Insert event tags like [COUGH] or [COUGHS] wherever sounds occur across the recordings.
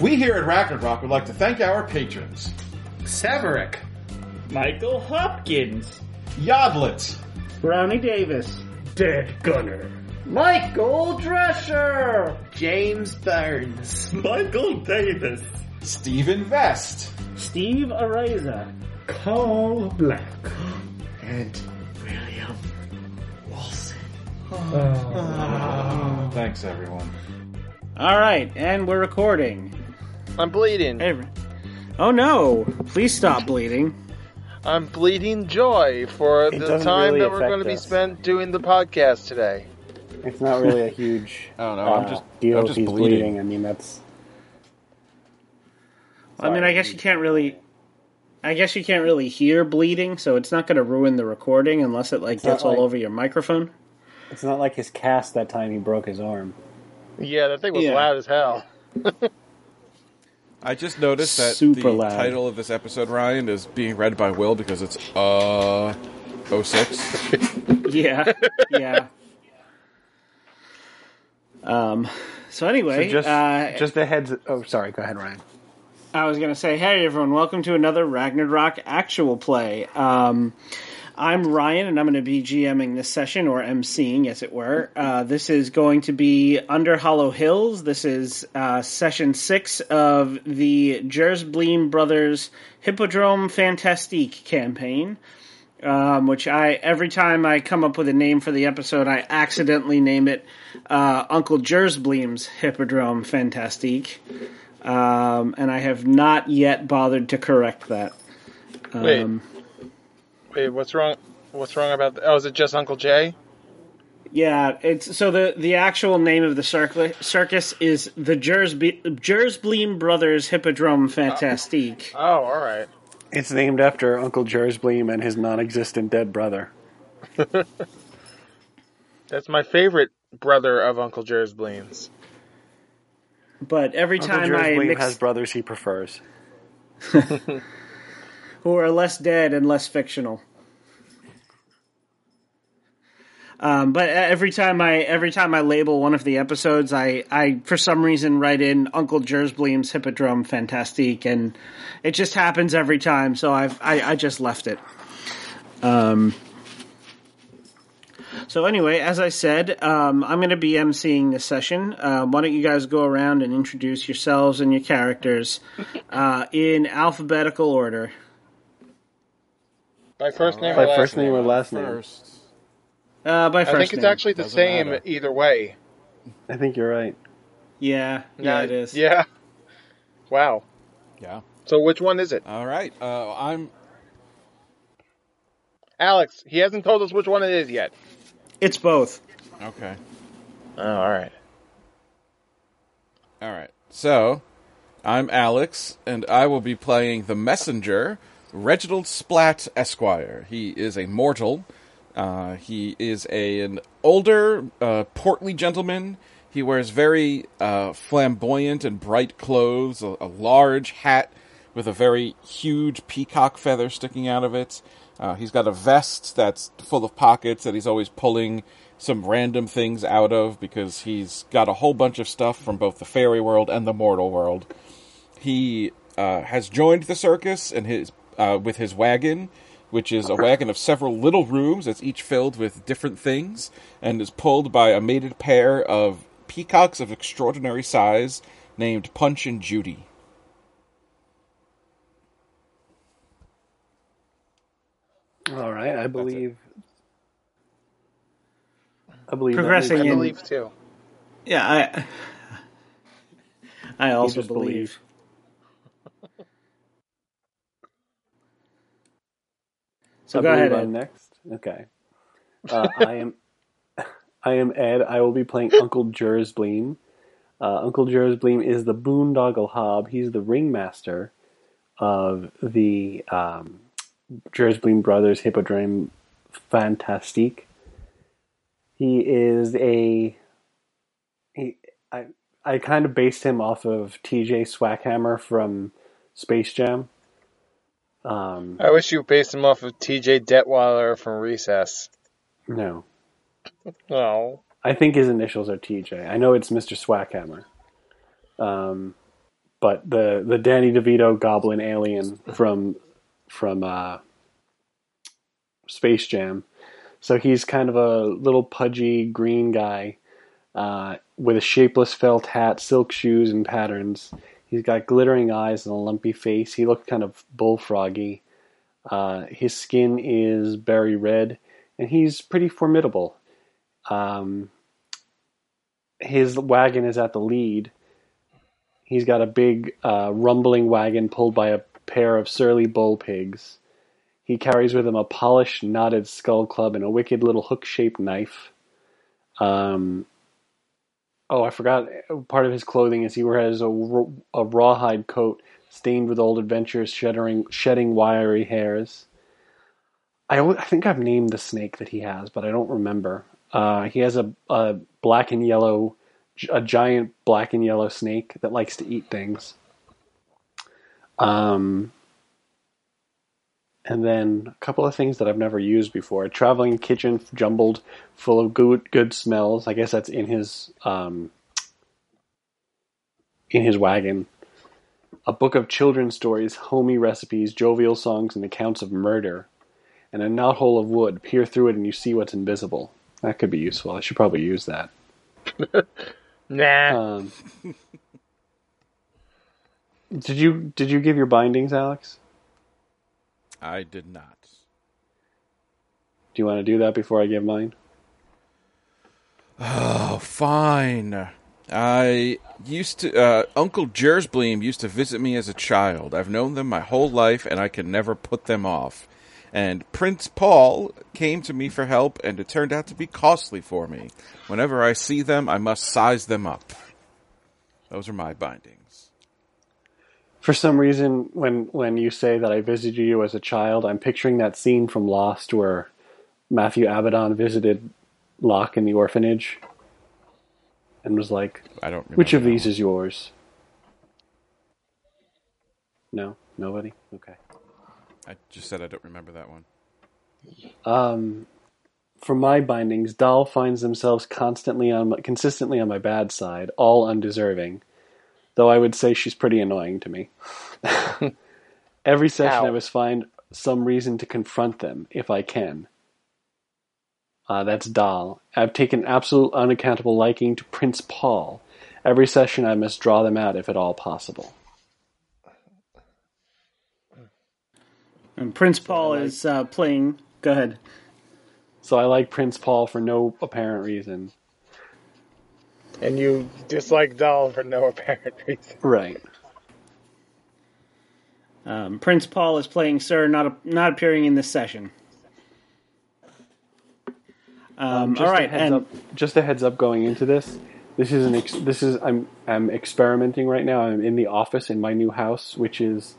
We here at Racket Rock would like to thank our patrons. Severick. Michael Hopkins. Yodlet. Brownie Davis. Dead Gunner. Michael Drescher. James Burns. Michael Davis. Stephen Vest. Steve Areza. Carl Black. And William Wilson. Oh. Thanks, everyone. All right, and we're recording. I'm bleeding. Every- Oh no! Please stop bleeding. I'm bleeding joy for It the doesn't time really that we're affect going to be us. spent doing the podcast today. It's not really a huge [LAUGHS] I don't know. uh, I'm just deal I'm if just he's bleeding. bleeding. I mean, that's I mean, I guess you can't really. I guess you can't really hear bleeding, so it's not going to ruin the recording unless it like not gets all like- over your microphone. it's not like his cast that time he broke his arm. Yeah, that thing was Yeah. loud as hell. [LAUGHS] I just noticed that Super the loud. title of this episode, Ryan, is being read by Will because it's uh 06. [LAUGHS] Yeah, yeah. Um. So anyway, So just uh, just a heads. Oh, sorry. Go ahead, Ryan. I was to say, hey everyone, welcome to another Ragnarok actual play. Um, I'm Ryan, and I'm going to be GMing this session, or MCing, as it were. Uh, this is going to be Under Hollow Hills. This is uh, session six of the Jersbleem Brothers Hippodrome Fantastique campaign. Um, which I every time I come up with a name for the episode, I accidentally name it uh, Uncle Jersbleem's Hippodrome Fantastique um, and I have not yet bothered to correct that. Um, Wait, what's wrong? What's wrong about? The, oh, is it just Uncle Jay? yeah, it's so the the actual name of the circus, circus is the Jersbe- Jersbleem Brothers Hippodrome oh. Fantastique. Oh, all right. It's named after Uncle Jersbleem and his non-existent dead brother. [LAUGHS] That's my favorite brother of Uncle Jersbleem's. But every Uncle time I Jersbleem mix has brothers he prefers. [LAUGHS] who are less dead and less fictional. Um, but every time I every time I label one of the episodes, I, I for some reason write in Uncle Jersbleem's Hippodrome Fantastique, and it just happens every time. So I've I, I just left it. Um. So anyway, as I said, um, I'm going to be emceeing this session. Um, why don't you guys go around and introduce yourselves and your characters uh, in alphabetical order? My first name. By or last first name or last name? First. Uh, by I first think it's name. actually the Doesn't same matter. either way. I think you're right. Yeah, yeah, it is. Yeah. Wow. Yeah. So which one is it, All right. Uh, I'm Alex? He hasn't told us which one it is yet. It's both. okay. Oh, all right. All right. So, I'm Alex, and I will be playing the messenger, Reginald Splat Esquire. He is a mortal. Uh, he is a, an older, uh, portly gentleman. He wears very uh, flamboyant and bright clothes, a, a large hat with a very huge peacock feather sticking out of it. Uh, he's got a vest that's full of pockets that he's always pulling some random things out of because he's got a whole bunch of stuff from both the fairy world and the mortal world. He uh, has joined the circus and his uh, with his wagon, which is a wagon of several little rooms that's each filled with different things, and is pulled by a mated pair of peacocks of extraordinary size named Punch and Judy. All right, I believe. I believe Progressing makes I in- believe too. Yeah, I I also just believe. So I go ahead. I'm next. Okay. Uh, I am. [LAUGHS] I am Ed. I will be playing Uncle Jersbleem. Uh, Uncle Jers Jersbleem is the boondoggle hob. He's the ringmaster of the um, Jersbleem Brothers Hippodrome Fantastique. He is a. He, I I kind of based him off of T.J. Swackhammer from Space Jam. Um, I wish you based him off of T.J. Detweiler from Recess. no, Oh, I think his initials are TJ. I know it's Mr. Swackhammer. Um, but the the Danny DeVito goblin alien from from uh, Space Jam. So he's kind of a little pudgy green guy uh, with a shapeless felt hat, silk shoes, and patterns. He's got glittering eyes and a lumpy face. He looked kind of bullfroggy. Uh, his skin is berry red, and he's pretty formidable. Um, his wagon is at the lead. He's got a big uh, rumbling wagon pulled by a pair of surly bull pigs. He carries with him a polished, knotted skull club and a wicked little hook-shaped knife. Um, oh, I forgot. Part of his clothing is he wears a rawhide coat stained with old adventures, shedding, shedding wiry hairs. I, I think I've named the snake that he has, but I don't remember. Uh, he has a, a black and yellow, a giant black and yellow snake that likes to eat things. Um, and then a couple of things that I've never used before. A traveling kitchen jumbled full of good good smells. I guess that's in his um, in his wagon. A book of children's stories, homey recipes, jovial songs, and accounts of murder. And a knothole of wood. Peer through it and you see what's invisible. That could be useful. I should probably use that. [LAUGHS] Nah. Um, [LAUGHS] did you did you give your bindings, Alex? I did not. Do you want to do that before I give mine? Oh, fine. I used to. Uh, Uncle Jersbleem used to visit me as a child. I've known them my whole life, and I can never put them off. And Prince Paul came to me for help, and it turned out to be costly for me. Whenever I see them, I must size them up. Those are my bindings. For some reason, when when you say that I visited you as a child, I'm picturing that scene from Lost where Matthew Abaddon visited Locke in the orphanage and was like, I don't. Remember "Which of these one. is yours?" No, nobody. Okay. I just said I don't remember that one. Um, for my bindings, Doll finds themselves constantly on, my, consistently on my bad side, all undeserving. Though I would say she's pretty annoying to me. [LAUGHS] Every session, Ow. I must find some reason to confront them if I can. Uh, that's Doll. I've taken absolute unaccountable liking to Prince Paul. Every session, I must draw them out if at all possible. And Prince Paul is uh, playing. Go ahead. So I like Prince Paul for no apparent reason. And you dislike Doll for no [LAUGHS] apparent reason. Right. Um, Prince Paul is playing Sir, not not appearing in this session. Um, just all right, a heads and up, just a heads up going into this. This is an ex- this is I'm I'm experimenting right now. I'm in the office in my new house, which is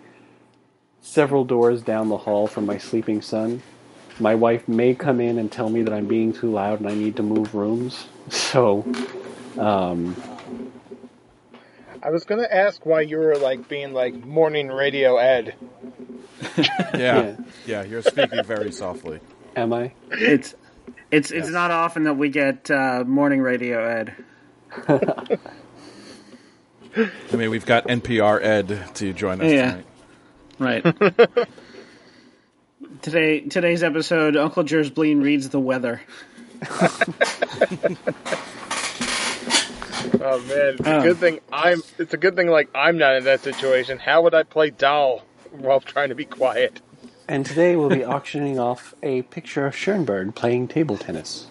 several doors down the hall from my sleeping son. My wife may come in and tell me that I'm being too loud and I need to move rooms. [LAUGHS] So, um, I was gonna ask why you were like being like morning radio Ed. [LAUGHS] Yeah, Yeah. yeah, you're speaking very softly. am I? it's it's it's not often that we get uh, morning radio Ed. [LAUGHS] I mean, we've got NPR Ed to join us Yeah. tonight. Right. [LAUGHS] Today today's episode, Uncle Jersbleem reads the weather. Oh man, it's a good thing I'm. It's a good thing like I'm not in that situation. How would I play Doll while trying to be quiet? And today we'll be auctioning off a picture of Schoenberg playing table tennis.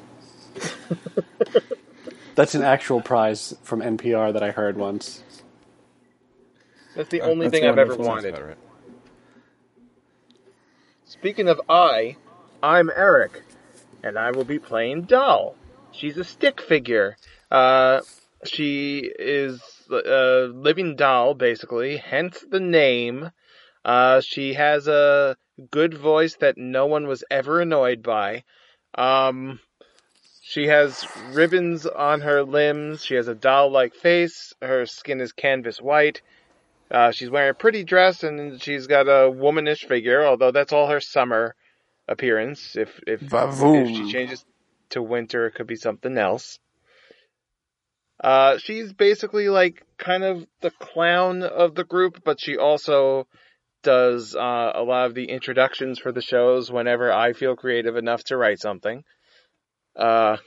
[LAUGHS] That's an actual prize from NPR that I heard once. That's the only That's thing I've ever wonderful. Wanted. right. Speaking of I, I'm Eric, and I will be playing Doll. She's a stick figure. Uh, she is a living doll, basically, hence the name. Uh, she has a good voice that no one was ever annoyed by. Um, she has ribbons on her limbs. She has a doll-like face. Her skin is canvas white. Uh, she's wearing a pretty dress and she's got a womanish figure, although that's all her summer appearance. If if, if she changes to winter, it could be something else. Uh, she's basically like kind of the clown of the group, but she also does uh, a lot of the introductions for the shows whenever I feel creative enough to write something. Uh,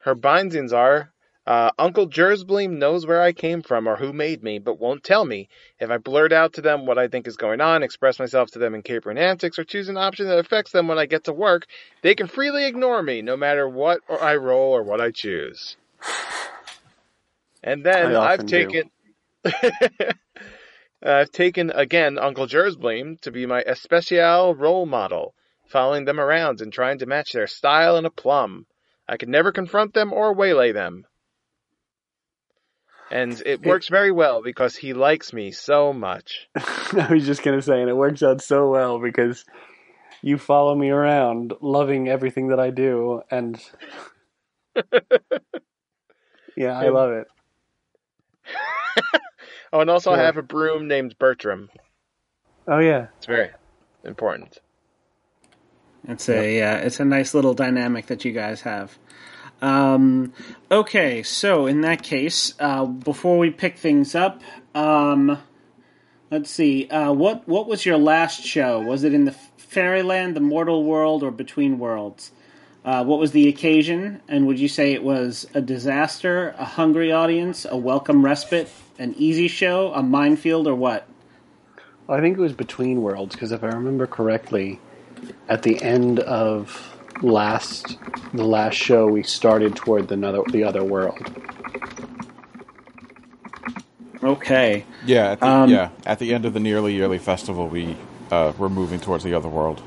her bindings are uh, Uncle Jersbleem knows where I came from or who made me, but won't tell me. If I blurt out to them what I think is going on, express myself to them in capering antics, or choose an option that affects them when I get to work, they can freely ignore me, no matter what I roll or what I choose. And then I've taken. [LAUGHS] I've taken again Uncle Jersbleem to be my especial role model, following them around and trying to match their style and aplomb. I could never confront them or waylay them. And it works very well because he likes me so much. [LAUGHS] I was just gonna say, and it works out so well because you follow me around, loving everything that I do, and [LAUGHS] yeah, I love it. [LAUGHS] Oh, and also I have a broom named Bertram. Oh yeah, It's very important. It's a uh, it's a nice little dynamic that you guys have. Um, okay, so in that case, uh, before we pick things up, um, let's see. Uh, what what was your last show? Was it in the Fairyland, the Mortal World, or Between Worlds? Uh, what was the occasion? And would you say it was a disaster, a hungry audience, a welcome respite, an easy show, a minefield, or what? I think it was Between Worlds because if I remember correctly, at the end of last the last show, we started toward the other the other world. Okay. Yeah, at the, Um, yeah. At the end of the nearly yearly festival, we uh, were moving towards the other world.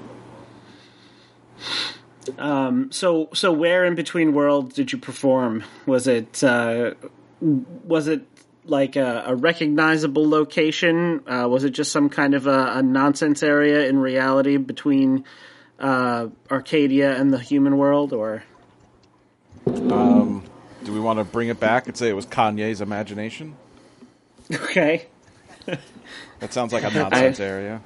So, so where in between worlds did you perform? Was it uh, was it like a, a recognizable location? Uh, was it just some kind of a, a nonsense area in reality between uh, Arcadia and the human world, or Do we want to bring it back and say it was Kanye's imagination? [LAUGHS] okay? That sounds like a [LAUGHS] nonsense area.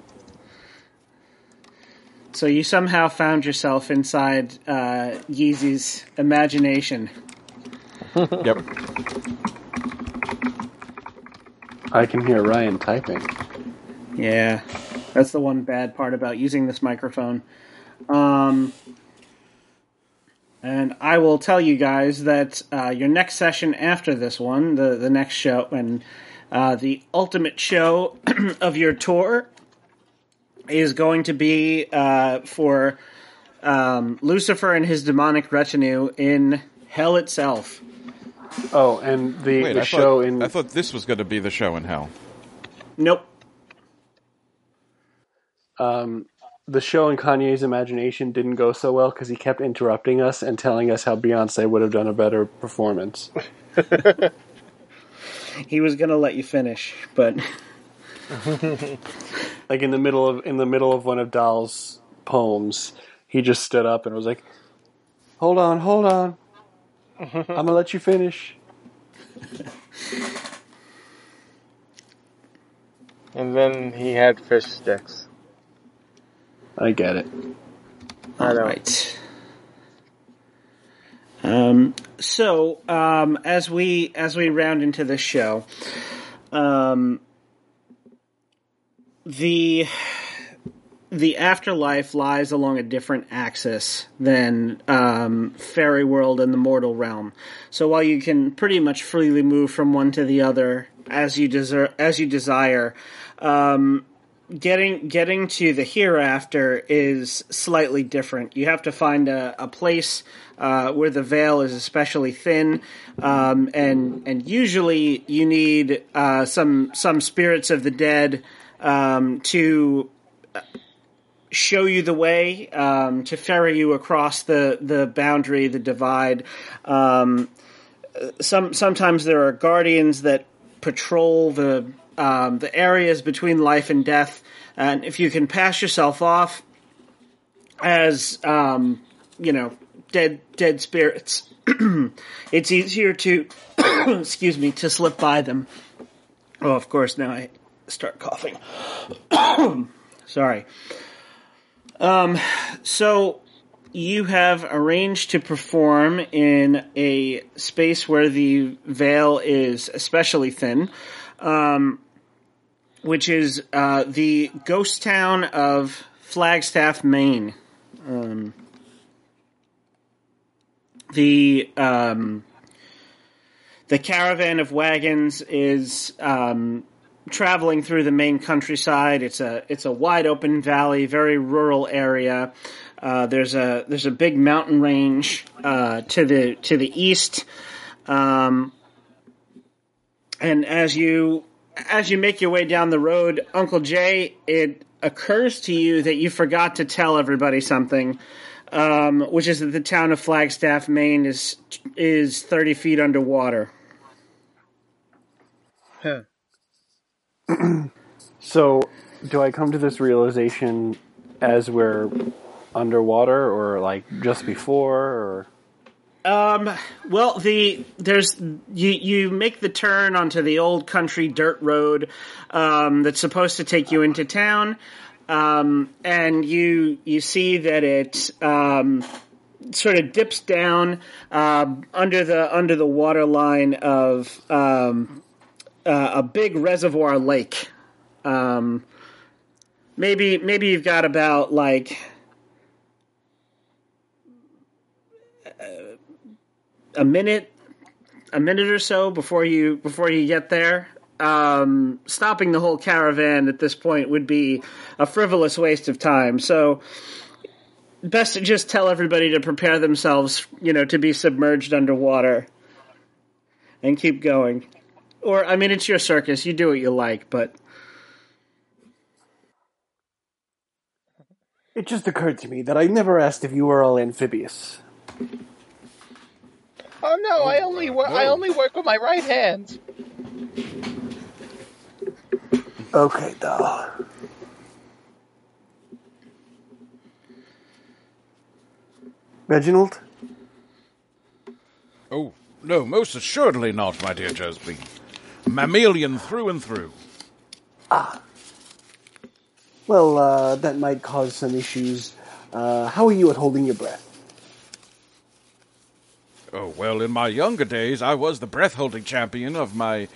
So you somehow found yourself inside uh, Yeezy's imagination. [LAUGHS] Yep. I can hear Ryan typing. Yeah, that's the one bad part about using this microphone. Um, and I will tell you guys that uh, your next session after this one, the the next show, and uh, the ultimate show [CLEARS THROAT] of your tour is going to be uh, for um, Lucifer and his demonic retinue in hell itself. Oh, and the, Wait, the I show thought, in I thought this was going to be the show in hell. Nope. um, the show in Kanye's imagination didn't go so well because he kept interrupting us and telling us how Beyonce would have done a better performance. [LAUGHS] [LAUGHS] He was going to let you finish, but [LAUGHS] [LAUGHS] like in the middle of in the middle of one of Doll's poems, he just stood up and was like, "Hold on, hold on, I'm gonna let you finish." [LAUGHS] And then he had fish sticks. I get it. I know. Right. Um, so um, as we as we round into this show, um, the the afterlife lies along a different axis than um, fairy world and the mortal realm. So while you can pretty much freely move from one to the other as you desire, as you desire, um, getting getting to the hereafter is slightly different. You have to find a, a place uh, where the veil is especially thin, um, and and usually you need uh, some some spirits of the dead um, to show you the way um, to ferry you across the the boundary, the divide. Um, some sometimes there are guardians that patrol the um, the areas between life and death, and if you can pass yourself off as um, you know dead dead spirits, [CLEARS THROAT] it's easier to [COUGHS] excuse me to slip by them. Oh, of course. Now I start coughing. [COUGHS] Sorry. Um, so you have arranged to perform in a space where the veil is especially thin, um, which is uh, the ghost town of Flagstaff, Maine. Um, the um, the caravan of wagons is um, traveling through the Maine countryside. It's a it's a wide open valley, very rural area. Uh, there's a there's a big mountain range uh, to the to the east, um, and as you as you make your way down the road, Uncle Jay, it occurs to you that you forgot to tell everybody something, um, which is that the town of Flagstaff, Maine, is is thirty feet underwater. Huh. So, do I come to this realization as we're underwater, or like just before, or? Um, well, the there's you you make the turn onto the old country dirt road um, that's supposed to take you into town, um, and you you see that it um, sort of dips down um under the under the water line of um, uh, a big reservoir lake. Um, maybe maybe you've got about like a minute a minute or so before you before you get there. Um, stopping the whole caravan at this point would be a frivolous waste of time. So best to just tell everybody to prepare themselves you know to be submerged underwater and keep going or i mean it's your circus you do what you like but it just occurred to me that I never asked if you were all amphibious. Oh no, I oh, only work. I only work with my right hand. Okay, doll. Reginald, Oh, no, most assuredly not, my dear Josephine. Mammalian through and through. Ah. Well, uh, that might cause some issues. Uh, how are you at holding your breath? Oh, well, in my younger days, I was the breath holding champion of my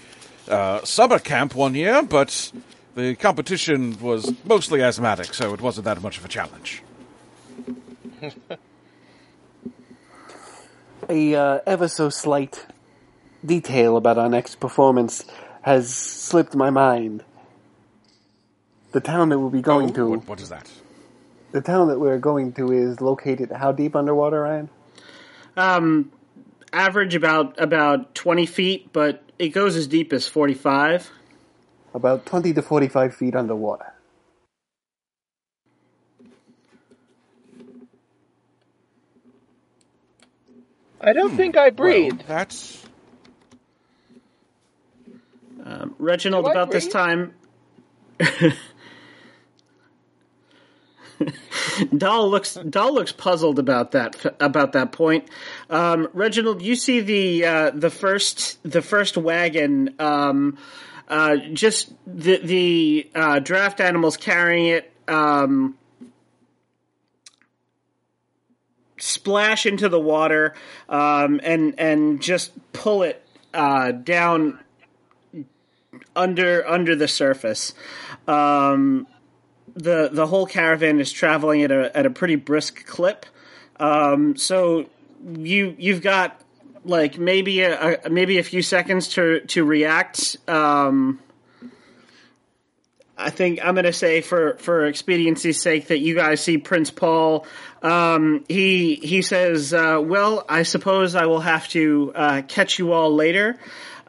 uh, summer camp one year, but the competition was mostly asthmatic, so it wasn't that much of a challenge. [LAUGHS] A uh, ever so slight detail about our next performance has slipped my mind. The town that we'll be going Oh, to, What, what is that? the town that we're going to is located how deep underwater, Ryan? um, average about about 20 feet but it goes as deep as 45 About 20 to 45 feet underwater. I don't think I breathe. Well, that's. Um, Reginald, about this time. [LAUGHS] Doll looks Doll looks puzzled about that about that point. Um, Reginald, you see the uh, the first the first wagon, um, uh, just the the uh, draft animals carrying it. Um, splash into the water um, and and just pull it uh, down under under the surface. Um, the the whole caravan is traveling at a at a pretty brisk clip. Um, so you you've got like maybe a, a maybe a few seconds to to react. Um, I think I'm going to say for for expediency's sake that you guys see Prince Paul. Um, he he says, uh, "Well, I suppose I will have to uh, catch you all later."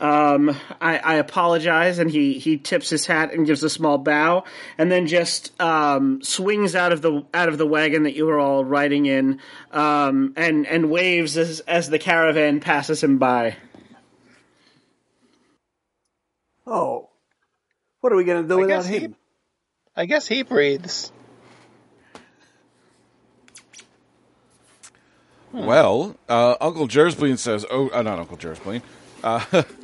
Um, I, I apologize, and he he tips his hat and gives a small bow, and then just um, swings out of the out of the wagon that you were all riding in, um, and and waves as as the caravan passes him by. Oh. What are we going to do I without guess he- him? I guess he breathes. Well, uh, Uncle Jersbleem says, "Oh, uh, not Uncle Jersbleem." Uh, [LAUGHS]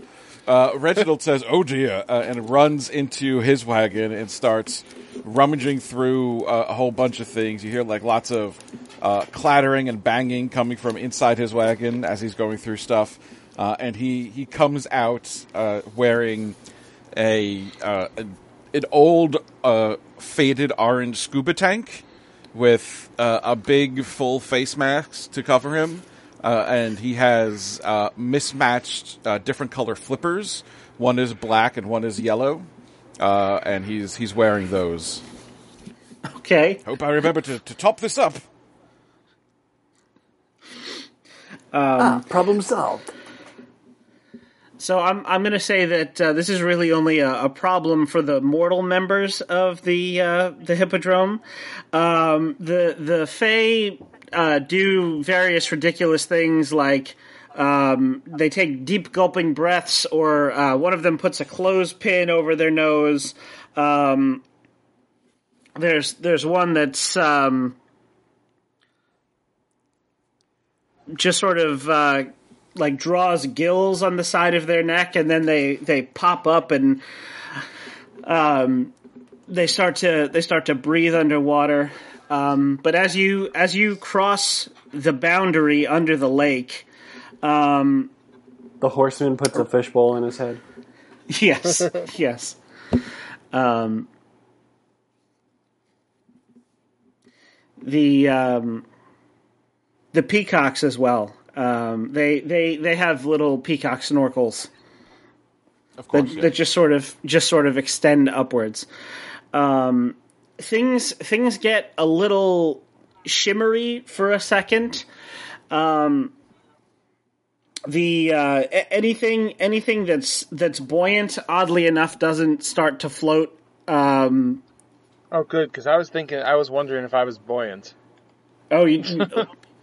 uh, Reginald says, "Oh dear," uh, and runs into his wagon and starts rummaging through uh, a whole bunch of things. You hear like lots of uh, clattering and banging coming from inside his wagon as he's going through stuff. Uh, and he, he comes out uh, wearing a uh, an, old faded orange scuba tank with a big full face mask to cover him, uh, and he has uh, mismatched uh, different color flippers. One is black and one is yellow, uh, and he's he's wearing those. Okay. Hope I remember to, to top this up. ah, problem solved. So I'm I'm going to say that uh, this is really only a, a problem for the mortal members of the uh, the hippodrome. Um, the the Fae uh, do various ridiculous things like. Um, they take deep gulping breaths, or uh, one of them puts a clothespin over their nose. Um, there's there's one that's um, just sort of uh, like draws gills on the side of their neck, and then they they pop up and um, they start to they start to breathe underwater. Um, but as you as you cross the boundary under the lake, um, The horseman puts a fishbowl in his head. [LAUGHS] yes, yes. Um, the um, the peacocks as well. Um, they they they have little peacock snorkels Of that, course, yeah. that just sort of just sort of extend upwards. Um, things things get a little shimmery for a second. Um, the uh, anything anything that's that's buoyant, oddly enough, doesn't start to float. Um, Oh, good, because I was thinking, I was wondering if I was buoyant. oh, you,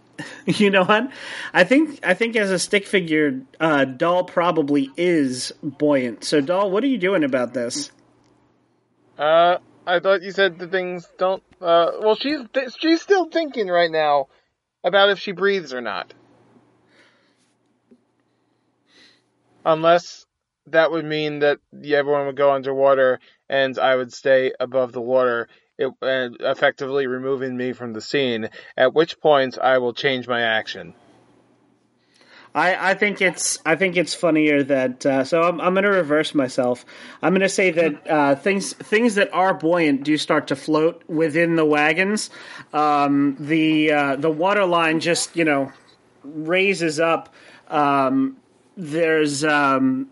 [LAUGHS] you know what? I think I think as a stick figure, uh, Doll probably is buoyant. So, Doll, what are you doing about this? Uh, I thought you said the things don't. Uh, well, she's th- she's still thinking right now about if she breathes or not. Unless that would mean that everyone would go underwater and I would stay above the water, it, and effectively removing me from the scene. At which point I will change my action. I, I think it's I think it's funnier that uh, so I'm I'm to reverse myself. I'm to say that uh, things things that are buoyant do start to float within the wagons. Um, the uh, the water line just you know raises up. Um, there's um,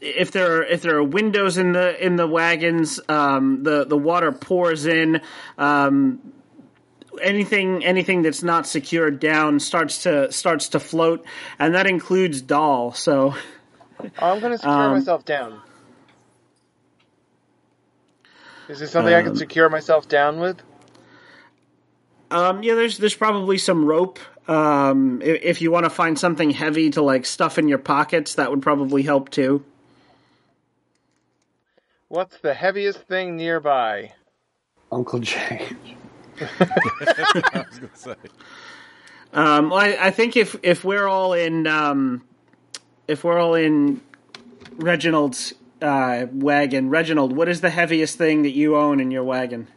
if there are, if there are windows in the in the wagons, um, the the water pours in. Um, anything anything that's not secured down starts to starts to float, and that includes doll. So Oh, I'm going to secure Um, myself down. Is there something I can secure myself down with? um, yeah, there's there's probably some rope. Um, if, if you want to find something heavy to like stuff in your pockets, that would probably help too. What's the heaviest thing nearby? Uncle Jay. [LAUGHS] I. Um, well, I, I think if if we're all in um, if we're all in Reginald's uh, wagon, Reginald, what is the heaviest thing that you own in your wagon?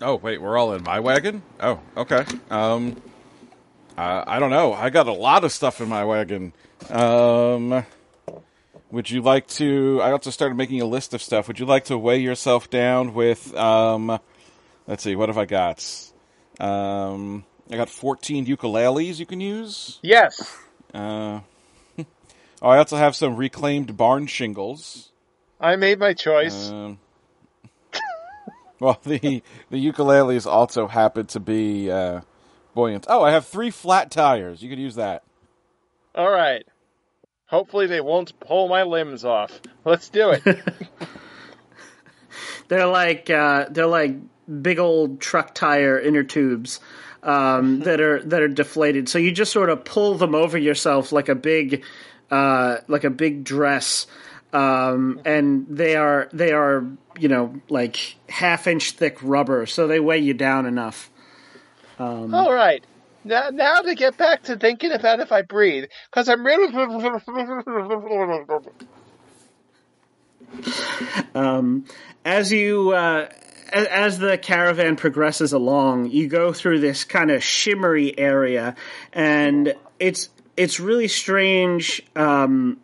Oh wait, we're all in my wagon. Oh, okay. Um, uh, I don't know. I got a lot of stuff in my wagon. Um, would you like to? I also started making a list of stuff. Would you like to weigh yourself down with? Um, let's see. What have I got? Um, I got fourteen ukuleles you can use. Yes. Uh, oh, [LAUGHS] I also have some reclaimed barn shingles. I made my choice. Um, [LAUGHS] well, the the ukuleles also happen to be uh, buoyant. Oh, I have three flat tires. You could use that. All right. Hopefully they won't pull my limbs off. Let's do it. [LAUGHS] They're like uh, they're like big old truck tire inner tubes um, [LAUGHS] that are that are deflated. So you just sort of pull them over yourself like a big uh, like a big dress, um, and they are they are you know like half inch thick rubber, so they weigh you down enough. All right. Now, now to get back to thinking about if I breathe, because I'm really. [LAUGHS] as you uh, as the caravan progresses along, you go through this kind of shimmery area, and it's it's really strange. Um,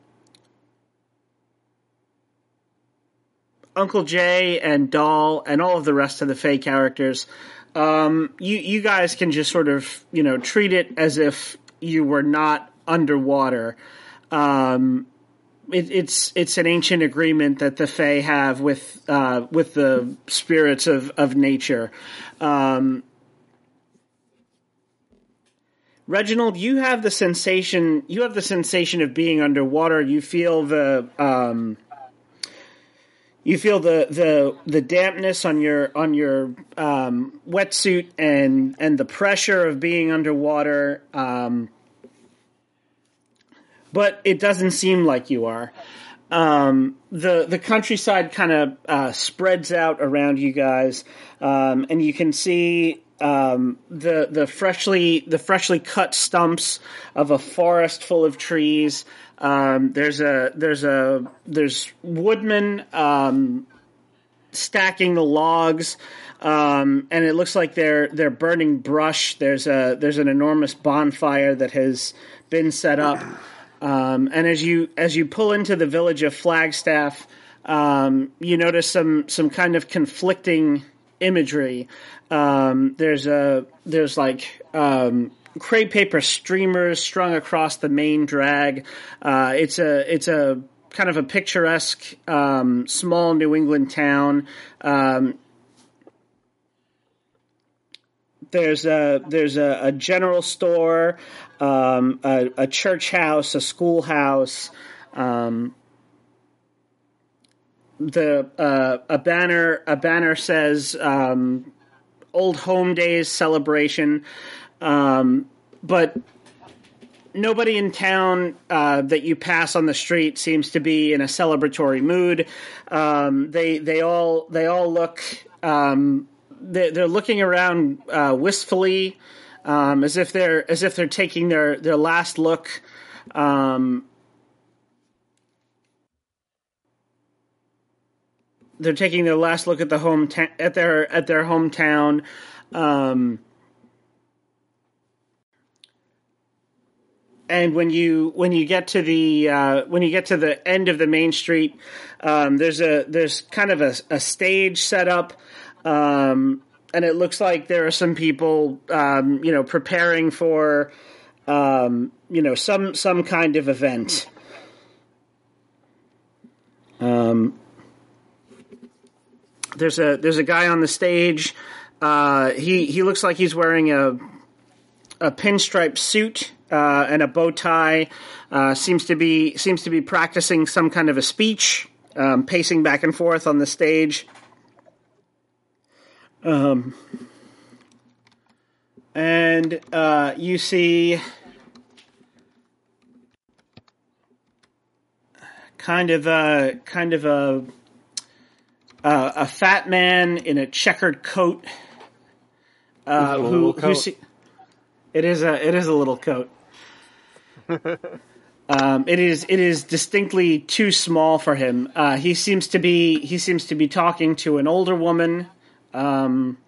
Uncle Jay and Doll and all of the rest of the Fey characters, um, you you guys can just sort of you know treat it as if you were not underwater. Um, it, it's it's an ancient agreement that the Fae have with uh, with the spirits of of nature. Um, Reginald, you have the sensation. You have the sensation of being underwater. You feel the um, you feel the the the dampness on your on your um, wetsuit and and the pressure of being underwater. Um, but it doesn't seem like you are. Um, the the countryside kind of uh, spreads out around you guys, um, and you can see um, the the freshly the freshly cut stumps of a forest full of trees. Um, there's a there's a there's woodmen um, stacking the logs, um, and it looks like they're they're burning brush. There's a there's an enormous bonfire that has been set up. Um, and as you as you pull into the village of Flagstaff, um, you notice some some kind of conflicting imagery. Um, there's a there's like um, crepe paper streamers strung across the main drag. Uh, it's a it's a kind of a picturesque um, small New England town. Um, there's a there's a, a general store, um, a, a, church house, a schoolhouse. Um, the uh, a banner a banner says um, "Old Home Days Celebration," um, but nobody in town uh, that you pass on the street seems to be in a celebratory mood. Um, they they all they all look um, they're, they're looking around uh, wistfully, um, as if they're as if they're taking their their last look. Um, they're taking their last look at the home ta- at their at their hometown. Um, and when you when you get to the uh, when you get to the end of the main street, um, there's a there's kind of a, a stage set up, um, and it looks like there are some people um, you know preparing for um, you know some some kind of event. Um, there's a there's a guy on the stage. Uh, he he looks like he's wearing a a pinstripe suit uh, and a bow tie. Uh, seems to be seems to be practicing some kind of a speech, um, pacing back and forth on the stage. Um, and uh, you see kind of a kind of a uh, a fat man in a checkered coat uh, who, who se- it is a it is a little coat. [LAUGHS] um, it is it is distinctly too small for him. Uh, he seems to be he seems to be talking to an older woman. Um,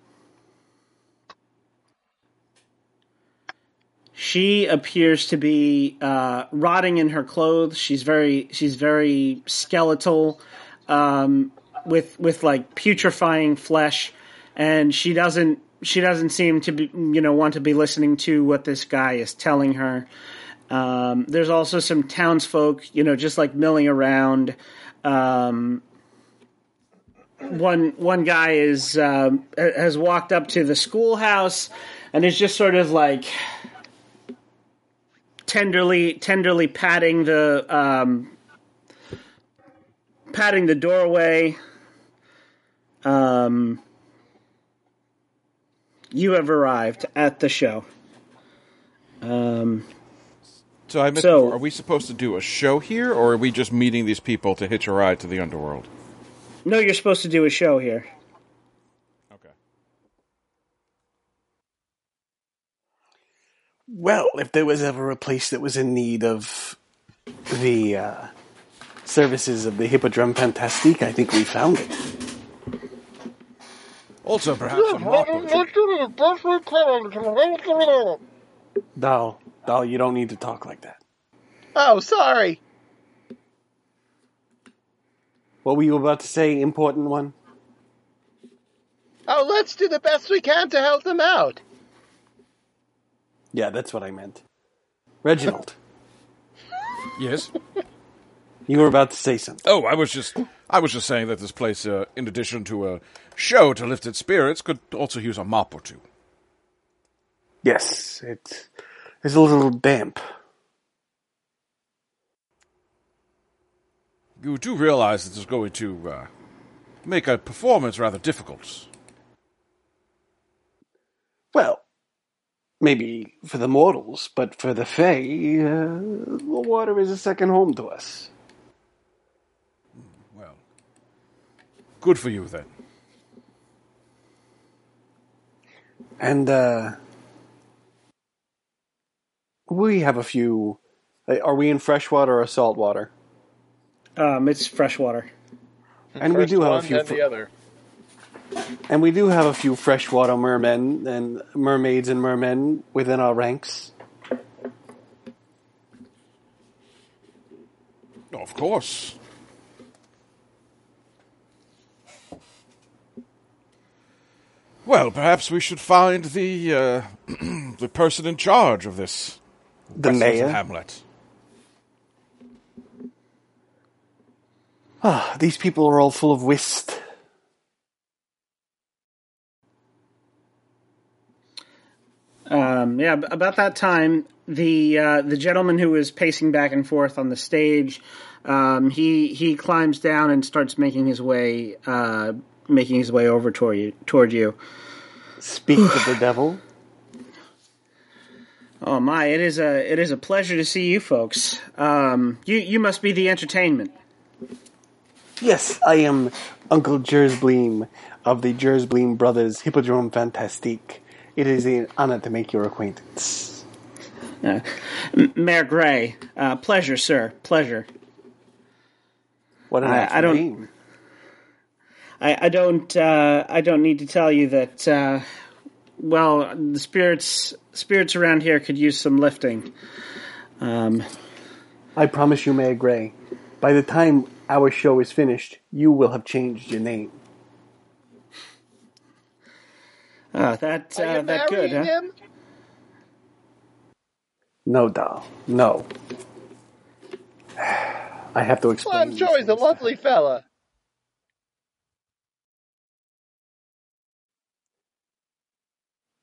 she appears to be uh, rotting in her clothes. She's very she's very skeletal, um, with with like putrefying flesh, and she doesn't she doesn't seem to be you know want to be listening to what this guy is telling her. Um, there's also some townsfolk, you know, just like milling around. Um, one one guy is um, has walked up to the schoolhouse and is just sort of like tenderly tenderly patting the um, patting the doorway. Um, you have arrived at the show. Um, So I So- before, are we supposed to do a show here, or are we just meeting these people to hitch a ride to the underworld? No, you're supposed to do a show here. Okay. Well, if there was ever a place that was in need of the uh, services of the Hippodrome Fantastique, I think we found it. Also, perhaps a mop or two. Doll, Doll, you don't need to talk like that. Oh, sorry. What were you about to say, important one? Oh, let's do the best we can to help them out. Yeah, that's what I meant. Reginald, Yes. you were about to say something. Oh, I was just I was just saying that this place, uh, in addition to a show to lift its spirits, could also use a mop or two. Yes, it is a little damp. You do realize that this is going to uh, make a performance rather difficult. Well, maybe for the mortals, but for the Fae, uh, the water is a second home to us. Well, good for you then. And, uh, we have a few. uh, Are we in freshwater or saltwater? Um, it's freshwater. And we First do have a few fr- the other. And we do have a few freshwater mermen and mermaids and mermen within our ranks. Of course. Well, perhaps we should find the uh, [CLEARS THROAT] the person in charge of this The Westminster mayor. Hamlet. Ah, these people are all full of whist. Um, yeah, about that time, the uh, the gentleman who was pacing back and forth on the stage, um, he he climbs down and starts making his way uh, making his way over toward you. Toward you. Speak of the devil. [SIGHS] Oh my! It is a it is a pleasure to see you folks. Um, you you must be the entertainment. Yes, I am Uncle Jersbleem of the Jersbleem Brothers Hippodrome Fantastique. It is an honor to make your acquaintance. Uh, Mayor Gray, uh, pleasure, sir, pleasure. What an I- I don't- name. I, I don't uh, I don't need to tell you that uh, well the spirits spirits around here could use some lifting. Um, I promise you, Mayor Gray, by the time our show is finished, you will have changed your name. uh, that Are uh, you that good, huh? him? No, doll. No. I have to explain. Well, I'm sure he's a lovely fella.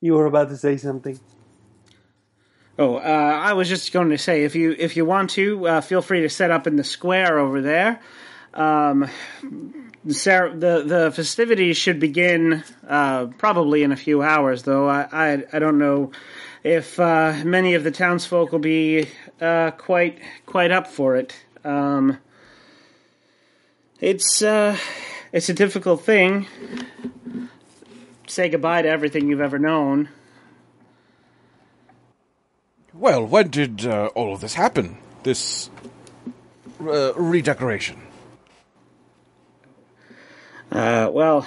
You were about to say something. Oh, uh, I was just going to say if you if you want to, uh, feel free to set up in the square over there. Um, the, the the festivities should begin uh, probably in a few hours, though. I I, I don't know if uh, many of the townsfolk will be uh, quite quite up for it. Um, it's uh, it's a difficult thing. Say goodbye to everything you've ever known. Well, when did uh, all of this happen? This uh, redecoration. Uh, well,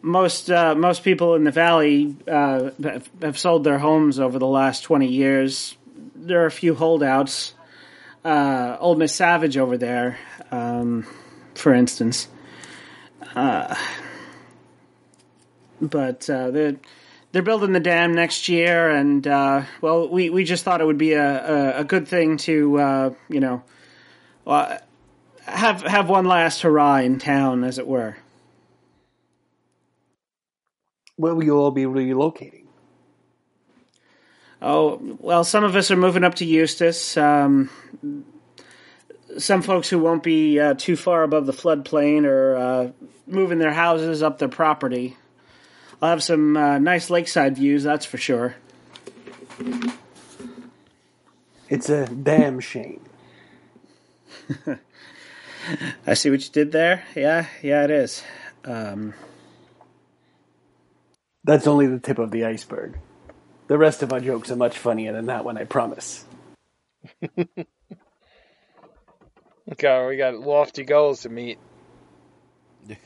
most uh, most people in the valley uh, have, have sold their homes over the last twenty years. There are a few holdouts. Uh, old Miss Savage over there, um, for instance. Uh, but uh, they're building the dam next year, and uh, well, we, we just thought it would be a, a, a good thing to uh, you know. Uh, have have one last hurrah in town, as it were. Where will you all be relocating? Oh well, some of us are moving up to Eustis. Um, some folks who won't be uh, too far above the floodplain are uh, moving their houses up their property. I'll have some uh, nice lakeside views, that's for sure. It's a damn shame. [LAUGHS] I see what you did there. Yeah, yeah, it is. Um, That's only the tip of the iceberg. The rest of our jokes are much funnier than that one, I promise. [LAUGHS] Okay, we got lofty goals to meet. [LAUGHS]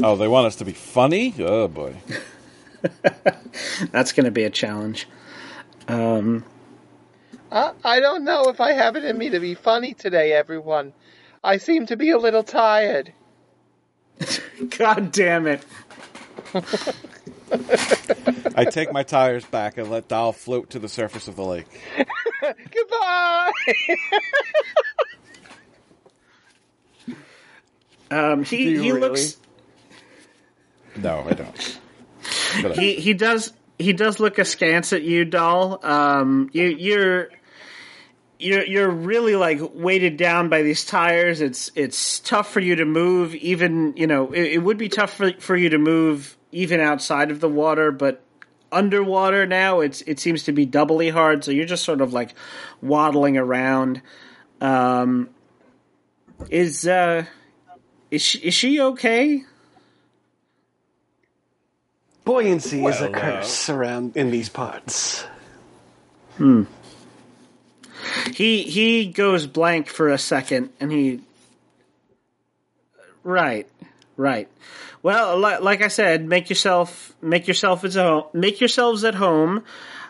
Oh, they want us to be funny? Oh boy. [LAUGHS] That's going to be a challenge. Um, Uh, I don't know if I have it in me to be funny today, everyone. I seem to be a little tired. [LAUGHS] God damn it. [LAUGHS] I take my tires back and let Doll float to the surface of the lake. Goodbye! Um, he he really? looks No, I don't. He he does he does look askance at you, doll. Um, you you're you're you're really like weighted down by these tires. It's it's tough for you to move. Even you know it, it would be tough for for you to move even outside of the water, but underwater now it's it seems to be doubly hard. So you're just sort of like waddling around. Um, is uh is she, is she okay? Buoyancy is a Well, uh, curse around in these parts. Hmm. He he goes blank for a second, and he. Right, right. Well, li- like I said, make yourself make yourself at home. Make yourselves at home.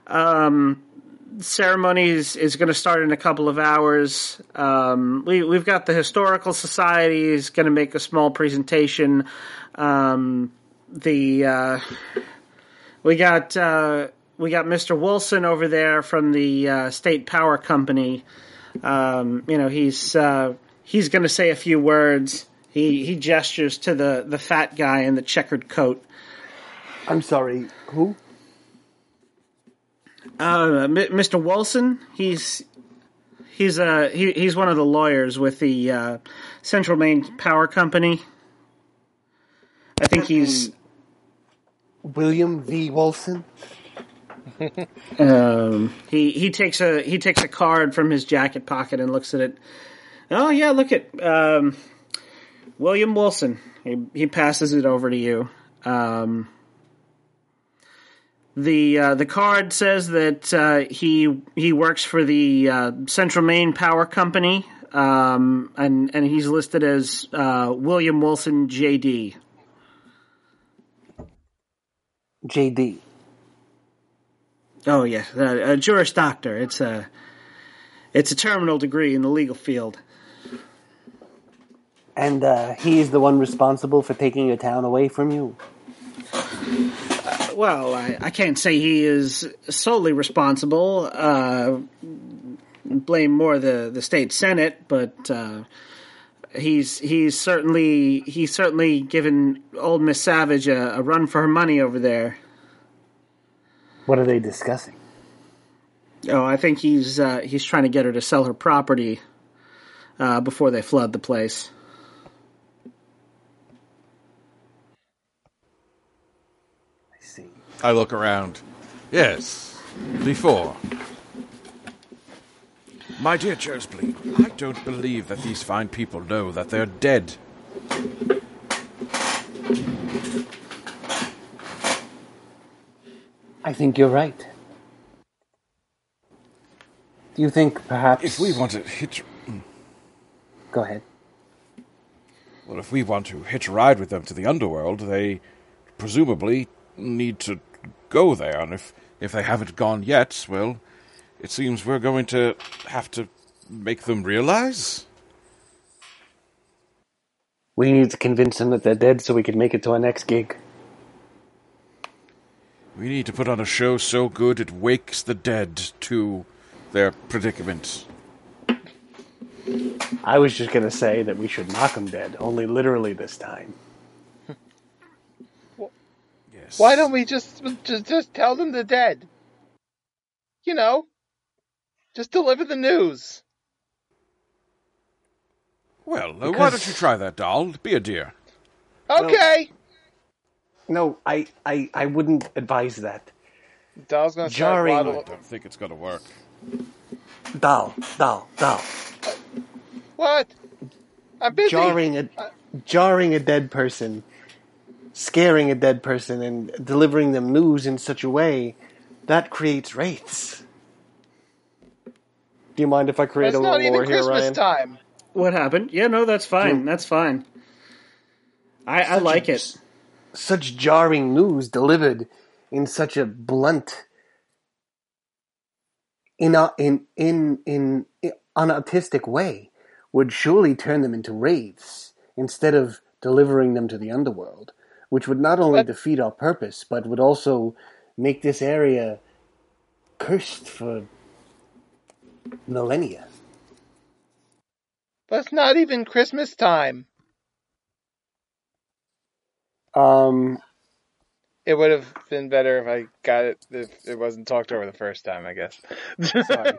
Um, ceremony is, is going to start in a couple of hours. Um, we we've got the historical society is going to make a small presentation. Um, the uh, we got uh, we got Mr. Wilson over there from the uh, State Power Company. Um, you know, he's uh, he's going to say a few words. He he gestures to the the fat guy in the checkered coat. I'm sorry, who? Uh, M- Mr. Wilson, he's he's uh he, he's one of the lawyers with the uh, Central Maine Power Company. I think he's William V. Wilson? [LAUGHS] Um, he he takes a he takes a card from his jacket pocket and looks at it. Oh yeah, look at um, William Wilson. He he passes it over to you. Um, the uh, the card says that uh, he he works for the uh, Central Maine Power Company, um, and and he's listed as uh, William Wilson J.D. JD. Oh yes, a, a Juris Doctor. It's a it's a terminal degree in the legal field. And uh, he's the one responsible for taking your town away from you. Well, I, I can't say he is solely responsible. Uh, blame more the, the state senate, but uh, he's he's certainly he's certainly given old Miss Savage a, a run for her money over there. What are they discussing? Oh, I think he's uh, he's trying to get her to sell her property uh, before they flood the place. I see. I look around. Yes, before. My dear Jersbleem, I don't believe that these fine people know that they're dead. I think you're right. Do you think perhaps. If we want to hitch, Go ahead. well, if we want to hitch a ride with them to the underworld, they presumably need to go there. And if if they haven't gone yet, well, it seems we're going to have to make them realize. We need to convince them that they're dead so we can make it to our next gig. We need to put on a show so good it wakes the dead to their predicament. I was just going to say that we should knock them dead, only literally this time. Yes. Why don't we just just just tell them they're dead? You know, just deliver the news. Well, uh, why Because- don't you try that, doll? Be a dear. Okay. No, I, I, I wouldn't advise that. Doll's gonna Jarring. start I waddling. don't think it's going to work. Doll, doll, doll. What? I'm busy. Jarring a, jarring a dead person, scaring a dead person, and delivering them news in such a way that creates wraiths. Do you mind if I create It's a little not even here, Christmas Ryan? time. What happened? Yeah, no, that's fine. Hmm. That's fine. I, I like it. Such jarring news delivered in such a blunt, in a, in in in, in unartistic way would surely turn them into wraiths instead of delivering them to the underworld, which would not only But- defeat our purpose but would also make this area cursed for millennia. But it's not even Christmas time. Um, It would have been better if I got it if it wasn't talked over the first time, I guess. Sorry.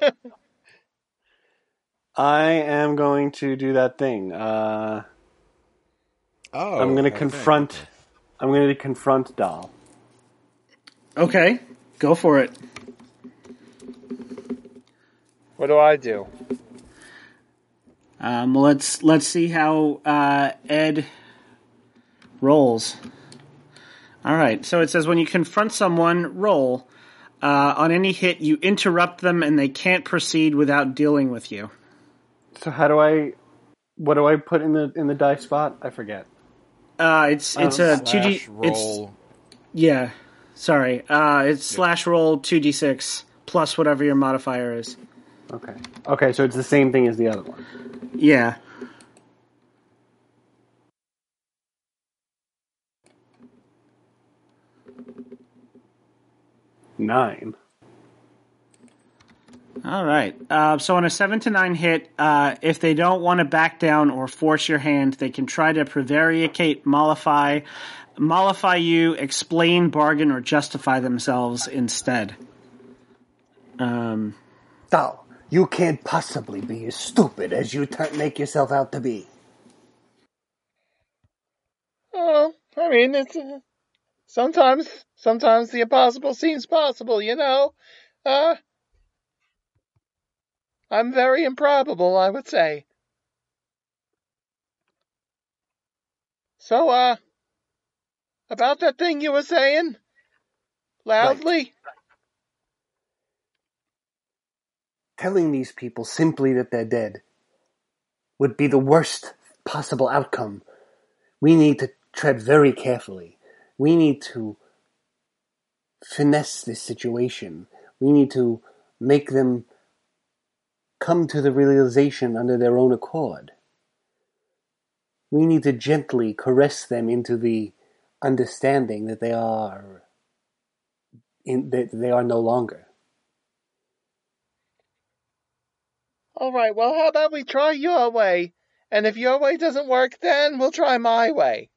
I am going to do that thing. Uh, Oh, I'm going to okay. confront. I'm going to confront Doll. Okay, go for it. What do I do? Um, let's let's see how uh, Ed rolls. All right. So it says when you confront someone, roll. Uh, on any hit, you interrupt them, and they can't proceed without dealing with you. So how do I? What do I put in the in the die spot? I forget. Uh, it's it's a two d. Slash It's yeah. Sorry. Uh, it's slash roll two d six plus whatever your modifier is. Okay. Okay, so it's the same thing as the other one. Yeah. Nine. All right. Uh, so on a seven to nine hit, uh, if they don't want to back down or force your hand, they can try to prevaricate, mollify, mollify you, explain, bargain, or justify themselves instead. Um, Thou, you can't possibly be as stupid as you t- make yourself out to be. Oh, I mean, it's uh, sometimes sometimes the impossible seems possible. You know, uh, I'm very improbable, I would say. So, uh, about that thing you were saying, loudly. Telling these people simply that they're dead would be the worst possible outcome. We need to tread very carefully. We need to finesse this situation. We need to make them come to the realization under their own accord. We need to gently caress them into the understanding that they are in, that they are no longer. All right. Well, how about we try your way, and if your way doesn't work, then we'll try my way.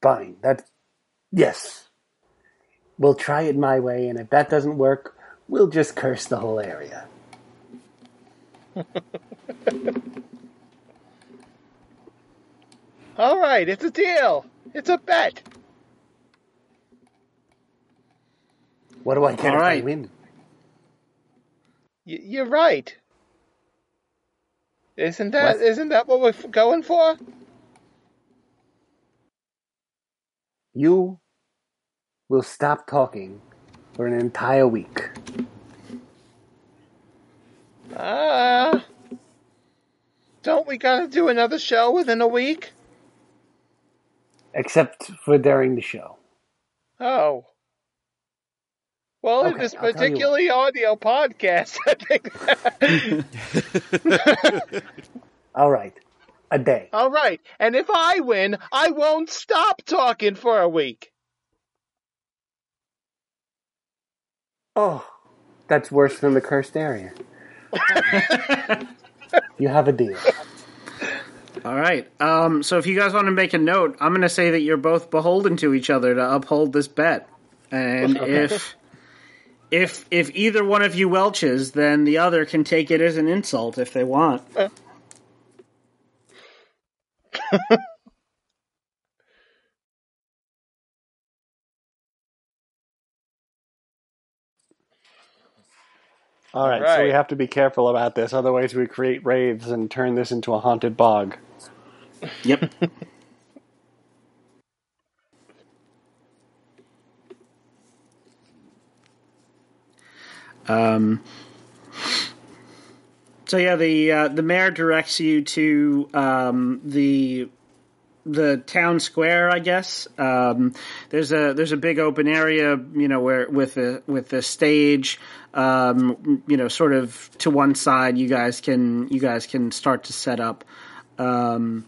Fine. That, yes. We'll try it my way, and if that doesn't work, we'll just curse the whole area. [LAUGHS] All right. It's a deal. It's a bet. What do I get All if right. I win? Y- you're right. Isn't that What? not that what we're going for? You will stop talking for an entire week. Ah. don't we gotta do another show within a week? Except for during the show. Oh. Well, in Okay, this I'll particularly audio podcast, [LAUGHS] I think. All right. A day. All right. And if I win, I won't stop talking for a week. Oh, that's worse than the cursed area. [LAUGHS] you have a deal. all right. Um, so if you guys want to make a note, I'm going to say that you're both beholden to each other to uphold this bet, and if if if either one of you welches, then the other can take it as an insult if they want. Uh. [LAUGHS] All right, so we have to be careful about this, otherwise we create wraiths and turn this into a haunted bog. Yep. [LAUGHS] um, So yeah, the uh, the mayor directs you to um, the the town square, I guess. Um, there's a there's a big open area, you know, where with the with the stage, um, you know, sort of to one side. You guys can you guys can start to set up. Um,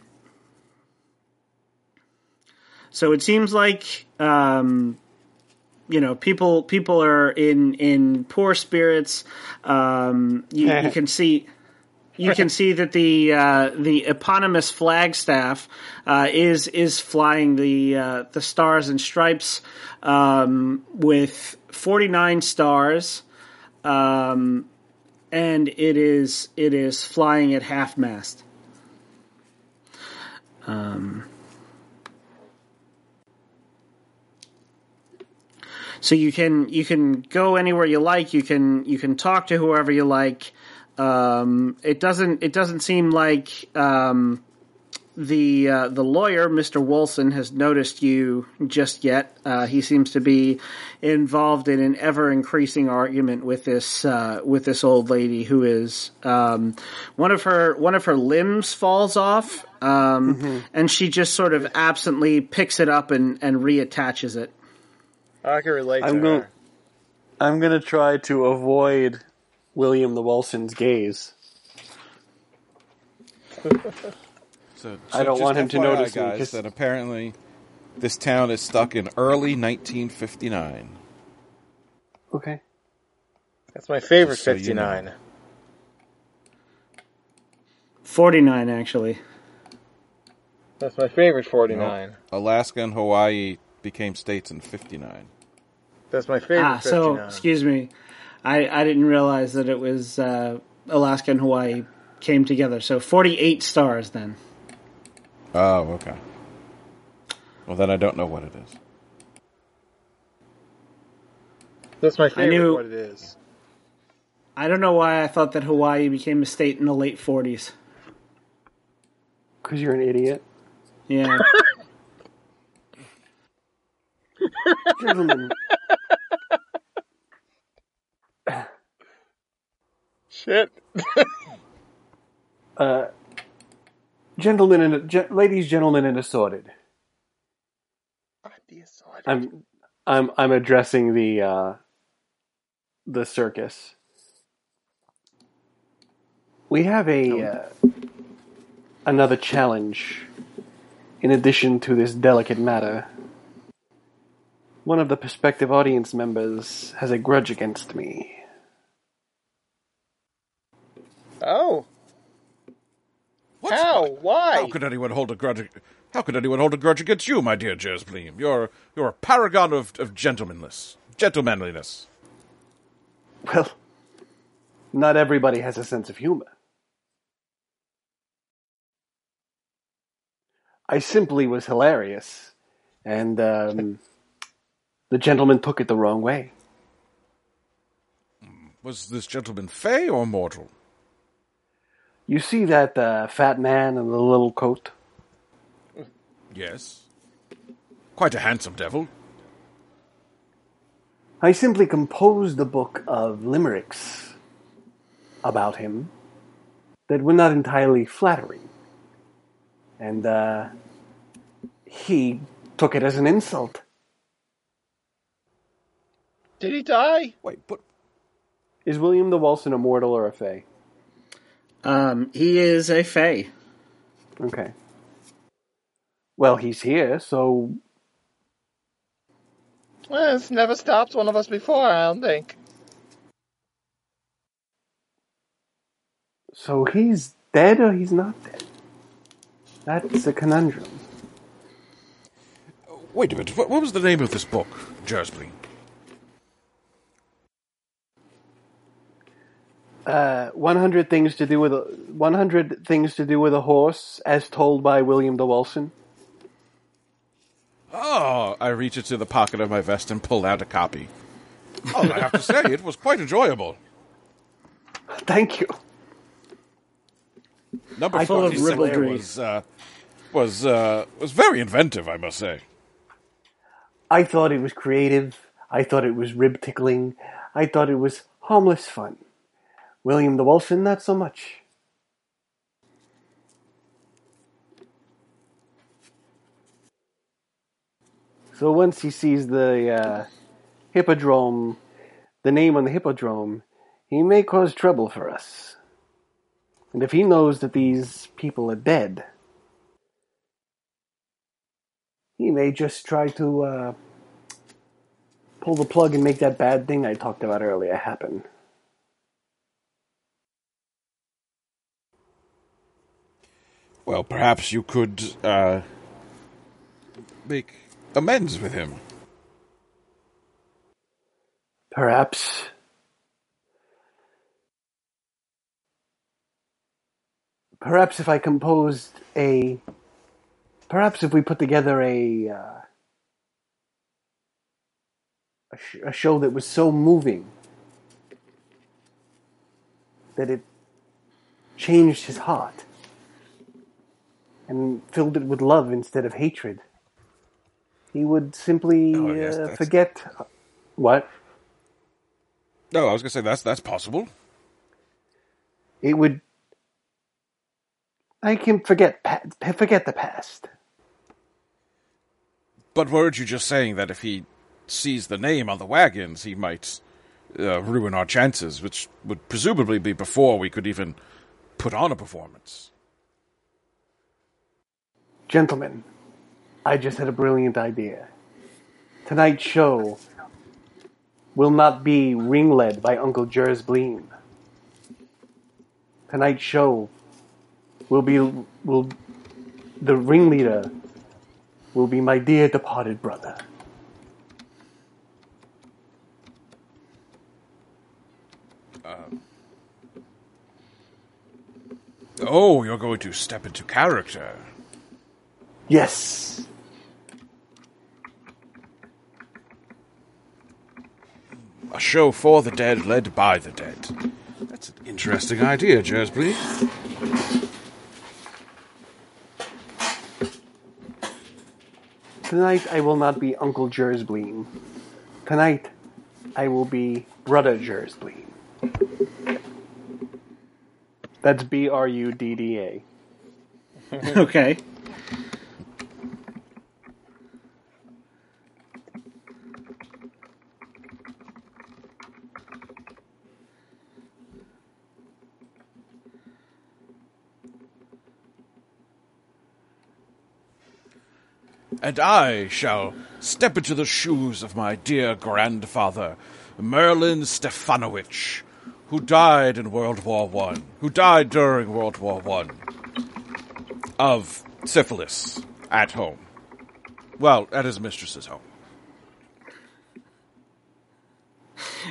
so it seems like um, you know people people are in in poor spirits. Um, you, you can see you can see that the uh, the eponymous flagstaff uh, is is flying the uh, the stars and stripes um, with forty nine stars, um, and it is it is flying at half mast. Um, so you can you can go anywhere you like. You can you can talk to whoever you like. Um, it doesn't it doesn't seem like um, the uh, the lawyer, Mr. Wilson, has noticed you just yet. Uh, he seems to be involved in an ever increasing argument with this uh, with this old lady who is um, one of her one of her limbs falls off, um, and she just sort of absently picks it up and, and reattaches it. I can relate to I'm going. her. I'm going to try to avoid William the Wilson's gaze. [LAUGHS] So, I don't want him to FYI, notice me, guys 'cause- that apparently this town is stuck in early 1959. Okay. That's my favorite Just so you know. 59. Forty nine, actually. That's my favorite 49. Alaska and Hawaii became states in 59. That's my favorite Ah, so 59. excuse me, I I didn't realize that it was uh, Alaska and Hawaii came together. So forty eight stars then. Oh, okay. Well, then I don't know what it is. That's my favorite I knew- what it is. I don't know why I thought that Hawaii became a state in the late forties. Because you're an idiot. Yeah. [LAUGHS] Gentlemen, Shit. [LAUGHS] uh, gentlemen and gen- ladies, gentlemen, and assorted. I'm I'm I'm addressing the uh, the circus. We have a uh, another challenge. In addition to this delicate matter, one of the prospective audience members has a grudge against me. Oh. What? How? Why? How could anyone hold a grudge? How could anyone hold a grudge against you, my dear Jersbleem? You're you're a paragon of of gentlemanliness, gentlemanliness. Well, not everybody has a sense of humor. I simply was hilarious, and um, [LAUGHS] the gentleman took it the wrong way. Was this gentleman fey or mortal? You see that uh, fat man in the little coat? Yes. Quite a handsome devil. I simply composed a book of limericks about him that were not entirely flattering. And uh, he took it as an insult. Did he die? Wait, but Is William the Walson a mortal or a fae? Um, he is a fae. Okay. Well, he's here, so Well, it's never stopped one of us before, I don't think. so he's dead or he's not dead. That's a conundrum. wait a minute. What, what was the name of this book, Jersbleem? Uh, 100 things to do with a 100 things to do with a horse as told by William the Walson. Oh, I reach into the pocket of my vest and pull out a copy. Oh, I have to say, it was quite enjoyable. Thank you. Number I thought of ribaldry. was uh, was uh, was very inventive, I must say. I thought it was creative. I thought it was rib tickling. I thought it was harmless fun. William the Wolfen, not so much. So once he sees the uh, hippodrome, the name on the hippodrome, he may cause trouble for us. And if he knows that these people are dead, he may just try to uh, pull the plug and make that bad thing I talked about earlier happen. Well, perhaps you could uh, make amends with him. Perhaps. Perhaps if I composed a. Perhaps if we put together a. Uh, a, sh- a show that was so moving that it changed his heart and filled it with love instead of hatred. He would simply Oh, yes, uh, forget. What? No, I was going to say that's that's possible. it would make him forget forget the past. But weren't you just saying that if he sees the name on the wagons, he might uh, ruin our chances, which would presumably be before we could even put on a performance? Gentlemen, I just had a brilliant idea. Tonight's show will not be ring-led by Uncle Jersbleem. Tonight's show will be will the ringleader will be my dear departed brother. Um, oh, you're going to step into character. Yes. A show for the dead, led by the dead. That's an interesting idea, Jersey. Tonight I will not be Uncle Jersbleem. Tonight I will be Brother Jersbleem. That's B R U D D A. [LAUGHS] okay. And I shall step into the shoes of my dear grandfather, Merlin Stefanovich, who died in World War One, who died during World War One of syphilis at home. Well, at his mistress's home.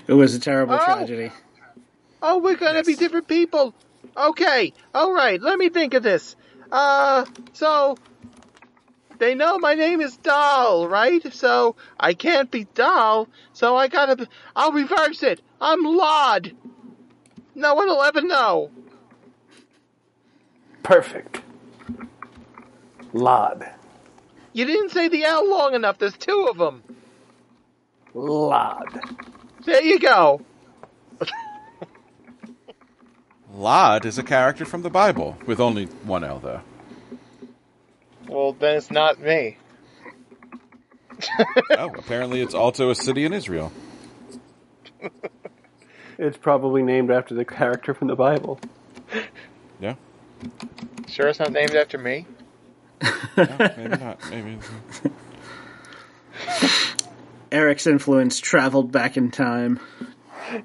It was a terrible Oh. tragedy. Oh, we're gonna be different people. Okay, all right. Let me think of this. Uh, so they know my name is Doll, right? So I can't be Doll. So I gotta. Be, I'll reverse it. I'm Lod. No one will ever know. Perfect. Lod. You didn't say the L long enough. There's two of them. Lod. There you go. Lod is a character from the Bible, with only one L, though. Well, then it's not me. [LAUGHS] oh, apparently it's also a city in Israel. [LAUGHS] It's probably named after the character from the Bible. Yeah? Sure, it's not named after me. No, maybe not. Maybe. Eric's influence traveled back in time. [LAUGHS]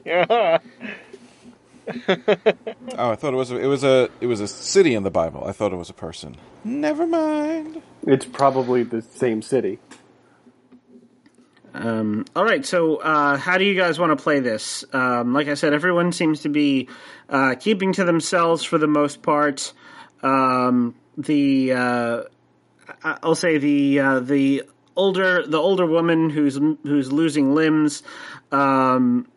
Yeah. [LAUGHS] Oh, I thought it was a, it was a it was a city in the Bible. I thought it was a person. Never mind. It's probably the same city. Um, all right, so uh, how do you guys want to play this? Um, like I said, everyone seems to be uh, keeping to themselves for the most part. Um, the uh, I- I'll say the uh, the older the older woman who's who's losing limbs. Um,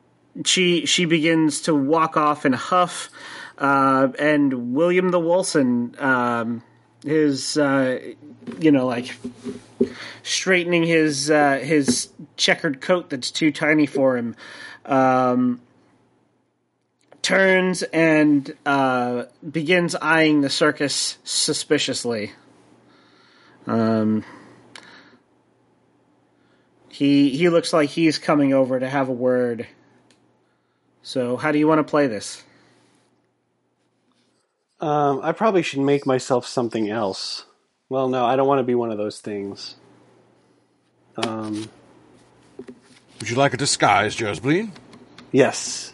she she begins to walk off in a huff, uh, and William the Wilson, um, his uh, you know like straightening his uh, his checkered coat that's too tiny for him, um, turns and uh, begins eyeing the circus suspiciously. Um, he he looks like he's coming over to have a word. So, how do you want to play this? Um, I probably should make myself something else. Well, no, I don't want to be one of those things. Um, Would you like a disguise, Jersbleem? yes.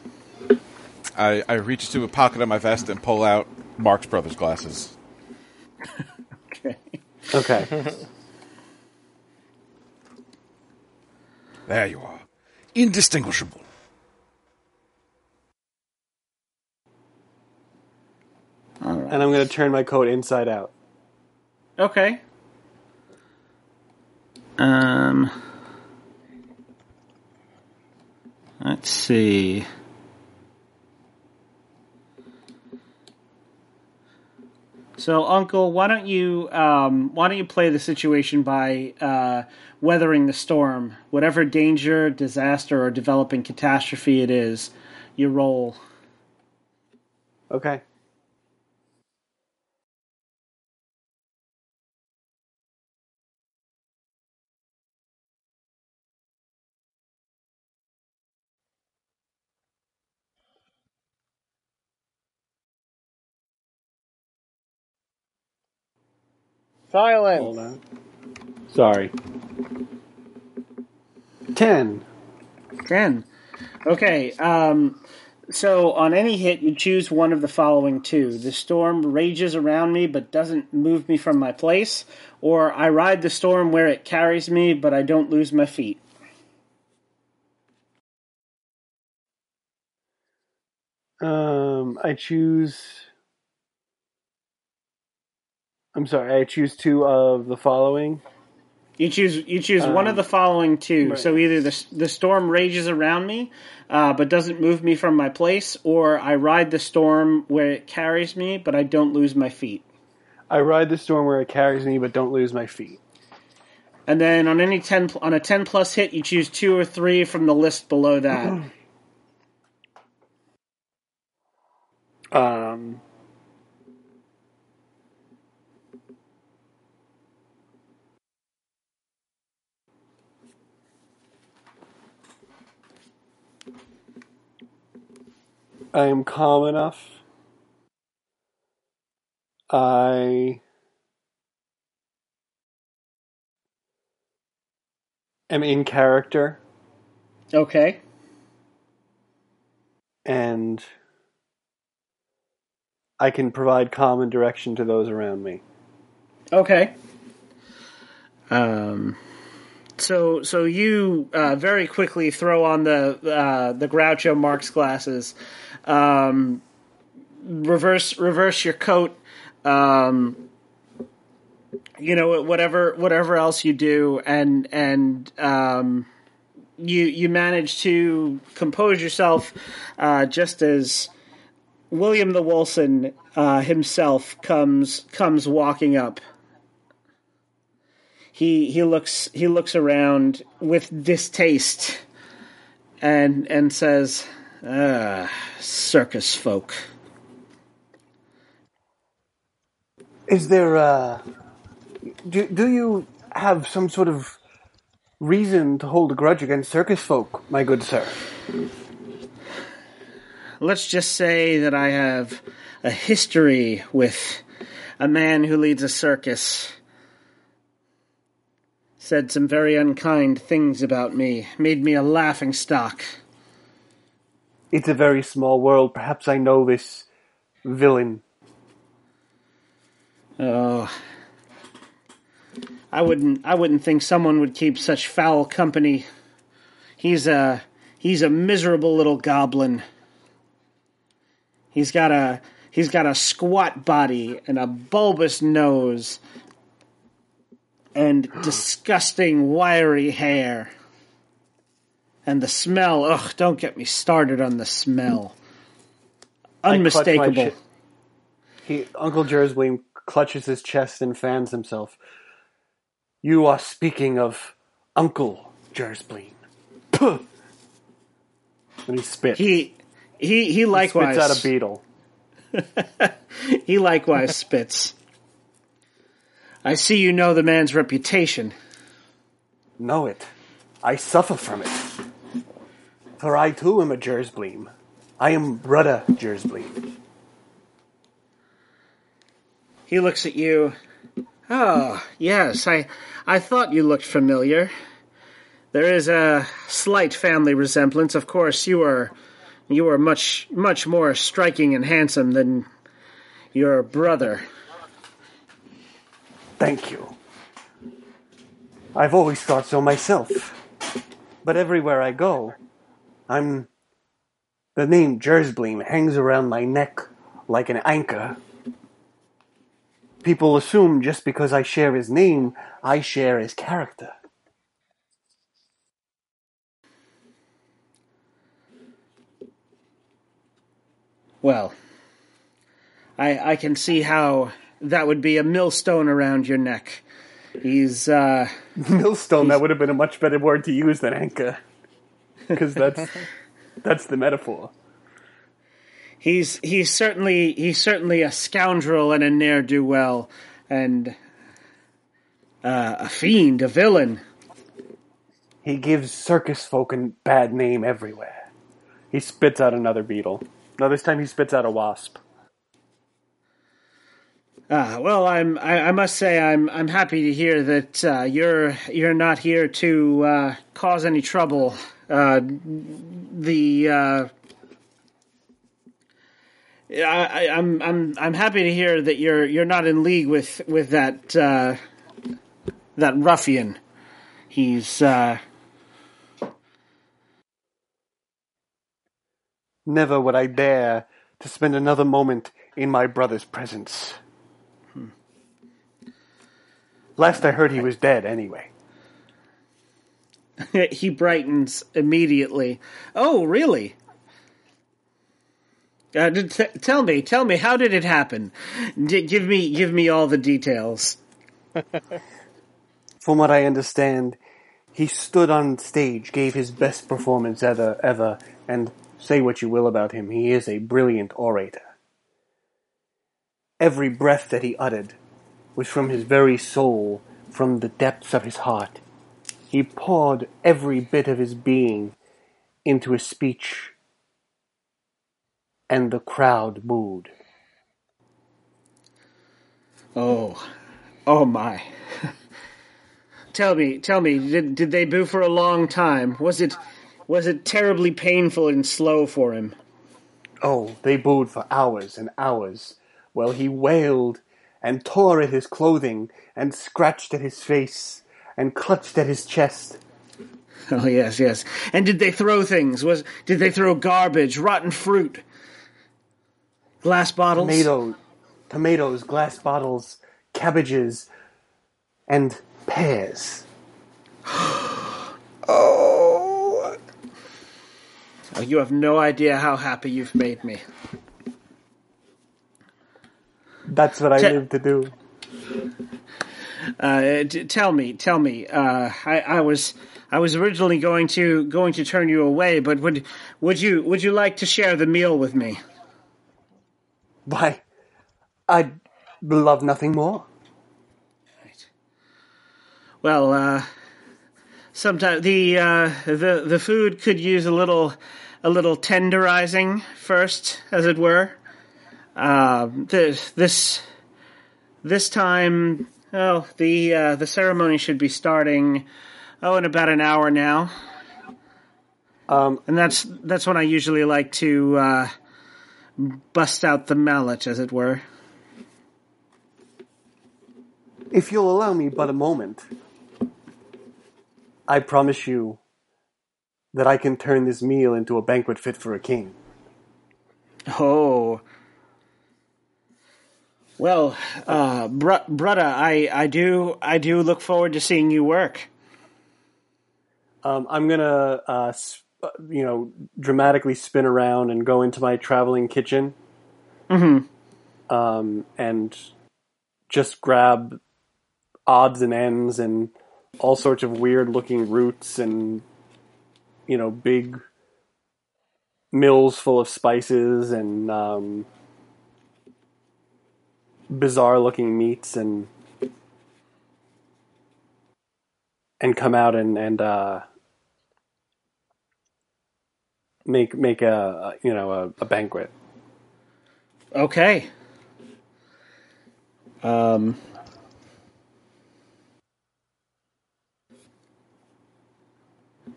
I, I reach to a pocket of my vest and pull out Marx Brothers glasses. [LAUGHS] Okay. Okay. There you are. Indistinguishable. And I'm going to turn my coat inside out. Okay. Um. Let's see. So, Uncle, why don't you um, why don't you play the situation by uh, weathering the storm, whatever danger, disaster, or developing catastrophe it is, you roll. Okay. Silence. Hold on. Sorry. Ten. Ten. Okay. Um, so on any hit, you choose one of the following two: the storm rages around me but doesn't move me from my place, or I ride the storm where it carries me but I don't lose my feet. Um, I choose. I'm sorry. I choose two of the following. You choose you choose one of the following two. right. So either the the storm rages around me, uh, but doesn't move me from my place, or I ride the storm where it carries me, but I don't lose my feet. I ride the storm where it carries me, but don't lose my feet. And then on any ten on a ten plus hit, you choose two or three from the list below that. [CLEARS THROAT] Um. I am calm enough. I am in character okay. and I can provide calm and direction to those around me. Okay. Um. So so you uh, very quickly throw on the uh, the Groucho Marx glasses, um, reverse reverse your coat, um, you know whatever whatever else you do, and and um, you you manage to compose yourself uh, just as William the Wilson uh, himself comes comes walking up. He he looks he looks around with distaste and and says ah circus folk Is there, uh. Do, do you have some sort of reason to hold a grudge against circus folk, my good sir? let's just say that i have a history with a man who leads a circus said some very unkind things about me made me a laughing stock It's a very small world. Perhaps I know this villain. Oh, I wouldn't. I wouldn't think someone would keep such foul company. He's a he's a miserable little goblin. He's got a he's got a squat body and a bulbous nose and disgusting wiry hair. And the smell, ugh, don't get me started on the smell. I clutch my Unmistakable. He, Uncle Jersbleem clutches his chest and fans himself. You are speaking of Uncle Jersbleem. Puh! And he spits. He He he likewise Spits out a beetle. [LAUGHS] he likewise spits. I see you know the man's reputation. Know it. I suffer from it. For I too am a Jersbleem. I am Rudda Jersbleem. He looks at you. Oh, yes, I I thought you looked familiar. There is a slight family resemblance. Of course, you are you are much much more striking and handsome than your brother. Thank you. I've always thought so myself. But everywhere I go, I'm. The name Jersbleem hangs around my neck like an anchor. People assume just because I share his name, I share his character. Well, I I can see how that would be a millstone around your neck. He's uh [LAUGHS] Millstone, that would have been a much better word to use than anchor. [LAUGHS] Because that's, that's the metaphor. he's he's certainly he's certainly a scoundrel and a ne'er do well and uh, a fiend, a villain. He gives circus folk a bad name everywhere. He spits out another beetle. Now this time he spits out a wasp. Ah, well, I'm. I, I must say, I'm. I'm happy to hear that uh, you're. You're not here to uh, cause any trouble. Uh, the. Uh, I, I, I'm. I'm. I'm happy to hear that you're. You're not in league with with that. Uh, that ruffian. He's. Uh, Never would I dare to spend another moment in my brother's presence. Last I heard, he was dead anyway. [LAUGHS] he brightens immediately. Oh, really? Uh, t- tell me, tell me, how did it happen? D- give me, give me all the details. [LAUGHS] From what I understand, he stood on stage, gave his best performance ever, ever, and say what you will about him, he is a brilliant orator. Every breath that he uttered was from his very soul, from the depths of his heart. He poured every bit of his being into his speech, and the crowd booed. Oh, oh my! [LAUGHS] tell me, tell me, did did they boo for a long time? Was it was it terribly painful and slow for him? Oh, they booed for hours and hours, while he wailed and tore at his clothing and scratched at his face and clutched at his chest. Oh yes, yes. And did they throw things? Was did they throw garbage, rotten fruit, glass bottles? Tomatoes, tomatoes, glass bottles, cabbages, and pears. Oh, [GASPS] oh, you have no idea how happy you've made me. That's what I Te- live to do. Uh, d- tell me, tell me. Uh, I, I was, I was originally going to going to turn you away, but would would you would you like to share the meal with me? Why, I'd love nothing more. Well, uh, sometimes the uh, the the food could use a little a little tenderizing first, as it were. Uh, this this this time, oh, the uh, the ceremony should be starting. Oh, in about an hour now, Um, and that's that's when I usually like to uh, bust out the mallet, as it were. if you'll allow me but a moment, I promise you that I can turn this meal into a banquet fit for a king. Oh. Well, uh, br- brother, I, I do I do look forward to seeing you work. Um, I'm gonna, uh, sp- uh, you know, dramatically spin around and go into my traveling kitchen, um, and just grab odds and ends and all sorts of weird looking roots and you know big mills full of spices and um, bizarre looking meats and and come out and and uh, make make a, you know a, a banquet. Okay. Um,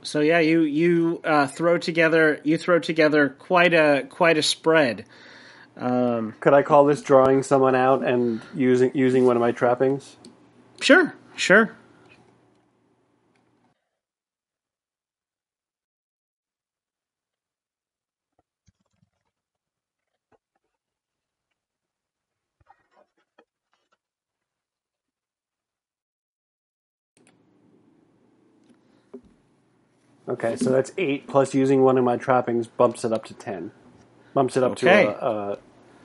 so yeah, you you uh, throw together you throw together quite a quite a spread. Um, Could I call this drawing someone out and using using one of my trappings? sure, sure. Okay, so that's eight plus using one of my trappings bumps it up to ten. Bumps it up Okay. to a, a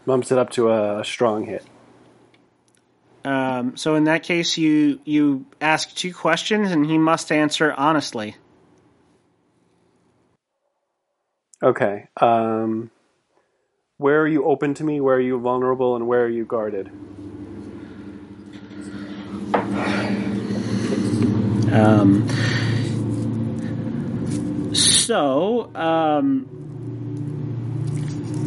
bumps it up to a strong hit. Um, so in that case, you you ask two questions, and he must answer honestly. Okay. Um, where are you open to me? Where are you vulnerable? And where are you guarded? Um, so, um,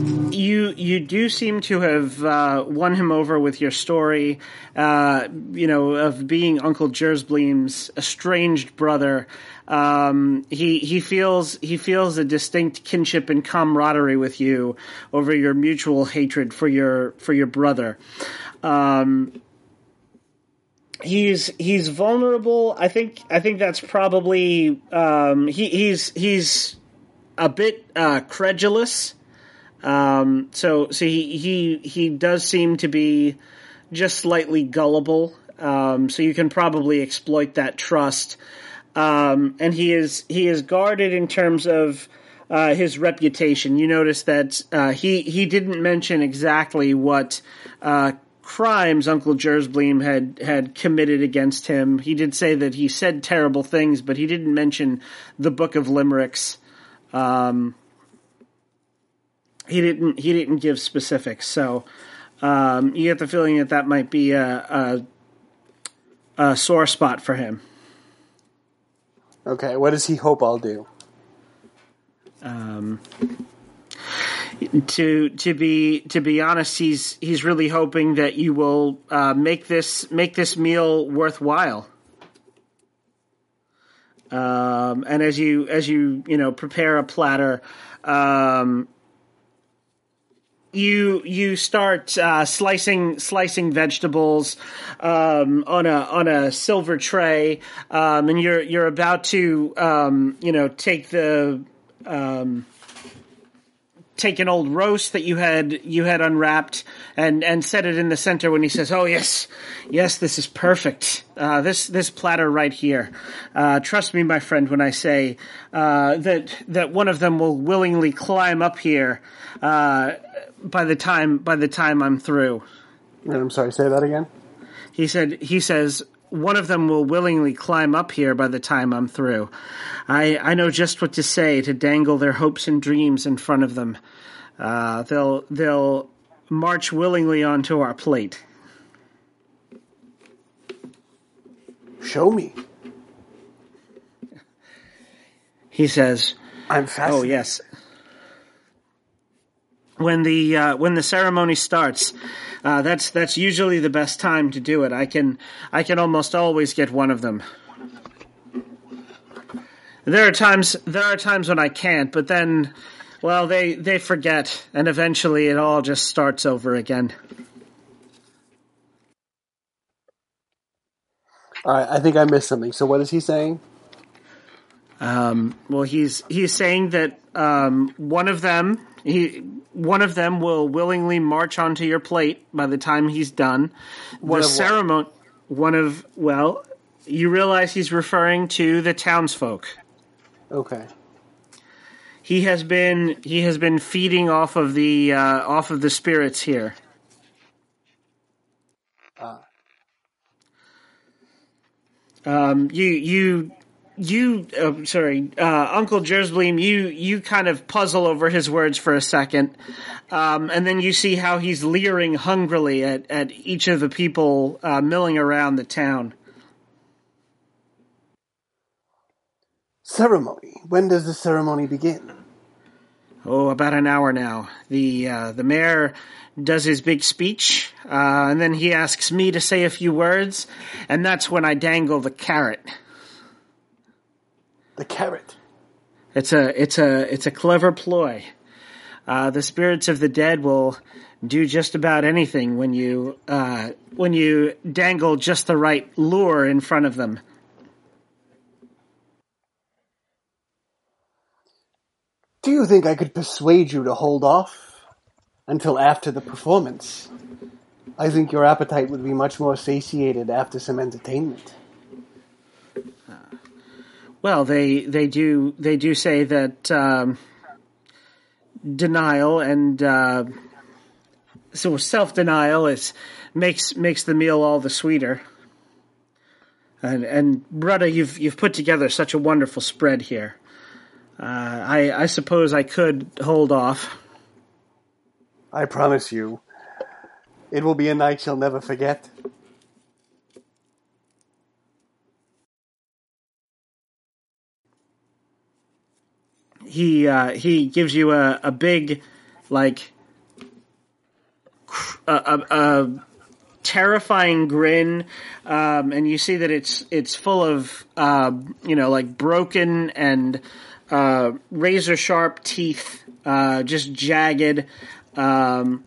you you do seem to have uh, won him over with your story, uh, you know, of being Uncle Jersbleem's estranged brother. Um, he he feels he feels a distinct kinship and camaraderie with you over your mutual hatred for your for your brother. Um, he's he's vulnerable. I think I think that's probably um, he, he's he's a bit uh, credulous. Um, so so he, he he does seem to be just slightly gullible. Um, so you can probably exploit that trust. Um, and he is he is guarded in terms of uh, his reputation. You notice that uh, he he didn't mention exactly what uh, crimes Uncle Jersbleem had had committed against him. He did say that he said terrible things, but he didn't mention the Book of Limericks. Um, he didn't he didn't give specifics, so um, you get the feeling that that might be a, a, a sore spot for him. Okay. What does he hope I'll do? Um, to to be to be honest, he's he's really hoping that you will uh, make this make this meal worthwhile. Um, and as you as you you know prepare a platter, um, you you start uh, slicing slicing vegetables um, on a on a silver tray, um, and you're you're about to um, you know take the um, take an old roast that you had you had unwrapped and and set it in the center when he says, "Oh yes, yes, this is perfect. Uh, this this platter right here. Uh, trust me, my friend, when I say uh, that that one of them will willingly climb up here uh, by the time by the time I'm through." I'm sorry. Say that again. He said he says one of them will willingly climb up here by the time I'm through. I I know just what to say to dangle their hopes and dreams in front of them. Uh, they'll they'll march willingly onto our plate. Show me. He says, I'm fascinated. "Oh yes." When the uh, when the ceremony starts, uh, that's that's usually the best time to do it. I can I can almost always get one of them. There are times there are times when I can't, but then, well, they they forget, and eventually it all just starts over again. All right. I think I missed something. So what is he saying? Um, well, he's he's saying that um, one of them he one of them will willingly march onto your plate by the time he's done. One the of what? ceremony, one of well, you realize he's referring to the townsfolk. Okay. He has been he has been feeding off of the uh, off of the spirits here. Ah. Um, you you you, uh, sorry, uh, Uncle Jersbleem, you you kind of puzzle over his words for a second, um, and then you see how he's leering hungrily at, at each of the people uh, milling around the town. Ceremony. When does the ceremony begin? Oh, about an hour now. The uh, the mayor does his big speech, uh, and then he asks me to say a few words, and that's when I dangle the carrot. The carrot. It's a it's a it's a clever ploy. Uh, the spirits of the dead will do just about anything when you uh, when you dangle just the right lure in front of them. Do you think I could persuade you to hold off until after the performance? I think your appetite would be much more satiated after some entertainment. Well, they they do they do say that um, denial and uh, so self denial is makes makes the meal all the sweeter. And and brother, you've you've put together such a wonderful spread here. Uh, I I suppose I could hold off. I promise you, it will be a night you'll never forget. He uh, he gives you a, a big like a, a, a terrifying grin um, and you see that it's it's full of uh, you know like broken and uh, razor sharp teeth uh, just jagged um,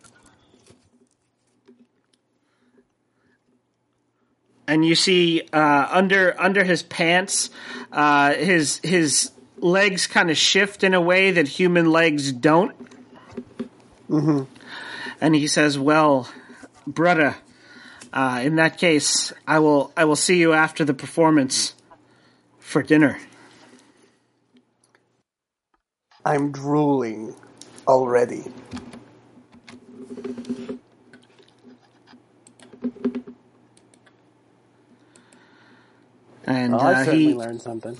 and you see uh, under under his pants, uh, his his legs kind of shift in a way that human legs don't. Mm-hmm. And he says, "Well, brother, uh, in that case, I will I will see you after the performance for dinner." I'm drooling already. And Oh, I uh, certainly he learned something.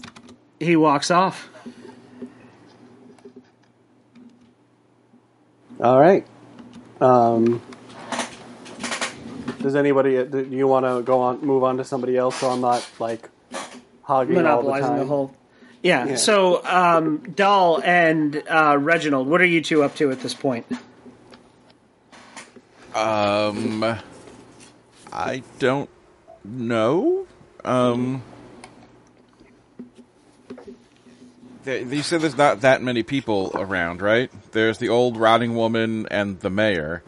He walks off. All right. Um, does anybody? uh, Do you want to go on, move on to somebody else, so I'm not like hogging all the monopolizing time? the, whole. Yeah. Yeah. So, um, Doll and uh, Reginald, what are you two up to at this point? Um, I don't know. Um, th- you said there's not that many people around, right? There's the old rotting woman and the mayor.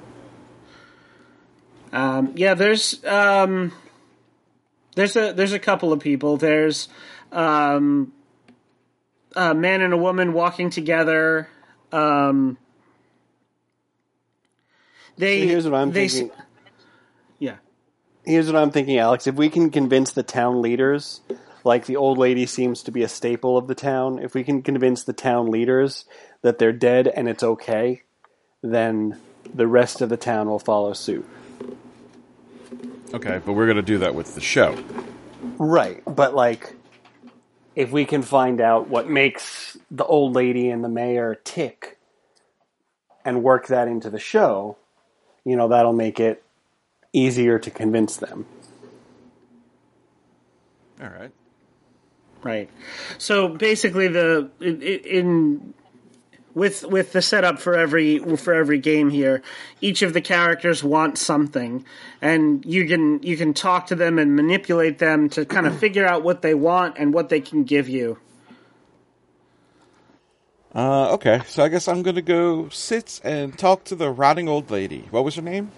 Um, yeah, there's um, there's a there's a couple of people. There's um, a man and a woman walking together. Um, they So here's what I'm they thinking. Yeah. Here's what I'm thinking, Alex. If we can convince the town leaders, like the old lady seems to be a staple of the town, if we can convince the town leaders that they're dead and it's okay, then the rest of the town will follow suit. Okay, but we're gonna do that with the show. Right, but like, if we can find out what makes the old lady and the mayor tick and work that into the show, you know, that'll make it easier to convince them. All right. Right. So basically, the in, in with with the setup for every for every game here, each of the characters want something, and you can you can talk to them and manipulate them to kind of [CLEARS THROAT] figure out what they want and what they can give you. Uh, okay, so I guess I'm gonna go sit and talk to the rotting old lady. What was her name?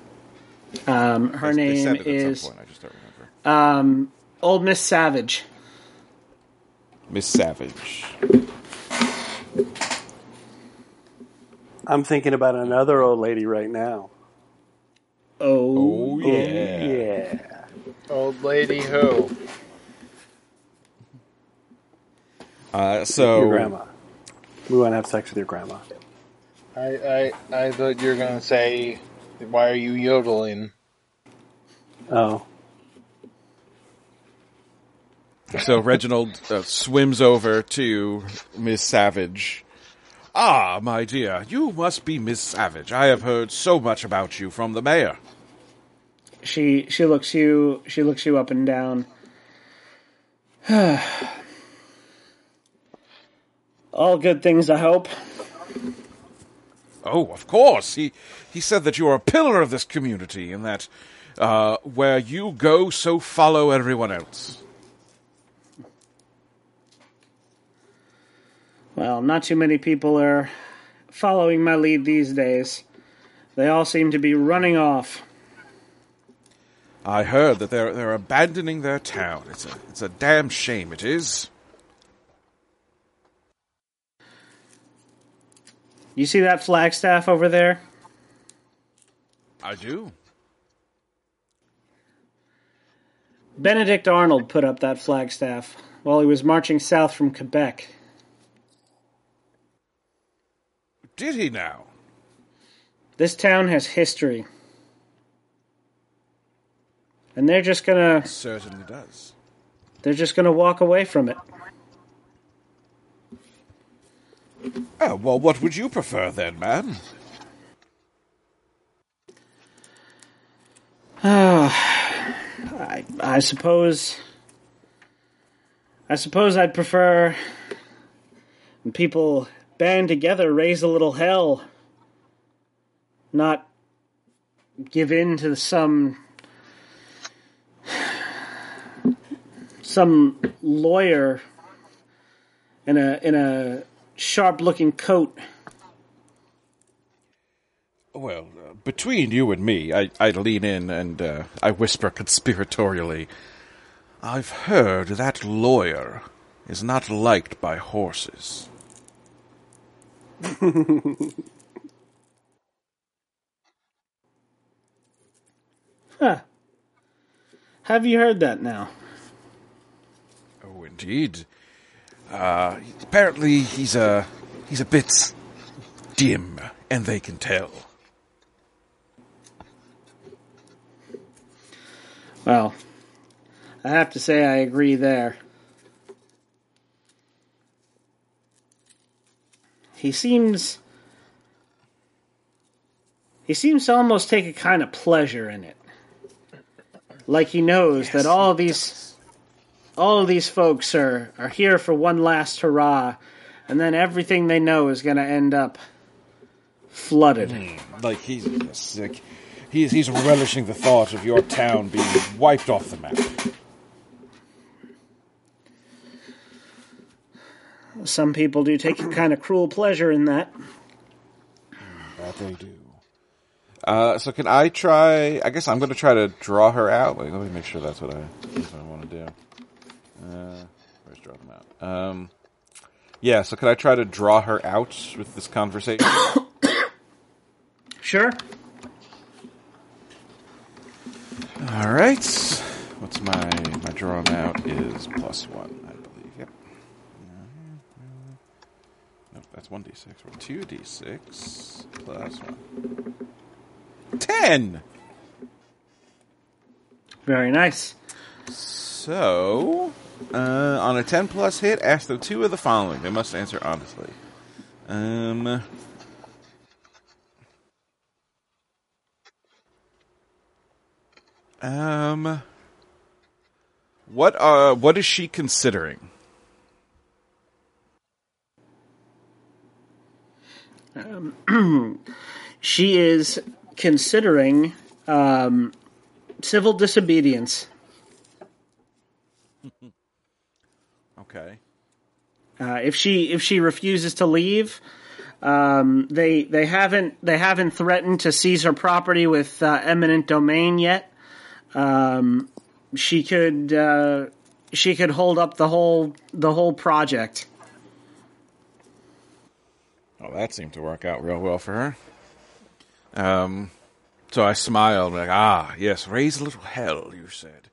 Um, her They- they name said it at some is point, I just don't remember. um, Old Miss Savage. Miss Savage. I'm thinking about another old lady right now. Oh, Oh yeah. Yeah. Old lady who? Uh, so Your grandma. We want to have sex with your grandma. I, I, I thought you were going to say, why are you yodeling? Oh. So Reginald uh, swims over to Miss Savage. Ah, my dear, you must be Miss Savage. I have heard so much about you from the mayor. She she looks you she looks you up and down. [SIGHS] All good things, I hope. Oh, of course. He he said that you are a pillar of this community, and that uh, where you go, so follow everyone else. Well, not too many people are following my lead these days. They all seem to be running off. I heard that they're they're abandoning their town. It's a it's a damn shame. It is. You see that flagstaff over there? I do. Benedict Arnold put up that flagstaff while he was marching south from Quebec. Did he now? This town has history. And they're just gonna Certainly does. they're just gonna walk away from it. Oh, well, what would you prefer then, ma'am? Ah, I I suppose I suppose I'd prefer people band together, raise a little hell, not give in to some some lawyer in a in a sharp looking coat. Well, uh, between you and me, I, I lean in and uh, I whisper conspiratorially. I've heard that lawyer is not liked by horses. [LAUGHS] Huh. Have you heard that now? Oh, indeed. Uh, apparently he's a he's a bit dim, and they can tell. Well, I have to say I agree there. He seems he seems to almost take a kind of pleasure in it. Like he knows that all these all of these folks are, are here for one last hurrah, and then everything they know is gonna end up flooded. Hmm, like he's sick. He's he's relishing the thought of your town being wiped off the map. Some people do take a [COUGHS] kind of cruel pleasure in that. That they do. Uh, so can I try? I guess I'm going to try to draw her out. Wait, let me make sure that's what I, that's what I want to do. Uh, where's draw them out? Um, yeah. So can I try to draw her out with this conversation? [COUGHS] Sure. All right. What's my my drawing out is plus one, I believe. Yep. Nope, that's one d six. Or two d six plus one. Ten. Very nice. So, uh, on a 10 plus hit, ask them two of the following. They must answer honestly. Um. Um. What uh what is she considering? [CLEARS THROAT] She is considering um, civil disobedience. [LAUGHS] Okay. Uh, if she if she refuses to leave, um, they they haven't they haven't threatened to seize her property with uh, eminent domain yet. Um, she could uh, she could hold up the whole the whole project. Oh, that seemed to work out real well for her. Um, so I smiled, like, ah, yes, raise a little hell, you said.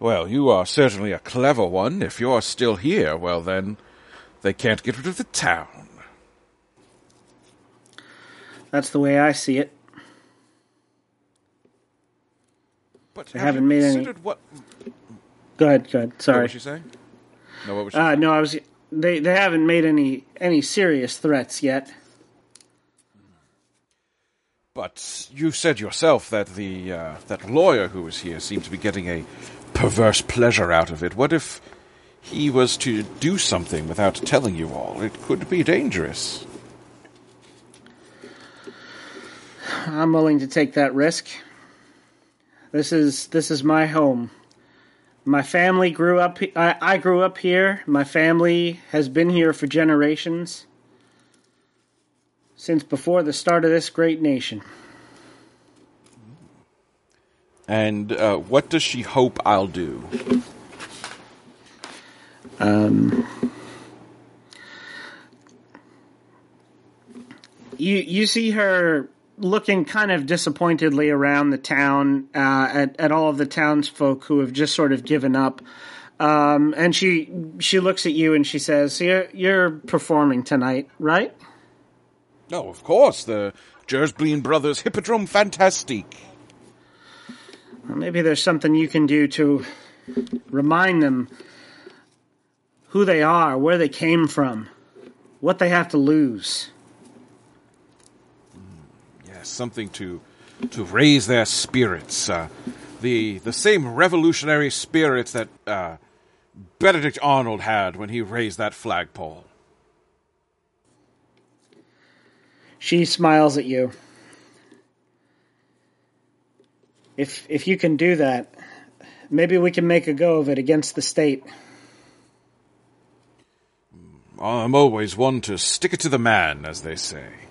Well, you are certainly a clever one. If you're still here, well then, they can't get rid of the town. That's the way I see it. But They have haven't you made any- what? Go ahead, go ahead. What Sorry. was she saying? No, what was she Uh, saying? no, I was. They they haven't made any any serious threats yet. But you said yourself that the uh, that lawyer who was here seemed to be getting a perverse pleasure out of it. What if he was to do something without telling you all? It could be dangerous. I'm willing to take that risk. This is this is my home. My family grew up. I, I grew up here. My family has been here for generations, since before the start of this great nation. And uh, what does she hope I'll do? Um, You you see her looking kind of disappointedly around the town uh, at at all of the townsfolk who have just sort of given up. Um, and she she looks at you and she says, "You're you're performing tonight, right?" No, of course, the Jersbleem Brothers Hippodrome Fantastique. Well, maybe there's something you can do to remind them who they are, where they came from, what they have to lose. Something to to raise their spirits. Uh, the the same revolutionary spirits that uh, Benedict Arnold had when he raised that flagpole. She smiles at you. If if you can do that, maybe we can make a go of it against the state. I'm always one to stick it to the man, as they say.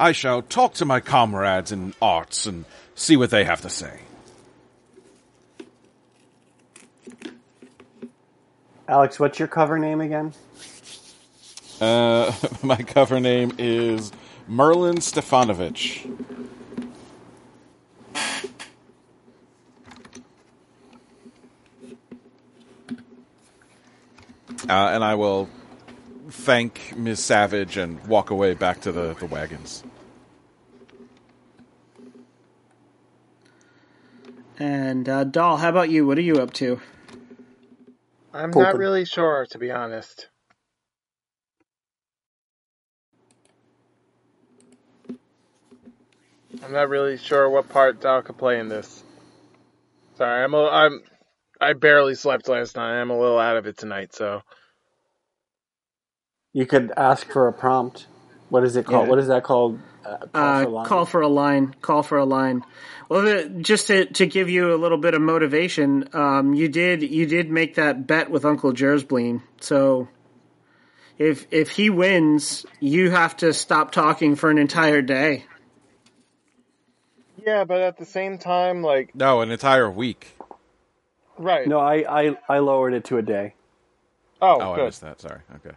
I shall talk to my comrades in arts and see what they have to say. Alex, what's your cover name again? Uh, [LAUGHS] my cover name is Merlin Stefanovich. Uh, and I will thank Ms. Savage and walk away back to the, the wagons. And uh, Doll, how about you? What are you up to? I'm Cool. not really sure, to be honest. I'm not really sure what part Doll could play in this. Sorry, I'm a, I'm I barely slept last night. I'm a little out of it tonight, so You could ask for a prompt. What is it called? Yeah. What is that called? Uh, call Uh, for line? call for a line. Call for a line. Well, the, just to, to give you a little bit of motivation, um, you did you did make that bet with Uncle Jersbleem. So if if he wins, you have to stop talking for an entire day. yeah. But at the same time, like No, an entire week. right? No, I, I, I lowered it to a day oh, Oh, I missed that. Sorry. Okay.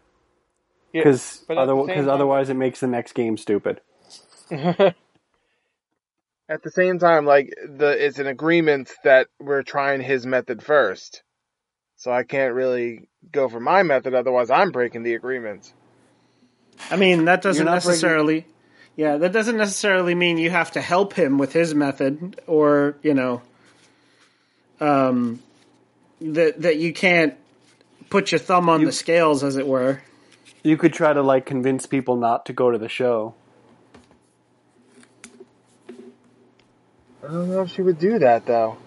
Because but at the same time- otherwise it makes the next game stupid. [LAUGHS] At the same time, like the it's an agreement that we're trying his method first, so I can't really go for my method. Otherwise, I'm breaking the agreement. I mean, that doesn't You're breaking- necessarily. Yeah, that doesn't necessarily mean you have to help him with his method, or you know, um, that that you can't put your thumb on the scales, as it were. You could try to like convince people not to go to the show. I don't know if she would do that though.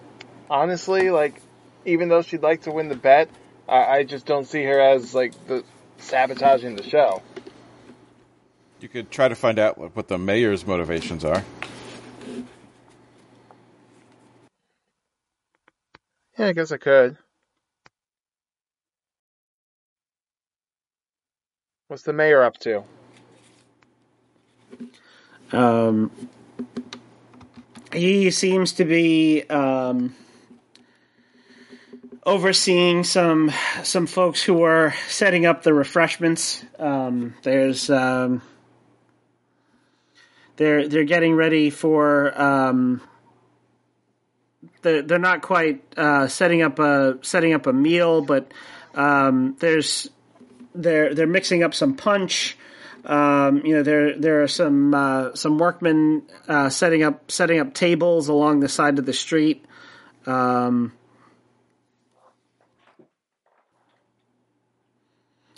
Honestly, like even though she'd like to win the bet, I, I just don't see her as like the sabotaging the show. You could try to find out what- what the mayor's motivations are. Yeah, I guess I could. What's the mayor up to? Um, he seems to be um, overseeing some some folks who are setting up the refreshments. Um, there's um, they're they're getting ready for. Um, they're, they're not quite uh, setting up a setting up a meal, but um, there's they're they're mixing up some punch. Um, you know, there there are some uh, some workmen uh, setting up setting up tables along the side of the street. Um,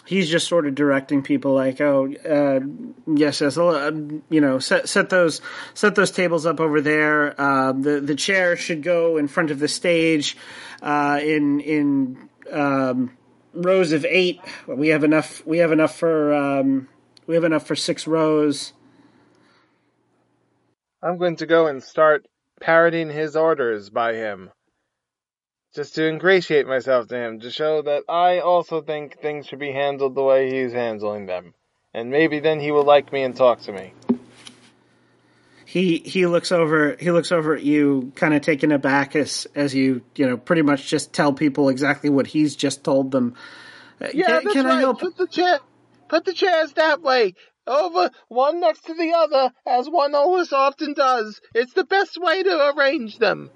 he's just sort of directing people like, oh, uh, yes, yes, uh, you know, set set those set those tables up over there. Uh, the the chair should go in front of the stage, uh, in in um, rows of eight. We have enough. We have enough for um, we have enough for six rows. I'm going to go and start parroting his orders by him. Just to ingratiate myself to him, to show that I also think things should be handled the way he's handling them. And maybe then he will like me and talk to me. He he looks over he looks over at you, kind of taken aback as as you you know pretty much just tell people exactly what he's just told them. Uh, Yeah, can, that's can right. I help? Put the chair, put the chairs that way, over one next to the other, as one always often does. It's the best way to arrange them.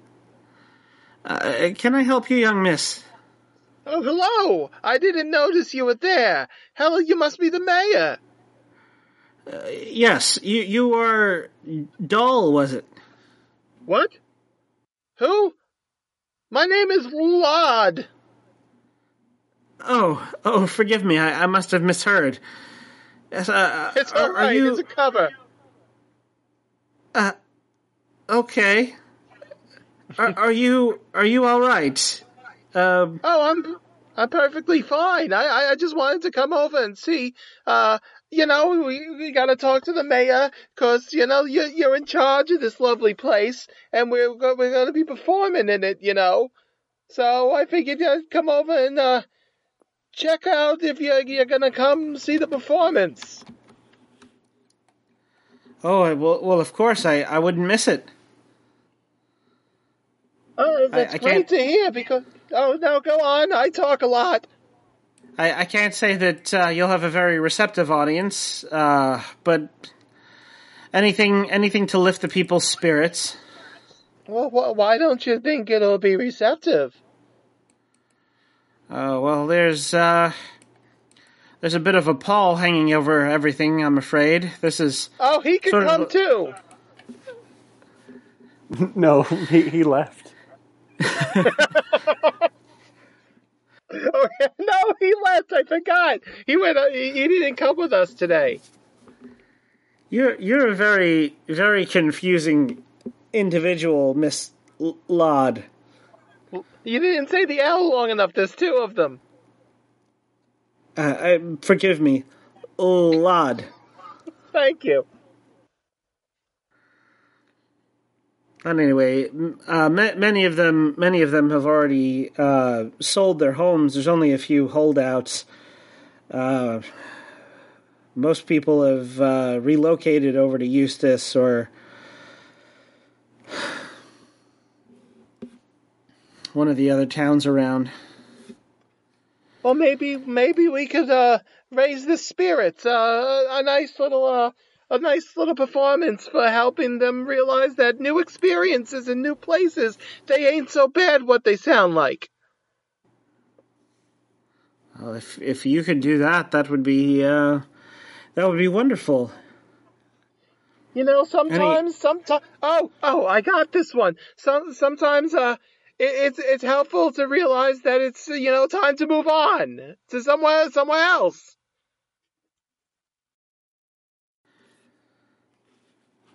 Uh, can I help you, young miss? Oh, hello! I didn't notice you were there. Hell, you must be the mayor. Yes, you you are dull, was it? What? Who? My name is Lod. Oh, oh, forgive me. I, I must have misheard. Yes, uh, It's are, all right. you It's a cover. Uh, okay? Are, are you are you all right? Um, Oh, I'm I'm perfectly fine. I, I just wanted to come over and see. Uh, you know, we we gotta talk to the mayor because you know you're you're in charge of this lovely place, and we're go- we're gonna be performing in it. You know, so I figured I'd come over and uh check out if you're you're gonna come see the performance. oh, well, well, of course, I, I wouldn't miss it. Oh, that's I great can't- to hear because. Oh no, go on. I talk a lot. I, I can't say that uh, you'll have a very receptive audience, uh, but anything anything to lift the people's spirits. Well, wh- why don't you think it'll be receptive? Uh, well, there's uh, there's a bit of a pall hanging over everything. I'm afraid this is Oh, he can Sort of- come too. [LAUGHS] No, he, he left. [LAUGHS] Oh, no, he left. I forgot. He went. Uh, he, he didn't come with us today. you're you're a very very confusing individual, Miss L- Lod. You didn't say the L long enough. There's two of them. Uh, I, forgive me, Lod. Thank you. And anyway, uh, ma- many of them, many of them have already uh, sold their homes. There's only a few holdouts. Uh, most people have uh, relocated over to Eustis or one of the other towns around. Well, maybe maybe we could uh, raise the spirits. Uh, a nice little uh, a nice little performance for helping them realize that new experiences and new places they ain't so bad. What they sound like. Well, if if you could do that, that would be uh, that would be wonderful. You know, sometimes, sometimes. Oh, oh, I got this one. Some sometimes, uh, it's it's helpful to realize that it's you know time to move on to somewhere somewhere else.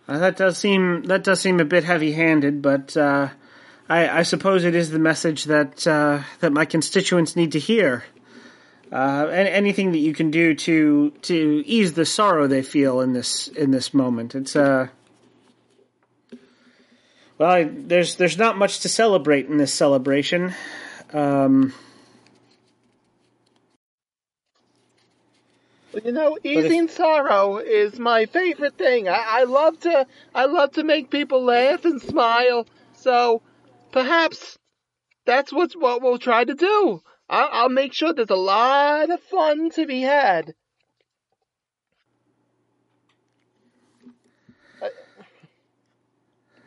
Uh, that does seem that does seem a bit heavy-handed, but uh, I, I suppose it is the message that uh, that my constituents need to hear. Uh, and anything that you can do to to ease the sorrow they feel in this in this moment, it's uh. Well, I, there's there's not much to celebrate in this celebration. Um, You know, easing sorrow is my favorite thing. I, I love to I love to make people laugh and smile. So perhaps that's what's what we'll try to do. I'll, I'll make sure there's a lot of fun to be had.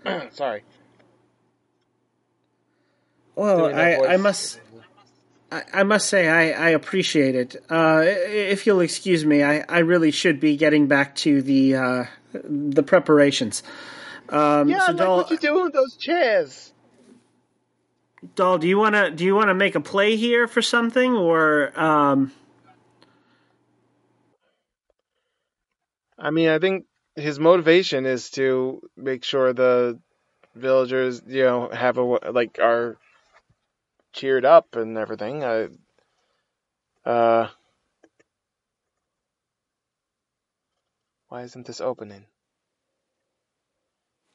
[COUGHS] Sorry. Well, I, I must. I, I must say I, I appreciate it. Uh, if you'll excuse me, I, I really should be getting back to the uh, the preparations. Um, yeah, so like what you doing with those chairs? Doll, do you wanna do you wanna make a play here for something or? Um... I mean, I think his motivation is to make sure the villagers, you know, have a like are cheered up and everything. I, uh, why isn't this opening?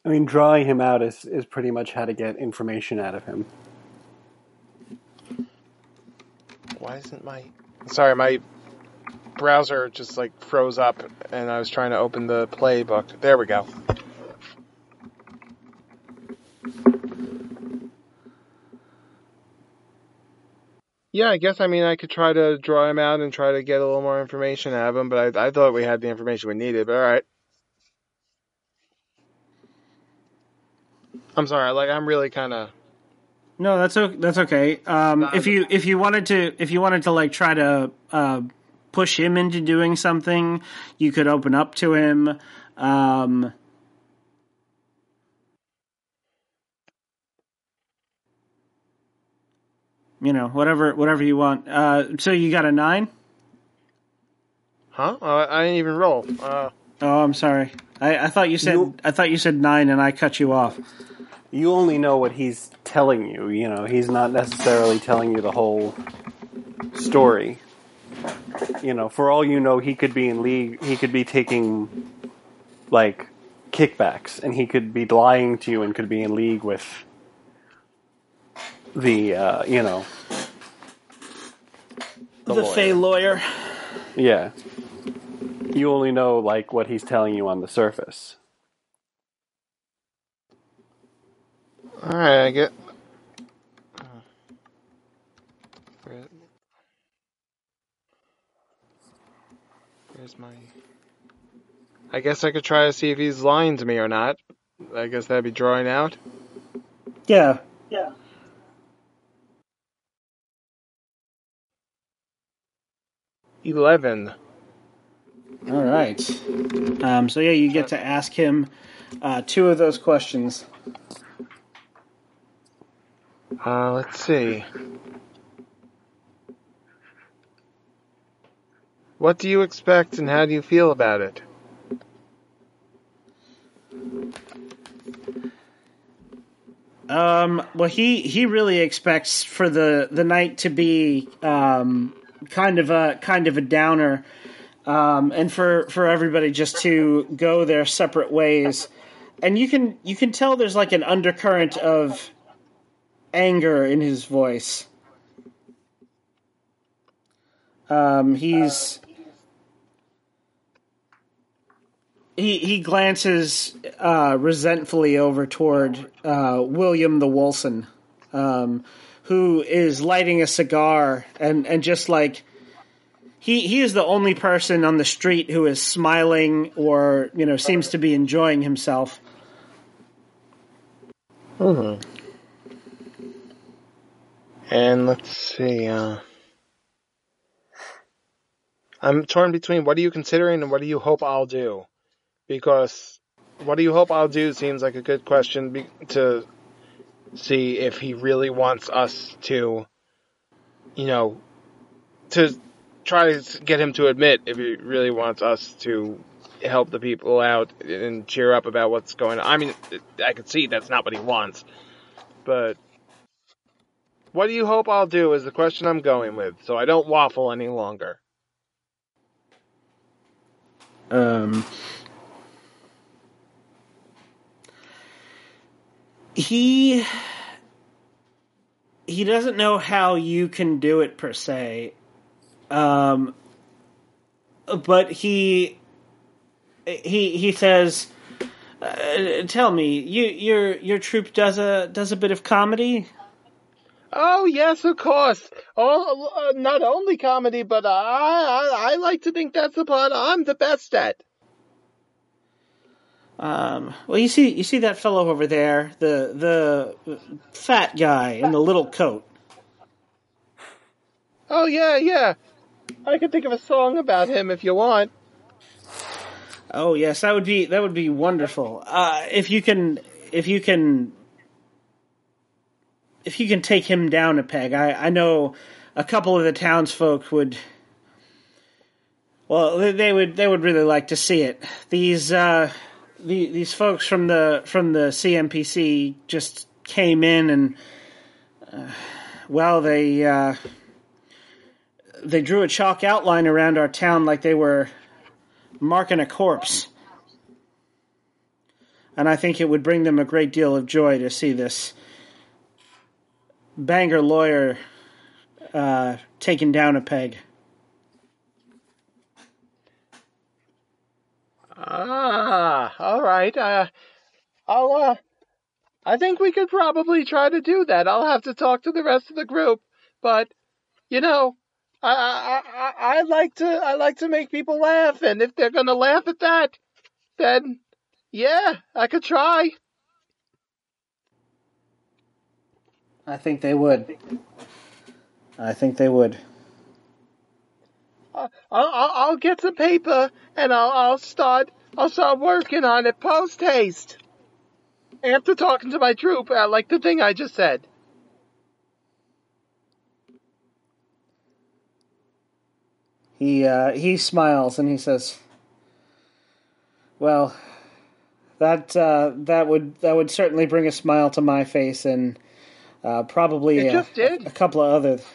I mean, drawing him out is, is pretty much how to get information out of him. Why isn't my sorry my browser just like froze up and I was trying to open the playbook. There we go. Yeah, I guess I mean I could try to draw him out and try to get a little more information out of him, but I, I thought we had the information we needed. But all right. I'm sorry, like I'm really kind of No, that's o- that's okay. Um, if you if you wanted to if you wanted to like try to uh, push him into doing something, you could open up to him. Um, you know, whatever whatever you want. Uh, so you got a nine? huh? Uh, I didn't even roll. Uh, Oh, I'm sorry. I, I thought you said You- I thought you said nine, and I cut you off. You only know what he's telling you, you know, he's not necessarily telling you the whole story. You know, for all you know, he could be in league, he could be taking, like, kickbacks, and he could be lying to you and could be in league with the, uh, you know, The, lawyer. Fey lawyer. Yeah. You only know, like, what he's telling you on the surface. all right, I get. Where, where's my? I guess I could try to see if he's lying to me or not. I guess that'd be drawing out. Yeah. Yeah. Eleven. All right. Um, so yeah, you get to ask him uh, two of those questions. Uh, let's see. What do you expect and how do you feel about it? Um, well, he he really expects for the the night to be um, kind of a kind of a downer, um, and for for everybody just to go their separate ways. And you can you can tell there's like an undercurrent of anger in his voice. Um, he's he he glances uh, resentfully over toward uh, William the Wilson, um, who is lighting a cigar and and just like he he is the only person on the street who is smiling or you know seems to be enjoying himself. Hmm. And let's see, uh. I'm torn between what are you considering and what do you hope I'll do? Because what do you hope I'll do seems like a good question be- to see if he really wants us to, you know, to try to get him to admit if he really wants us to help the people out and cheer up about what's going on. I mean, I can see that's not what he wants, but what do you hope I'll do is the question I'm going with, so I don't waffle any longer. Um, he he doesn't know how you can do it per se, um, but he he he says, uh, "Tell me, you your your troupe does a does a bit of comedy." Oh yes, of course. Oh, uh, not only comedy, but I, I I like to think that's the part I'm the best at. Um, well, you see, you see that fellow over there, the the fat guy in the little coat. Oh yeah, yeah. I could think of a song about him if you want. Oh yes, that would be that would be wonderful. Uh, if you can, if you can, if you can take him down a peg, I I know a couple of the townsfolk would Well, they- they would they would really like to see it. These uh, the, these folks from the from the CMPC just came in and uh, well they uh, they drew a chalk outline around our town like they were marking a corpse. And I think it would bring them a great deal of joy to see this banger lawyer uh, taken down a peg. Ah, all right. Uh, I'll. Uh, I think we could probably try to do that. I'll have to talk to the rest of the group, but you know, I I I, I like to I like to make people laugh, and if they're gonna laugh at that, then yeah, I could try. I think they would. I think they would. I'll I'll, I'll get some paper and I'll I'll start I'll start working on it post haste. After talking to my troop, uh, like the thing I just said. He uh, he smiles and he says, "Well, that uh, that would that would certainly bring a smile to my face and uh, probably a, just did. a couple of other. [LAUGHS]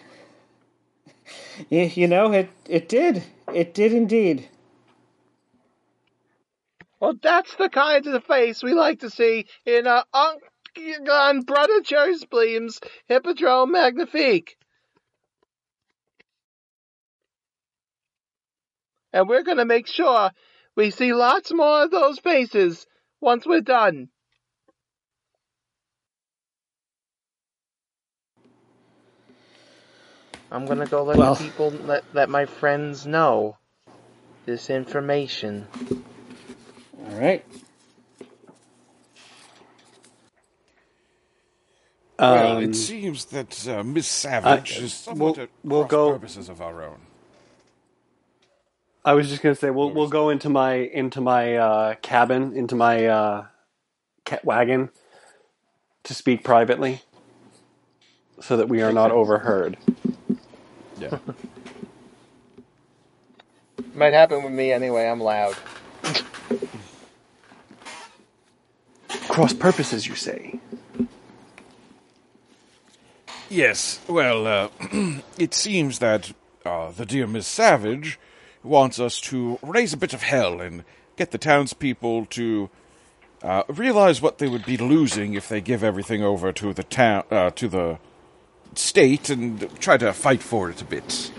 You, you know, it it did it did indeed. Well, that's the kind of face we like to see in uh, Unc on Brother Jersbleem's Hippodrome Magnifique. And we're gonna make sure we see lots more of those faces once we're done. I'm gonna go let Well- people let, let my friends know this information. All right. Well, Um, it seems that uh, Miss Savage uh, is somewhat we'll- at we'll go- purposes of our own. I was just gonna say we'll we'll go into my into my uh, cabin into my uh, cat wagon to speak privately, so that we are not overheard. Yeah. Might happen with me anyway, I'm loud. [LAUGHS] Cross purposes, you say? Yes, well, uh, [CLEARS THROAT] it seems that uh, the dear Miss Savage wants us to raise a bit of hell and get the townspeople to uh, realize what they would be losing if they give everything over to the town, uh, to the state, and try to fight for it a bit.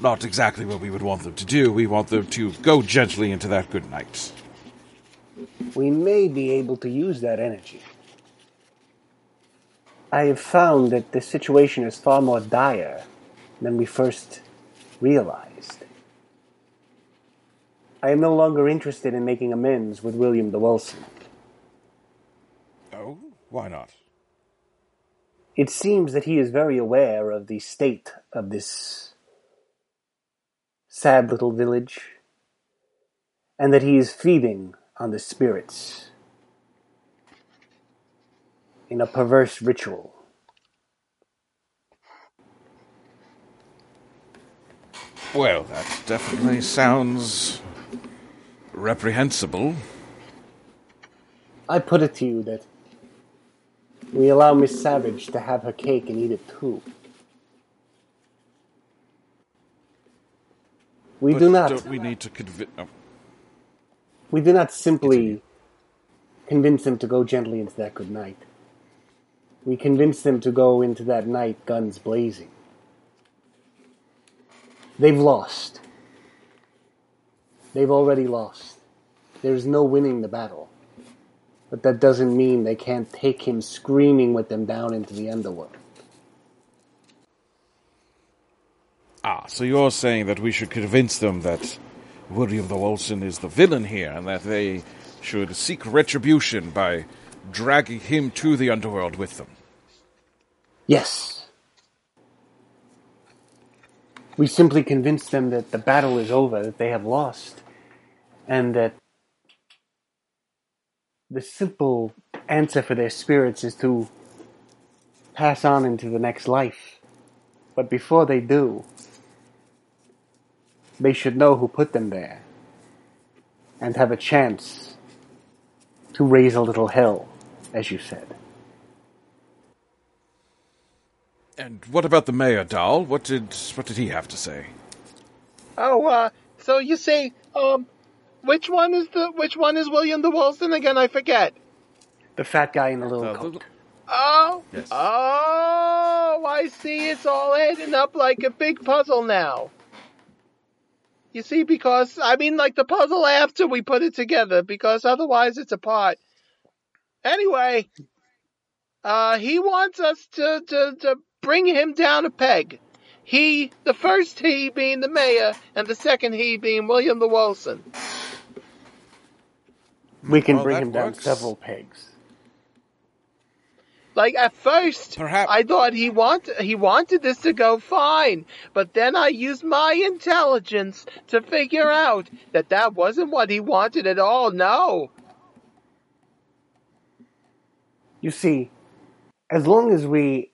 Not exactly what we would want them to do. We want them to go gently into that good night. We may be able to use that energy. I have found that the situation is far more dire than we first realized. I am no longer interested in making amends with William the Wilson. Oh, why not? It seems that he is very aware of the state of this sad little village, and that he is feeding on the spirits in a perverse ritual. Well, that definitely sounds reprehensible. I put it to you that we allow Miss Savage to have her cake and eat it too. We But do not. Don't we need to convince? Oh, We do not simply convince them to go gently into that good night. We convince them to go into that night guns blazing. They've lost. They've already lost. There's no winning the battle. But that doesn't mean they can't take him screaming with them down into the underworld. ah, so you're saying that we should convince them that William the Wilson is the villain here, and that they should seek retribution by dragging him to the underworld with them. Yes. We simply convince them that the battle is over, that they have lost, and that the simple answer for their spirits is to pass on into the next life. But before they do, they should know who put them there and have a chance to raise a little hell, as you said. And what about the mayor, Doll? What did what did he have to say? Oh, uh, so you say, um, which one is the which one is William the Wilson again? I forget. The fat guy in the little Uh, coat. Oh, Yes. oh, I see. It's all adding up like a big puzzle now. You see, because I mean, like the puzzle after we put it together, because otherwise it's apart. Anyway, uh, he wants us to to to bring him down a peg. He, the first he being the mayor, and the second he being William the Wilson. We can Well, bring that him down several pegs. Like at first, Perhaps- I thought he want he wanted this to go fine, but then I used my intelligence to figure out that that wasn't what he wanted at all. No, You see, as long as we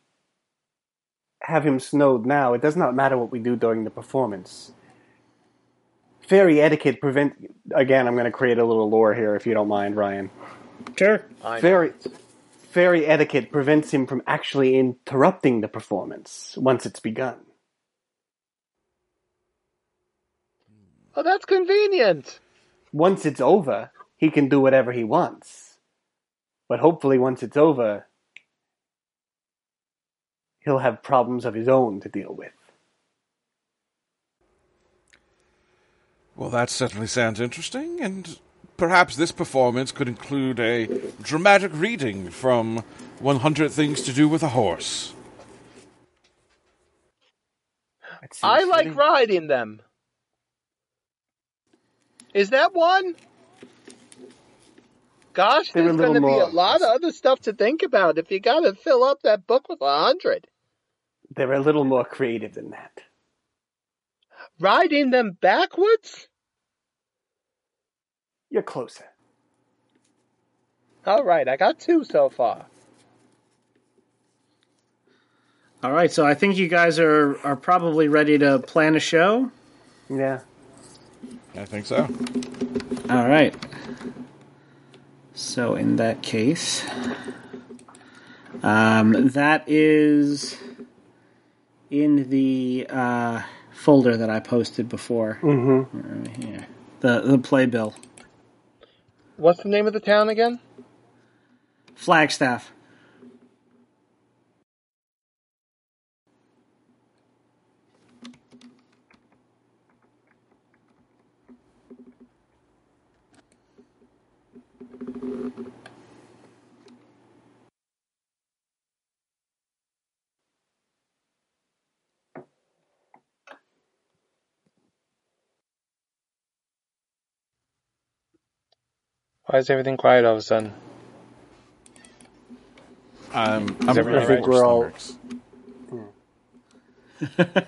have him snowed now, it does not matter what we do during the performance. Fairy etiquette prevent. Again, I'm going to create a little lore here, if you don't mind, Ryan. Sure. I know. Fairy, fairy etiquette prevents him from actually interrupting the performance once it's begun. Oh, that's convenient. Once it's over, he can do whatever he wants. But hopefully, once it's over, he'll have problems of his own to deal with. Well, that certainly sounds interesting, and perhaps this performance could include a dramatic reading from 100 Things to Do with a Horse. I like fitting. riding them. Is that one? Gosh, They're there's going to be a lot of other stuff to think about if you got to fill up that book with a hundred. They're a little more creative than that. Riding them backwards? You're closer. All right, I got two so far. All right, so I think you guys are are probably ready to plan a show. Yeah. I think so. All right. So in that case, um, that is in the uh, folder that I posted before. Mm-hmm. Right here, the the playbill, What's the name of the town again? Flagstaff. Why is everything quiet all of a sudden? Um, I'm everything pretty right? We're all- works. [LAUGHS]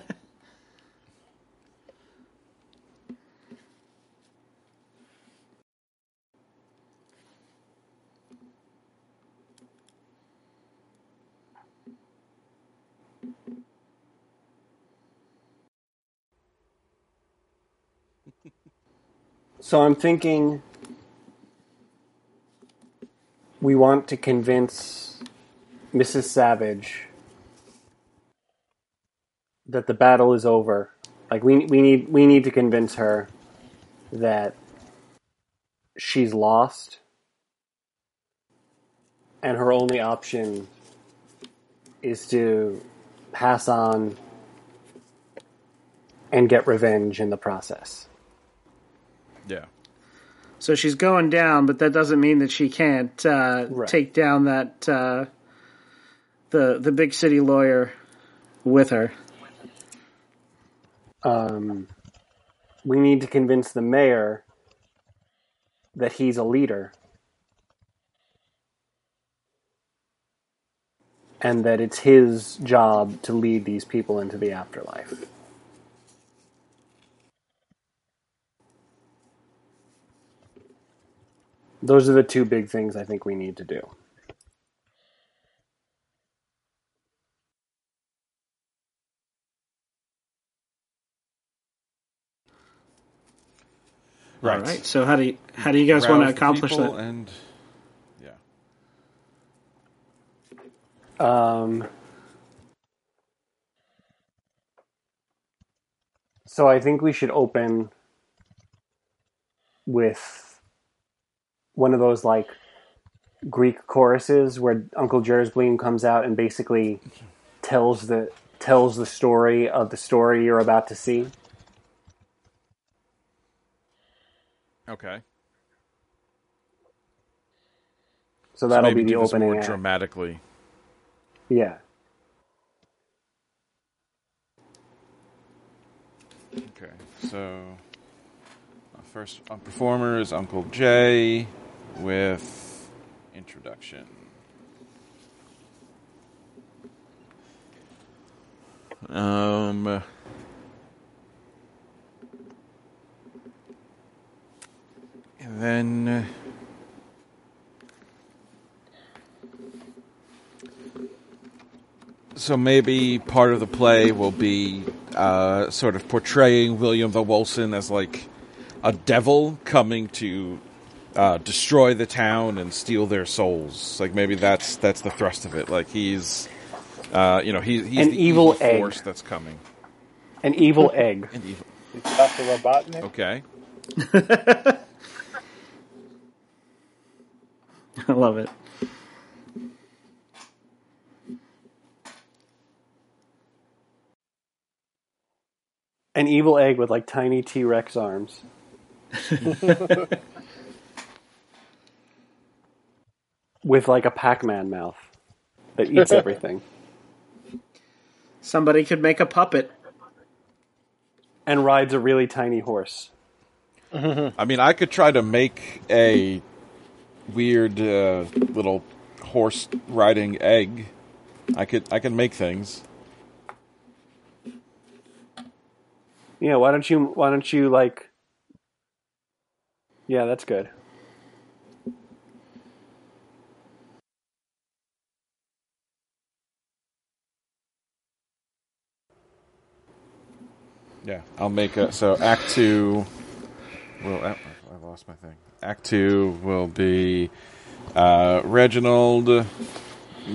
So I'm thinking we want to convince Mrs. Savage that the battle is over. Like we we need we need to convince her that she's lost and her only option is to pass on and get revenge in the process. Yeah. So she's going down, but that doesn't mean that she can't uh, Right. take down that uh, the the big city lawyer with her. um, we need to convince the mayor that he's a leader and that it's his job to lead these people into the afterlife. Those are the two big things I think we need to do. Right. All right. So how do you how do you guys want to accomplish that? And yeah, Um, so I think we should open with one of those like Greek choruses where Uncle Jersbleem comes out and basically tells the tells the story of the story you're about to see. okay. So that'll maybe be the opening more act. dramatically. Yeah. Okay, so first uh, performer is Uncle Jay with introduction. Um. And then. uh, So maybe part of the play will be uh, sort of portraying William the Wilson as like a devil coming to uh, destroy the town and steal their souls. Like maybe that's that's the thrust of it. Like he's, uh, you know, he, he's An the evil egg. force that's coming. An evil [LAUGHS] egg. An evil. Dr. Robotnik. Okay. [LAUGHS] I love it. An evil egg with like tiny T Rex arms. [LAUGHS] with like a Pac Man mouth that eats [LAUGHS] everything. Somebody could make a puppet. and rides a really tiny horse. [LAUGHS] I mean, I could try to make a weird uh, little horse riding egg. I could I can make things. Yeah, why don't you why don't you like Yeah, that's good. Yeah, I'll make a so Act Two. Will I I lost my thing. Act Two will be uh, Reginald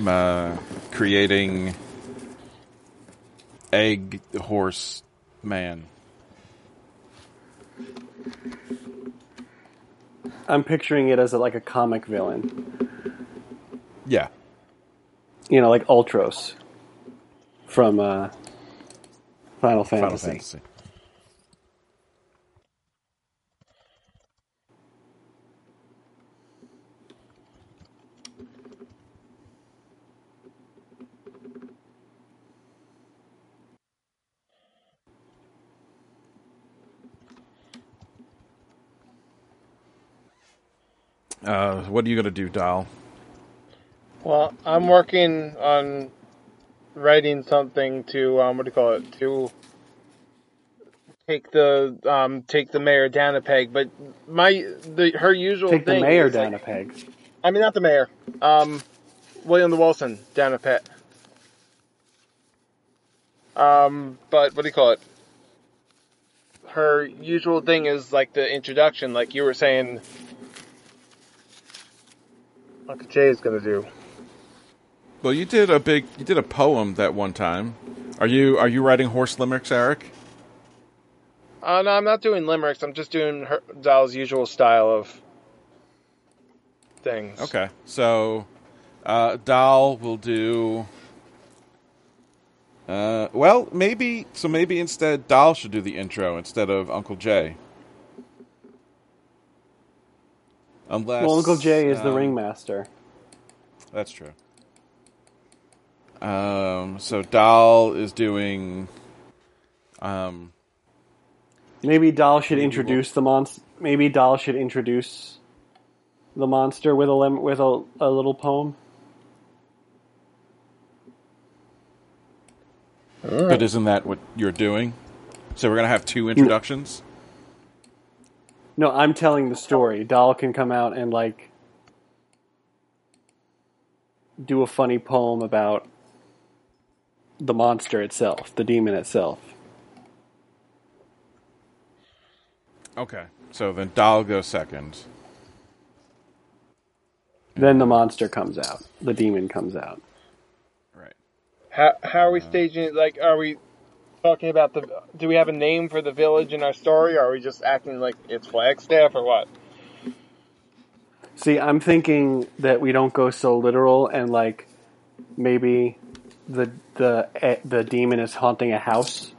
uh, creating egg horse man. I'm picturing it as a, like a comic villain. Yeah, You know, like Ultros from uh, Final Fantasy. Final Fantasy. Uh, what are you gonna do, Doll? Well, I'm working on writing something to um, what do you call it? To take the um, take the mayor down a peg, but my the her usual Take the thing mayor is, down like- a peg. I mean, not the mayor. Um, William the Wilson down a pet. Um, but what do you call it? Her usual thing is like the introduction, like you were saying. Uncle Jay is gonna do. Well, you did a big, you did a poem that one time. Are you are you writing horse limericks, Eric? Uh, no, I'm not doing limericks. I'm just doing her, Doll's usual style of things. Okay, so uh, Doll will do. Uh, well, maybe so. Maybe instead, Doll should do the intro instead of Uncle Jay. Unless Well, Uncle Jay is the um, ringmaster. That's true. Um, so Doll is doing. Um, Maybe Doll should maybe introduce the monster. Maybe Doll should introduce the monster with a lim- with a, a little poem. but isn't that what you're doing? So we're gonna have two introductions. No, I'm telling the story. Doll can come out and like do a funny poem about the monster itself, the demon itself. Okay. So then Doll goes second. Then the monster comes out. The demon comes out. Right. How how are we uh, staging it? Like, are we talking about the? Do we have a name for the village in our story? Or are we just acting like it's Flagstaff or what? See, I'm thinking that we don't go so literal and like maybe the the eh, the demon is haunting a house.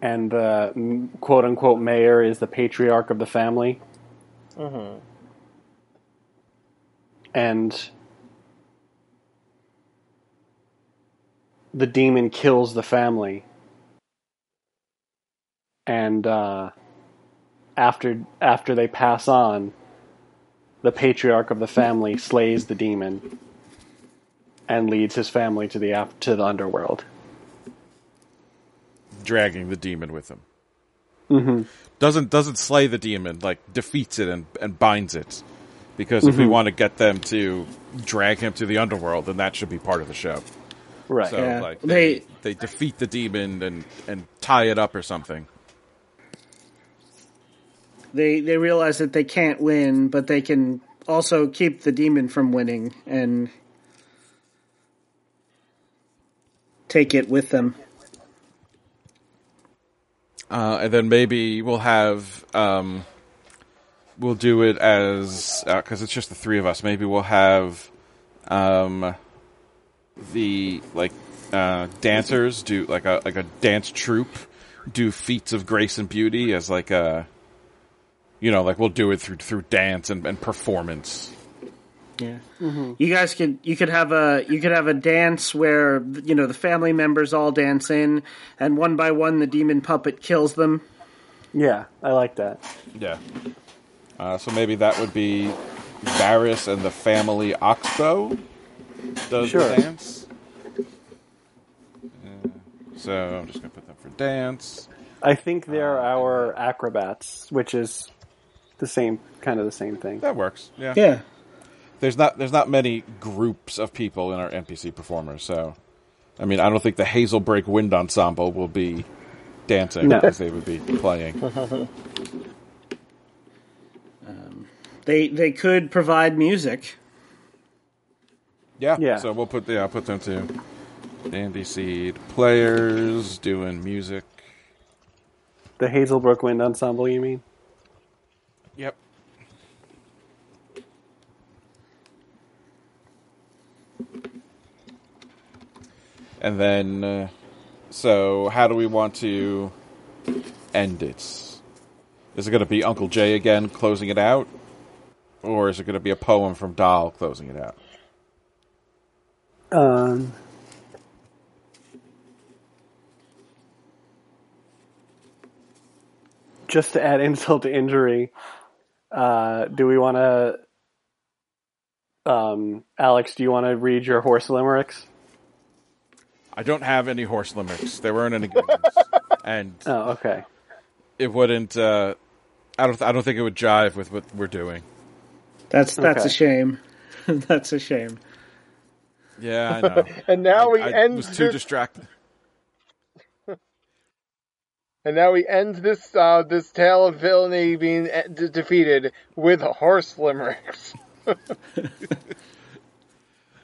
And the quote unquote mayor is the patriarch of the family. Mm-hmm. And the demon kills the family. And uh, after after they pass on, the patriarch of the family slays the demon and leads his family to the af- to the underworld. Dragging the demon with him. Mm-hmm. Doesn't doesn't slay the demon, like defeats it and, and binds it. Because if we want to get them to drag him to the underworld, then that should be part of the show. Right. So Yeah. like They- they, they defeat the demon and, and tie it up or something. They they realize that they can't win, but they can also keep the demon from winning and take it with them. Uh, and then maybe we'll have um, we'll do it as because it's just the three of us. Maybe we'll have um, the like uh, dancers do like a like a dance troupe do feats of grace and beauty as like a you know like we'll do it through through dance and, and performance. Yeah. You guys could you could have a you could have a dance where you know the family members all dance in, and one by one the demon puppet kills them. Yeah, I like that. Yeah. Uh, so maybe that would be Varys and the family Oxbow does Sure. the dance. Uh, so I'm just gonna put them for dance. I think they're our acrobats, which is the same kind of the same thing. That works. Yeah. Yeah. There's not there's not many groups of people in our NPC performers, so I mean I don't think the Hazelbrook Wind Ensemble will be dancing No. because they would be playing. [LAUGHS] Um, they they could provide music. Yeah. Yeah. So we'll put yeah, I'll put them to Dandy Seed players doing music. The Hazelbrook Wind Ensemble, you mean? Yep. And then, uh, so how do we want to end it? Is it going to be Uncle Jay again closing it out? Or is it going to be a poem from Doll closing it out? Um, just to add insult to injury, uh, do we want to? Um, Alex, do you want to read your horse limericks? I don't have any horse limericks. There weren't any good ones. And Oh, okay. it wouldn't, uh, I don't, I don't think it would jive with what we're doing. That's that's Okay. a shame. [LAUGHS] that's a shame. Yeah, I [LAUGHS] know. And now we I end was too this, distracted. And now we end this uh, this tale of villainy being uh, de- defeated with horse limericks. [LAUGHS]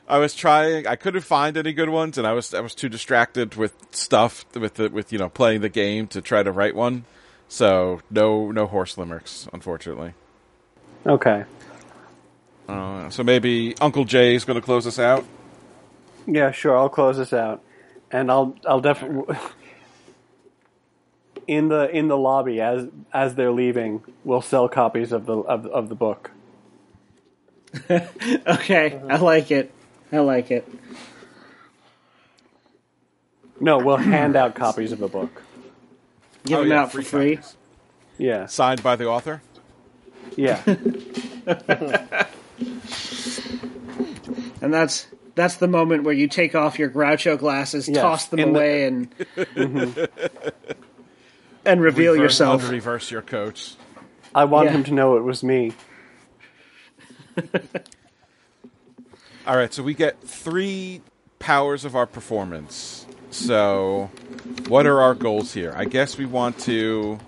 I was trying. I couldn't find any good ones, and I was I was too distracted with stuff with the with you know playing the game to try to write one. So no no horse limericks, unfortunately. Okay. Uh, so maybe Uncle Jay is going to close us out. Yeah, sure. I'll close this out, and I'll I'll definitely in the in the lobby as as they're leaving, we'll sell copies of the of, of the book. [LAUGHS] Okay, I like it. I like it. No, we'll hand out copies of the book. Give Oh, them yeah, out for free. copies. Yeah, signed by the author. yeah. [LAUGHS] And that's that's the moment where you take off your Groucho glasses, Yes, toss them in the- away, and [LAUGHS] and reveal Reverse- yourself. Reverse your coach. I want Yeah. him to know it was me. [LAUGHS] All right, so we get three powers of our performance. So, what are our goals here? I guess we want to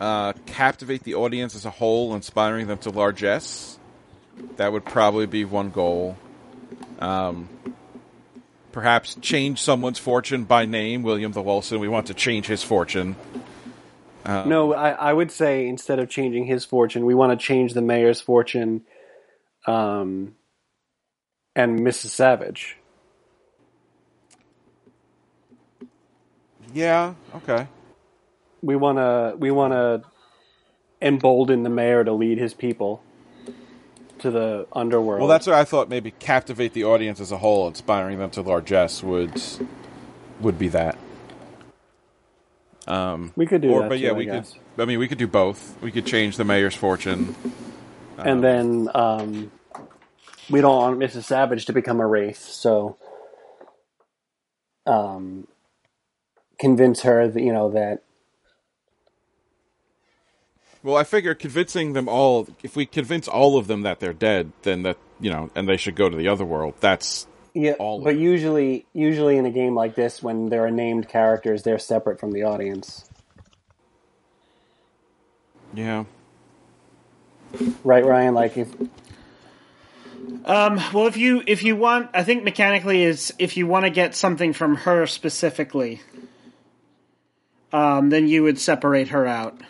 uh, captivate the audience as a whole, inspiring them to largesse. That would probably be one goal. Um, perhaps change someone's fortune by name. William the Wilson. We want to change his fortune. no, I, I would say instead of changing his fortune, we want to change the mayor's fortune, um, and Mrs. Savage. Yeah. Okay. We want to we want to embolden the mayor to lead his people to the underworld. Well, that's what I thought. Maybe captivate the audience as a whole, inspiring them to largesse would would be that. Um, we could do or, that. but too, yeah, I we guess. could. I mean, we could do both. We could change the mayor's fortune. and then um, we don't want Mrs. Savage to become a wraith, so um, convince her that you know that Well, I figure convincing them all. If we convince all of them that they're dead, then that you know, and they should go to the other world. That's yeah. All of but it. usually, usually in a game like this, when there are named characters, they're separate from the audience, yeah. right, Ryan? Like if Um, well, if you if you want, I think mechanically is if you want to get something from her specifically, um, then you would separate her out.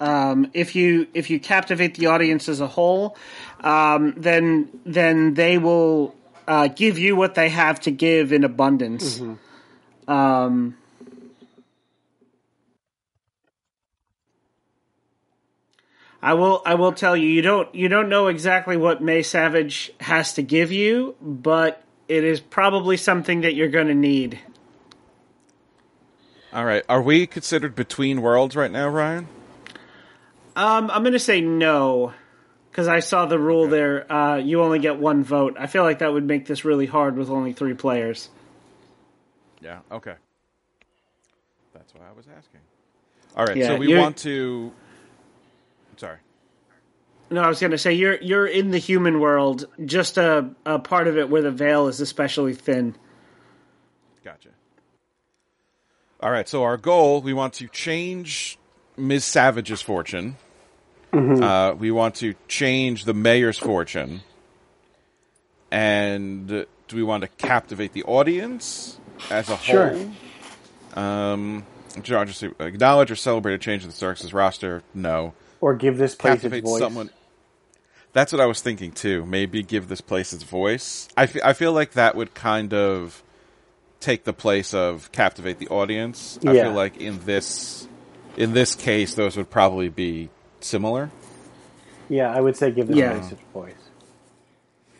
Um, if you if you captivate the audience as a whole, um, then then they will uh, give you what they have to give in abundance. Um, I will. I will tell you. You don't. You don't know exactly what May Savage has to give you, but it is probably something that you're going to need. All right. Are we considered between worlds right now, Ryan? Um, I'm going to say no because I saw the rule there. Uh, you only get one vote. I feel like that would make this really hard with only three players. Yeah. Okay. That's why I was asking. All right. Yeah, so we want to. Sorry. No, I was going to say you're you're in the human world, just a, a part of it where the veil is especially thin. Gotcha. All right. So our goal: we want to change Ms. Savage's fortune. Uh, we want to change the mayor's fortune, and do we want to captivate the audience as a Sure. whole? Um, just acknowledge or celebrate a change in the circus roster. No. or give this place its voice. someone. That's what I was thinking too. Maybe give this place its voice. I I feel like that would kind of take the place of captivate the audience. I Yeah. feel like in this in this case, those would probably be similar. Yeah, I would say give this Yeah. place its voice.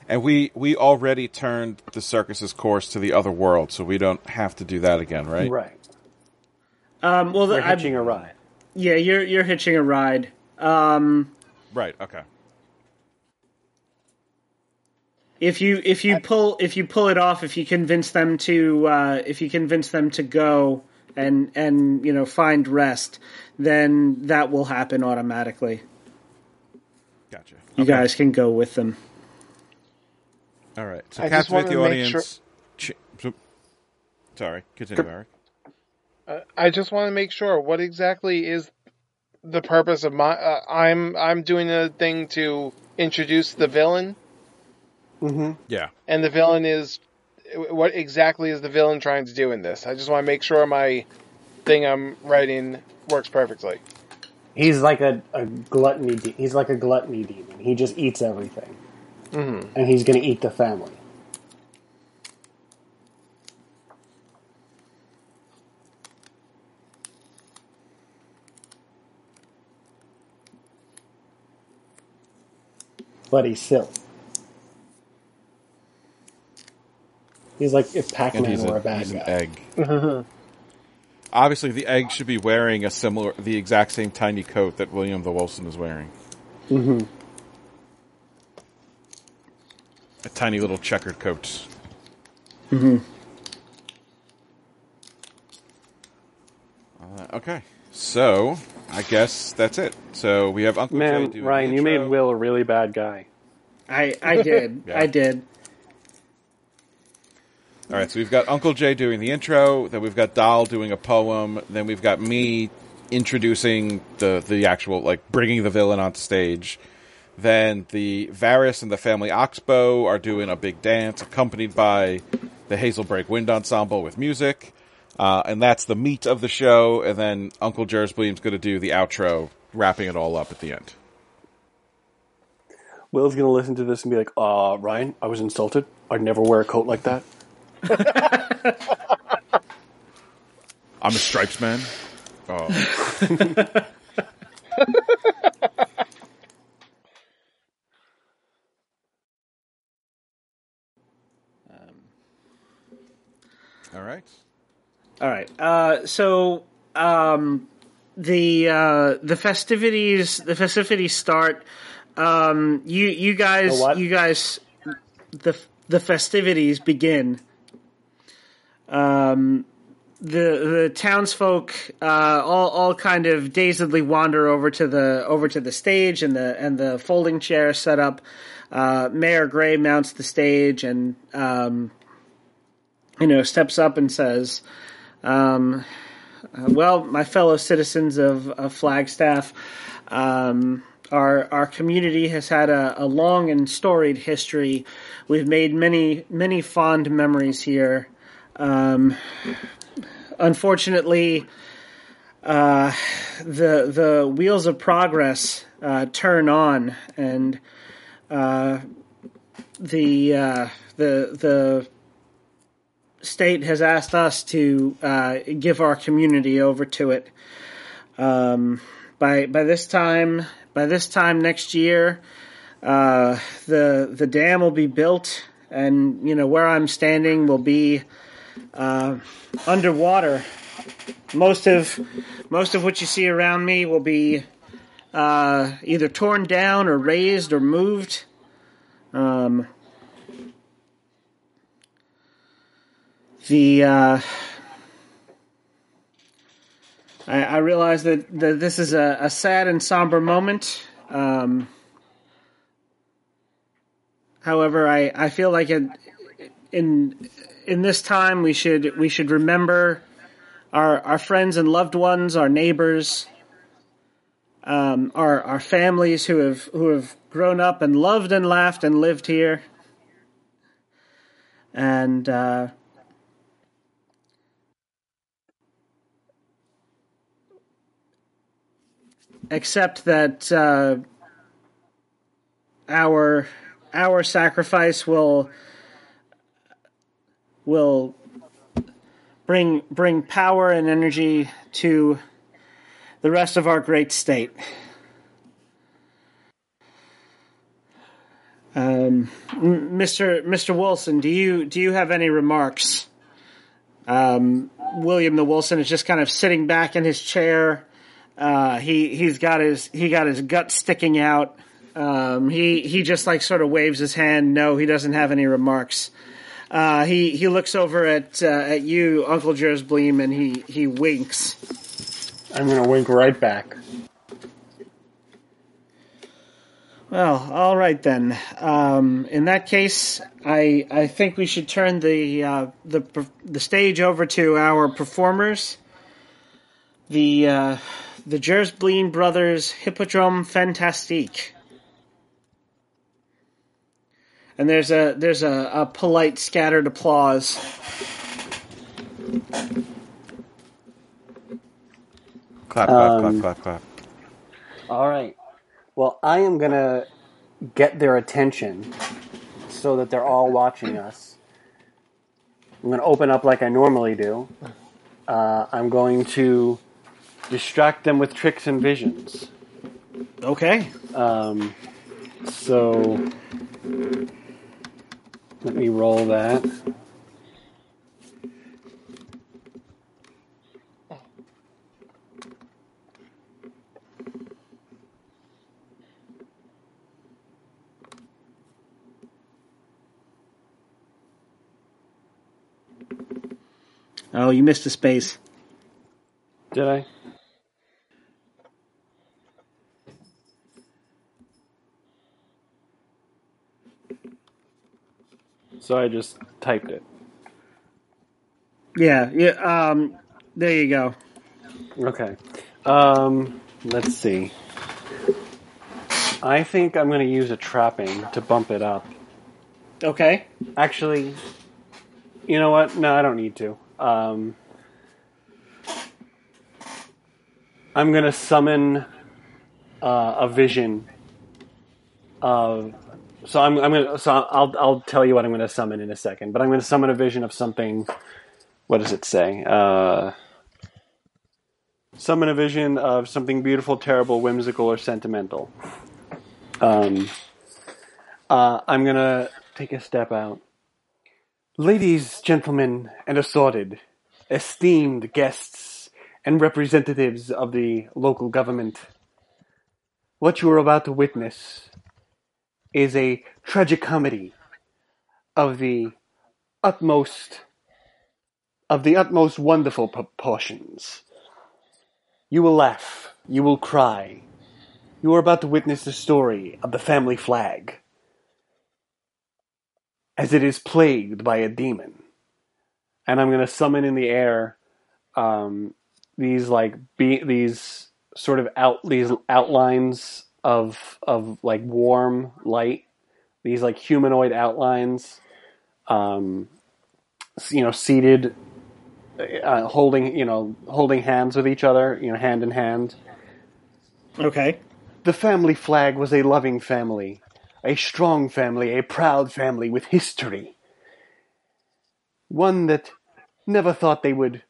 And we we already turned the circus's course to the other world, so we don't have to do that again, right? Right. Um, well, We're I, hitching a ride. yeah, you're you're hitching a ride. Um, Right. Okay. if you if you pull if you pull it off, if you convince them to uh, if you convince them to go and and you know find rest, then that will happen automatically. Gotcha. You Okay. guys can go with them. All right. So I just captivate the wanted to make audience. Ch- sorry. Continue, Eric. Uh, I just want to make sure what exactly is the purpose of my. Uh, I'm I'm doing a thing to introduce the villain, Mm-hmm. Yeah. and the villain is what exactly is the villain trying to do in this? I just want to make sure my thing I'm writing works perfectly. He's like a, a gluttony. De- he's like a gluttony demon. He just eats everything, Mm-hmm. and he's going to eat the family. But he's silly. He's like if and Pac-Man were a, a bad he's guy. [LAUGHS] an egg. Obviously, the egg should be wearing a similar, the exact same tiny coat that William the Wilson is wearing. hmm A tiny little checkered coat. Uh, okay, so I guess that's it. So we have Uncle Jay Man, doing Ryan, the you made. Will a really bad guy. I I did [LAUGHS] Yeah. I did. All right, so we've got Uncle Jay doing the intro, then we've got Doll doing a poem, then we've got me introducing the the actual like bringing the villain onto stage. Then the Varys and the family Oxbow are doing a big dance, accompanied by the Hazelbrook Wind Ensemble with music, uh, and that's the meat of the show. And then Uncle Jersbleem's going to do the outro, wrapping it all up at the end. Will's gonna listen to this and be like, "Uh, Ryan, I was insulted. I'd never wear a coat like that." [LAUGHS] I'm a stripes man. Oh. [LAUGHS] All right. All right. Uh, so um, the uh, the festivities the festivities start. Um, you you guys what? you guys the the festivities begin. Um, the the townsfolk uh, all all kind of dazedly wander over to the over to the stage and the and the folding chair set up. Uh, Mayor Gray mounts the stage and um, you know steps up and says, um, "Well, my fellow citizens of, of Flagstaff." Um, our our community has had a, a long and storied history. We've made many many fond memories here. Um, unfortunately, uh, the the wheels of progress uh, turn on, and uh, the uh, the the state has asked us to uh, give our community over to it. Um, by by this time by this time next year, uh, the the dam will be built, and you know where I'm standing will be uh, underwater. Most of most of what you see around me will be uh, either torn down or raised or moved. Um, the uh, I, I realize that, that this is a, a sad and somber moment. Um, however, I, I feel like it, in in this time we should we should remember our our friends and loved ones, our neighbors, um, our our families who have who have grown up and loved and laughed and lived here, and. Uh, except that uh, our our sacrifice will will bring bring power and energy to the rest of our great state. Um, Mr. Mr. Wilson, do you do you have any remarks? Um, William the Wilson is just kind of sitting back in his chair. Uh, he he's got his he got his gut sticking out. Um, he he just like sort of waves his hand. No, he doesn't have any remarks. Uh, he he looks over at uh, at you, Uncle Jersbleem, and he he winks. I'm gonna wink right back. Well, all right then. Um, in that case, I I think we should turn the uh, the the stage over to our performers. The uh, the Jersbleem brothers Hippodrome Fantastique. And there's a there's a, a polite scattered applause. Clap, clap, Um, clap, clap, clap. All right. Well, I am gonna get their attention so that they're all watching us. I'm gonna open up like I normally do. Uh, I'm going to distract them with tricks and visions. Okay. Um, so let me roll that. Oh, you missed a space. Did I? So I just typed it. Yeah, yeah. Um, there you go. Okay. Um, let's see. I think I'm going to use a trapping to bump it up. Okay. Actually, you know what? No, I don't need to. Um, I'm going to summon uh, a vision of. So I'm, I'm gonna. So I'll I'll tell you what I'm going to summon in a second. But I'm going to summon a vision of something. What does it say? Uh, summon a vision of something beautiful, terrible, whimsical, or sentimental. Um, uh, I'm gonna take a step out. Ladies, gentlemen, and assorted, esteemed guests, and representatives of the local government, what you are about to witness is a tragicomedy of the utmost of the utmost wonderful proportions. You will laugh, you will cry. You are about to witness the story of the family flag as it is plagued by a demon. And I'm going to summon in the air um, these like be- these sort of out these outlines of of like warm light, these like humanoid outlines, um, you know, seated, uh, holding you know holding hands with each other, you know, hand in hand. Okay. The family flag was a loving family, a strong family, a proud family with history. One that never thought they would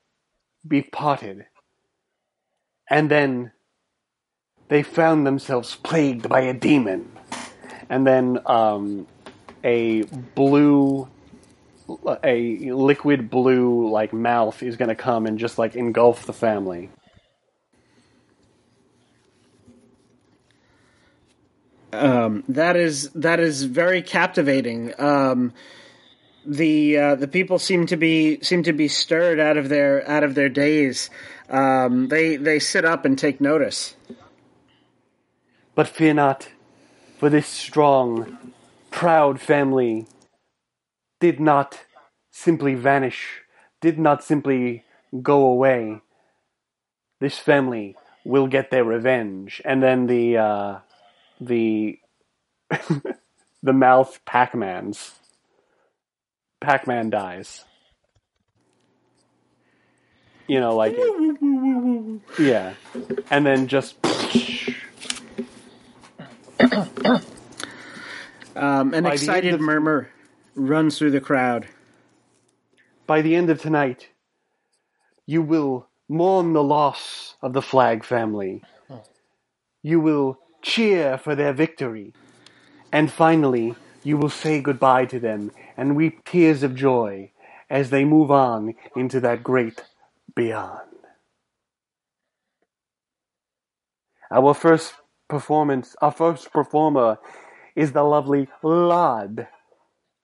be parted. And then they found themselves plagued by a demon. And then um, a blue, a liquid blue like mouth is going to come and just like engulf the family. Um, that is that is very captivating. Um, the uh, the people seem to be seem to be stirred out of their out of their daze. Um, they they sit up and take notice. But fear not, for this strong, proud family did not simply vanish, did not simply go away. This family will get their revenge. And then the uh, the [LAUGHS] the mouth Pac-Man's Pac-Man dies. You know, like [LAUGHS] yeah, and then just [LAUGHS] Um, an By excited of- murmur runs through the crowd. by the end of tonight, you will mourn the loss of the Flag family. You will cheer for their victory. And finally, you will say goodbye to them and weep tears of joy as they move on into that great beyond. Our first performance, our first performer is the lovely Lod,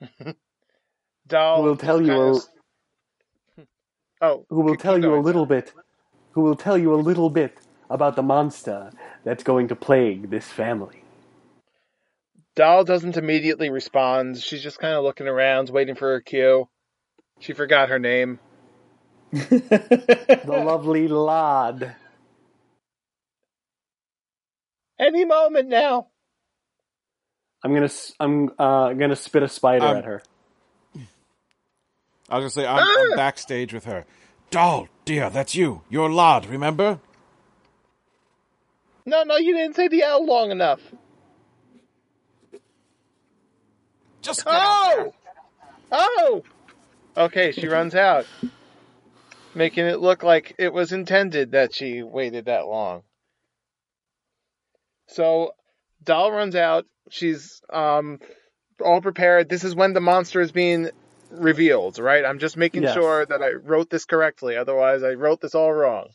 [LAUGHS] Doll who will tell you a, of- Oh, who will keep tell you a going. little bit who will tell you a little bit about the monster that's going to plague this family. Doll doesn't immediately respond. She's just kind of looking around, waiting for her cue. She forgot her name. [LAUGHS] The lovely Lod. Any moment now. I'm gonna I'm uh, gonna spit a spider Um, at her. I was gonna say I'm, I'm backstage with her. Doll, dear, that's you. You're Lod, remember? No, no, you didn't say the L long enough. Just get out there. Oh! Oh! Okay, she runs out, making it look like it was intended that she waited that long. So, Doll runs out. She's um all prepared. This is when the monster is being revealed, right? I'm just making Yes. sure that I wrote this correctly. Otherwise, I wrote this all wrong.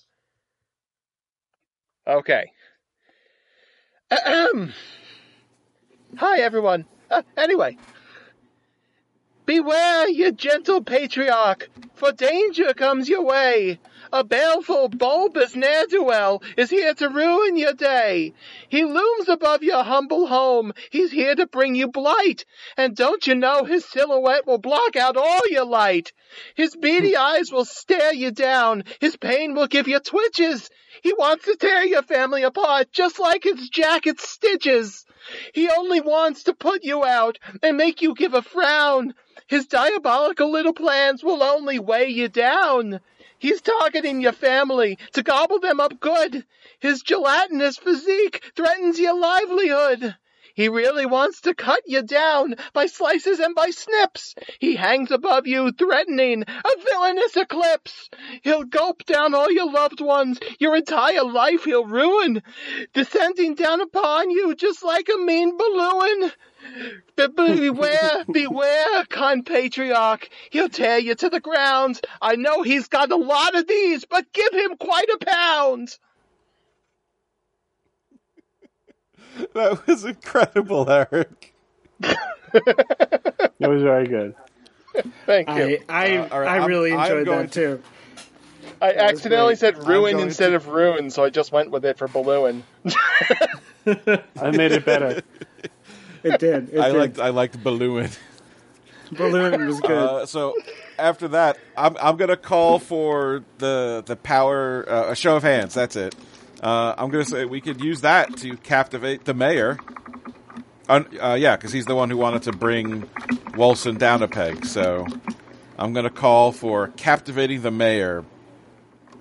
Okay. Ahem. Hi, everyone. Uh, anyway, Beware, you gentle patriarch, for danger comes your way. A baleful, bulbous ne'er-do-well is here to ruin your day. He looms above your humble home, he's here to bring you blight. And don't you know his silhouette will block out all your light? His beady hmm. eyes will stare you down, his pain will give you twitches. He wants to tear your family apart, just like his jacket's stitches. He only wants to put you out and make you give a frown. His diabolical little plans will only weigh you down. He's targeting your family to gobble them up good. His gelatinous physique threatens your livelihood. He really wants to cut you down by slices and by snips. He hangs above you, threatening a villainous eclipse. He'll gulp down all your loved ones. Your entire life he'll ruin, descending down upon you just like a mean balloon. Be- [LAUGHS] beware, beware, con patriarch. He'll tear you to the ground. I know he's got a lot of these, but give him quite a pound. [LAUGHS] That was incredible, Eric. [LAUGHS] It was very good. Thank you. I I, Uh, all right, I I'm- really I'm enjoyed going that too. I accidentally said ruin going instead to- of ruin, so I just went with it for balloon. [LAUGHS] I made it better. It did. It I did. liked I liked Balloon. balloon was good. Uh, so after that, I'm I'm gonna call for the the power uh, a show of hands. That's it. Uh, I'm gonna say we could use that to captivate the mayor. Uh, yeah, because he's the one who wanted to bring Wilson down a peg. So I'm gonna call for captivating the mayor,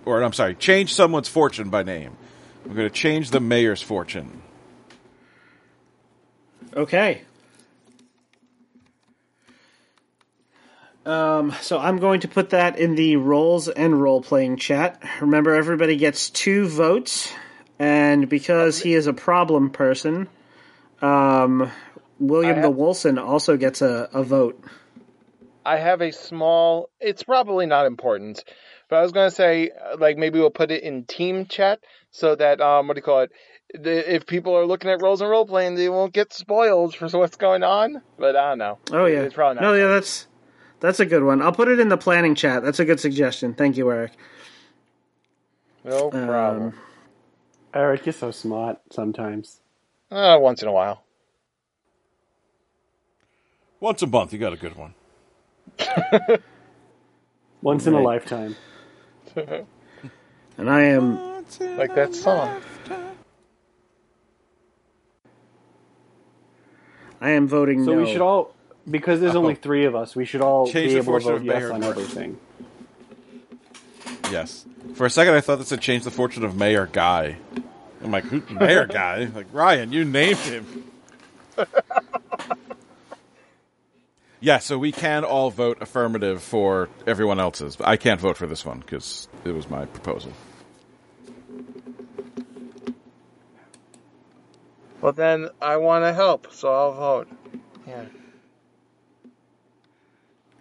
or I'm sorry, change someone's fortune by name. I'm gonna change the mayor's fortune. Okay. Um, so I'm going to put that in the roles and role playing chat. Remember, everybody gets two votes, and because he is a problem person, um, William I the have- Wilson also gets a, a vote. I have a small. It's probably not important, but I was going to say, uh, like, maybe we'll put it in team chat so that um, what do you call it? The, if people are looking at roles and role playing, they won't get spoiled for what's going on. But I don't know. Oh yeah, it's probably not. no, yeah, that's that's a good one. I'll put it in the planning chat. That's a good suggestion. Thank you, Eric. no problem. Eric, you're so smart sometimes. Uh, once in a while. Once a month, you got a good one. [LAUGHS] Once in a lifetime. And I am like that song. I am voting So no. we should all, because there's only oh. three of us, we should all Change be the able to fortune vote of yes Mayor on Gordon. everything. Yes. For a second, I thought this had changed the fortune of Mayor Guy. I'm like, who, Mayor [LAUGHS] Guy? Like Ryan, you named him. [LAUGHS] yeah, so we can all vote affirmative for everyone else's, but I can't vote for this one because it was my proposal. Well, then I want to help, so I'll vote. Yeah.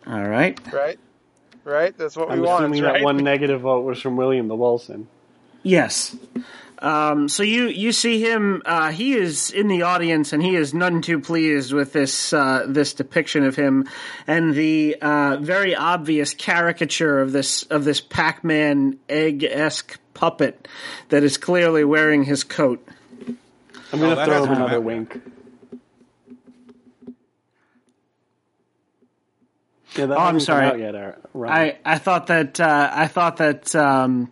All right. Right. Right. That's what I'm we want. assuming right? that one negative vote was from William the Wilson. Yes. Um, so you you see him. Uh, he is in the audience, and he is none too pleased with this uh, this depiction of him, and the uh, very obvious caricature of this of this Pac Man egg esque puppet that is clearly wearing his coat. I'm going Oh, to that throw him another out yet. wink. Yeah, that Oh, I'm sorry. out yet, I I thought that uh, I thought that um,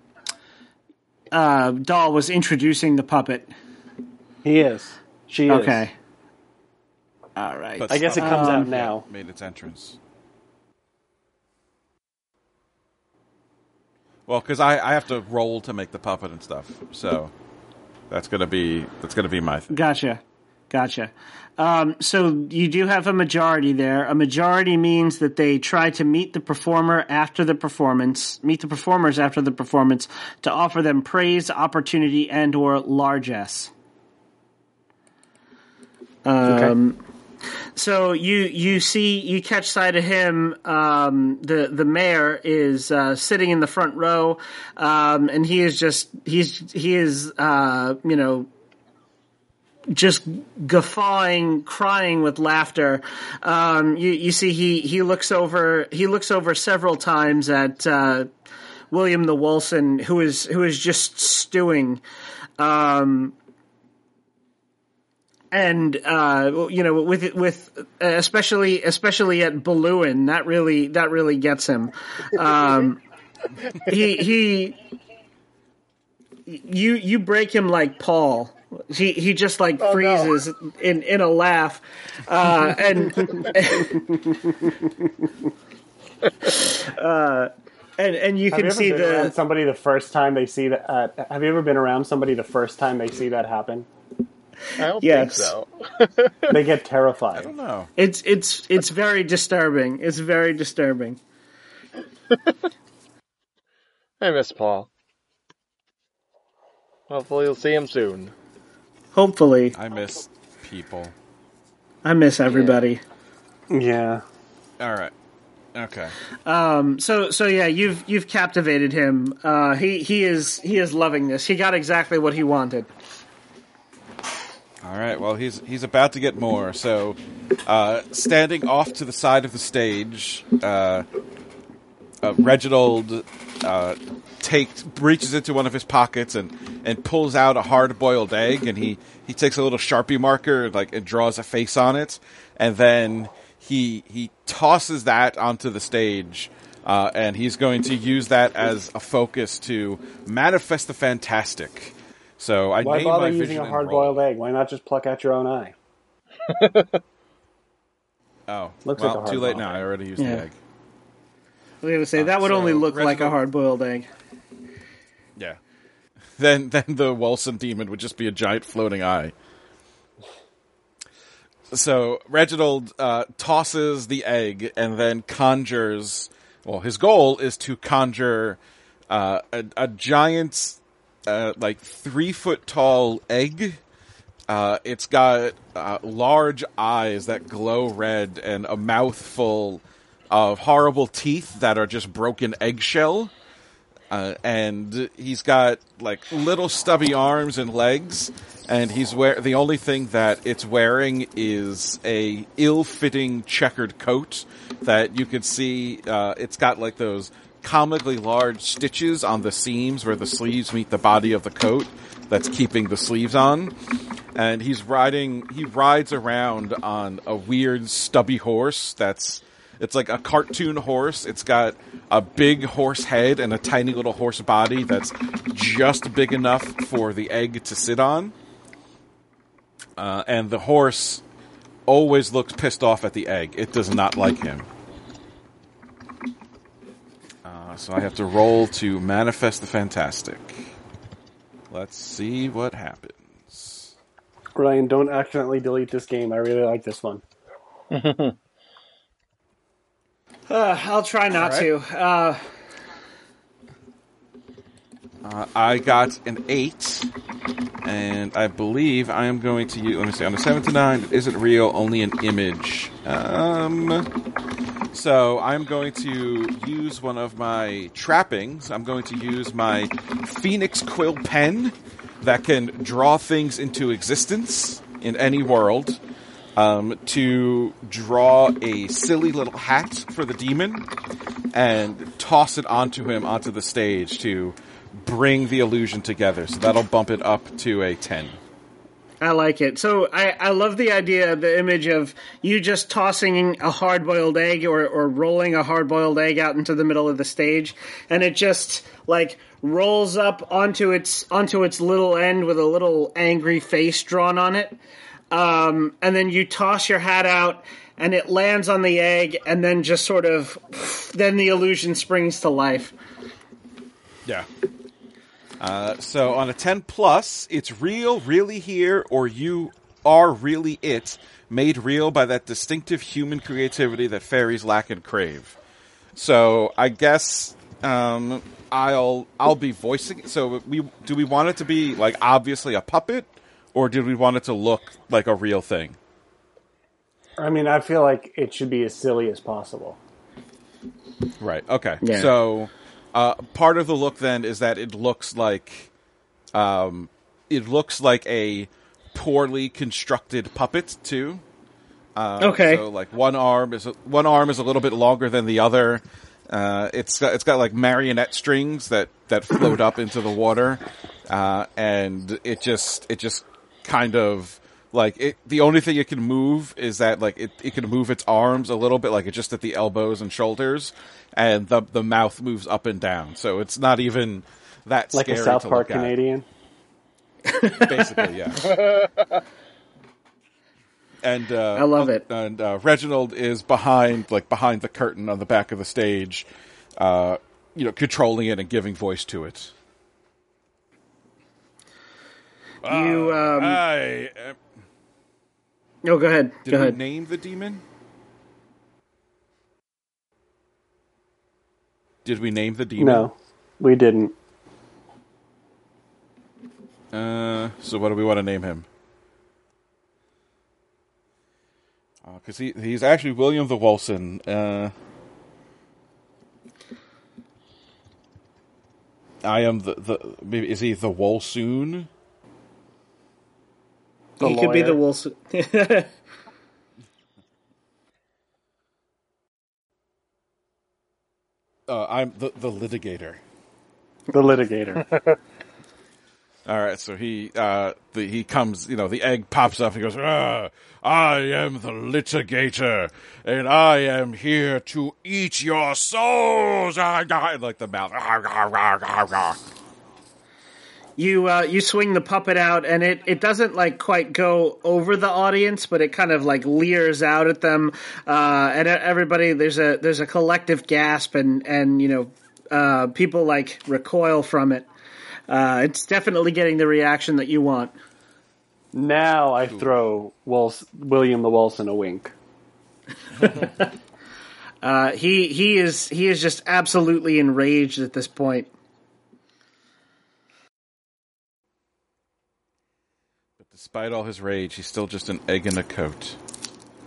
uh, Doll was introducing the puppet. He is. She is. Okay. All right. But I guess it stuff comes out now. made its entrance. Well, because I, I have to roll to make the puppet and stuff, so that's gonna be that's gonna be my thing. Gotcha. Gotcha. Um, so you do have a majority there. A majority means that they try to meet the performer after the performance, meet the performers after the performance to offer them praise, opportunity, and or largesse. Um, so you you see you catch sight of him. Um, the the mayor is uh, sitting in the front row, um, and he is just he's he is uh, you know just guffawing, crying with laughter. Um, you, you see, he, he looks over he looks over several times at uh, William the Wilson, who is who is just stewing. Um, and uh, you know, with with uh, especially especially at Balloon, that really that really gets him. Um, he he, you you break him like Paul. He he just like freezes in in a laugh, uh, and uh, and and you Have can you see been the somebody the first time they see that? Uh, have you ever been around somebody the first time they see that happen? I don't Yes. think so. [LAUGHS] They get terrified. I don't know. it's it's it's very disturbing. It's very disturbing. [LAUGHS] I miss Paul. Hopefully, you'll see him soon. Hopefully, I miss people. I miss everybody. Yeah. All right. Okay. Um, so so yeah, you've you've captivated him. Uh, he he is he is loving this. He got exactly what he wanted. All right. Well, he's he's about to get more. So, uh, standing off to the side of the stage, uh, uh, Reginald uh, takes reaches into one of his pockets and, and pulls out a hard boiled egg, and he, he takes a little sharpie marker like and draws a face on it, and then he he tosses that onto the stage. Uh, and he's going to use that as a focus to manifest the fantastic. So I Why name bother my using a hard boiled egg? Why not just pluck out your own eye? [LAUGHS] Oh, Looks well, like a too late now. I already used Yeah. the egg. I was gonna say Uh, that would so only look like a hard boiled egg. Then then the Wilson demon would just be a giant floating eye. So Reginald uh, tosses the egg and then conjures. Well, his goal is to conjure uh, a, a giant, uh, like three foot tall egg. Uh, it's got uh, large eyes that glow red and a mouthful of horrible teeth that are just broken eggshell. Uh, and he's got like little stubby arms and legs, and he's wear the only thing that it's wearing is a ill-fitting checkered coat that you can see. Uh, it's got like those comically large stitches on the seams where the sleeves meet the body of the coat. That's keeping the sleeves on, and he's riding. He rides around on a weird stubby horse that's it's like a cartoon horse. It's got a big horse head and a tiny little horse body that's just big enough for the egg to sit on. Uh, and the horse always looks pissed off at the egg. It does not like him. Uh, so I have to roll to manifest the fantastic. Let's see what happens. Ryan, don't accidentally delete this game. I really like this one. [LAUGHS] Uh, I'll try not All to. Uh, Uh, I got an eight, and I believe I am going to use. Let me see. On a seven to nine, it isn't real, only an image. Um, so I'm going to use one of my trappings. I'm going to use my Phoenix Quill pen that can draw things into existence in any world. Um, to draw a silly little hat for the demon and toss it onto him onto the stage to bring the illusion together. So that'll bump it up to a 10. I like it. So I, I love the idea, the image of you just tossing a hard boiled egg or, or rolling a hard boiled egg out into the middle of the stage, and it just like rolls up onto its onto its little end with a little angry face drawn on it. Um, and then you toss your hat out and it lands on the egg and then just sort of then the illusion springs to life. Yeah. Uh, so on a 10 plus, it's real, really here, or you are really it, made real by that distinctive human creativity that fairies lack and crave. So I guess um, I'll I'll be voicing. it. So we do we want it to be like obviously a puppet, or did we want it to look like a real thing? I mean, I feel like it should be as silly as possible. Right. Okay. Yeah. So uh, part of the look then is that it looks like, um, it looks like a poorly constructed puppet too. Uh, Okay. So like one arm is a, one arm is a little bit longer than the other. Uh, it's got, it's got like marionette strings that that float up into the water, uh, and it just it just kind of like it. The only thing it can move is that like it it can move its arms a little bit, like it's just at the elbows and shoulders, and the the mouth moves up and down. So it's not even that Like a South to Park. Canadian. [LAUGHS] basically, yeah. [LAUGHS] and uh, I love it. And uh, Reginald is behind, like behind the curtain on the back of the stage, uh, you know, controlling it and giving voice to it. You, um, I uh, oh, go ahead. did go we ahead. name the demon? Did we name the demon? No, we didn't. Uh, so what do we want to name him? Because he he's actually William the Wilson. Uh, I am the the maybe is he the Wolsoon? The he could be the lawyer. Wilson. [LAUGHS] Uh, I'm the the litigator. The litigator. [LAUGHS] All right, so he uh the he comes, you know, the egg pops up. He goes, ah, "I am the litigator, and I am here to eat your souls." Ah, and like the mouth. Ah. [LAUGHS] you uh, you swing the puppet out, and it, it doesn't like quite go over the audience, but it kind of like leers out at them, uh, and everybody there's a there's a collective gasp, and and you know uh, people like recoil from it. Uh, it's definitely getting the reaction that you want. now I throw Wils- William the Wilson a wink. [LAUGHS] Uh, he he is he is just absolutely enraged at this point. Despite all his rage, he's still just an egg in a coat.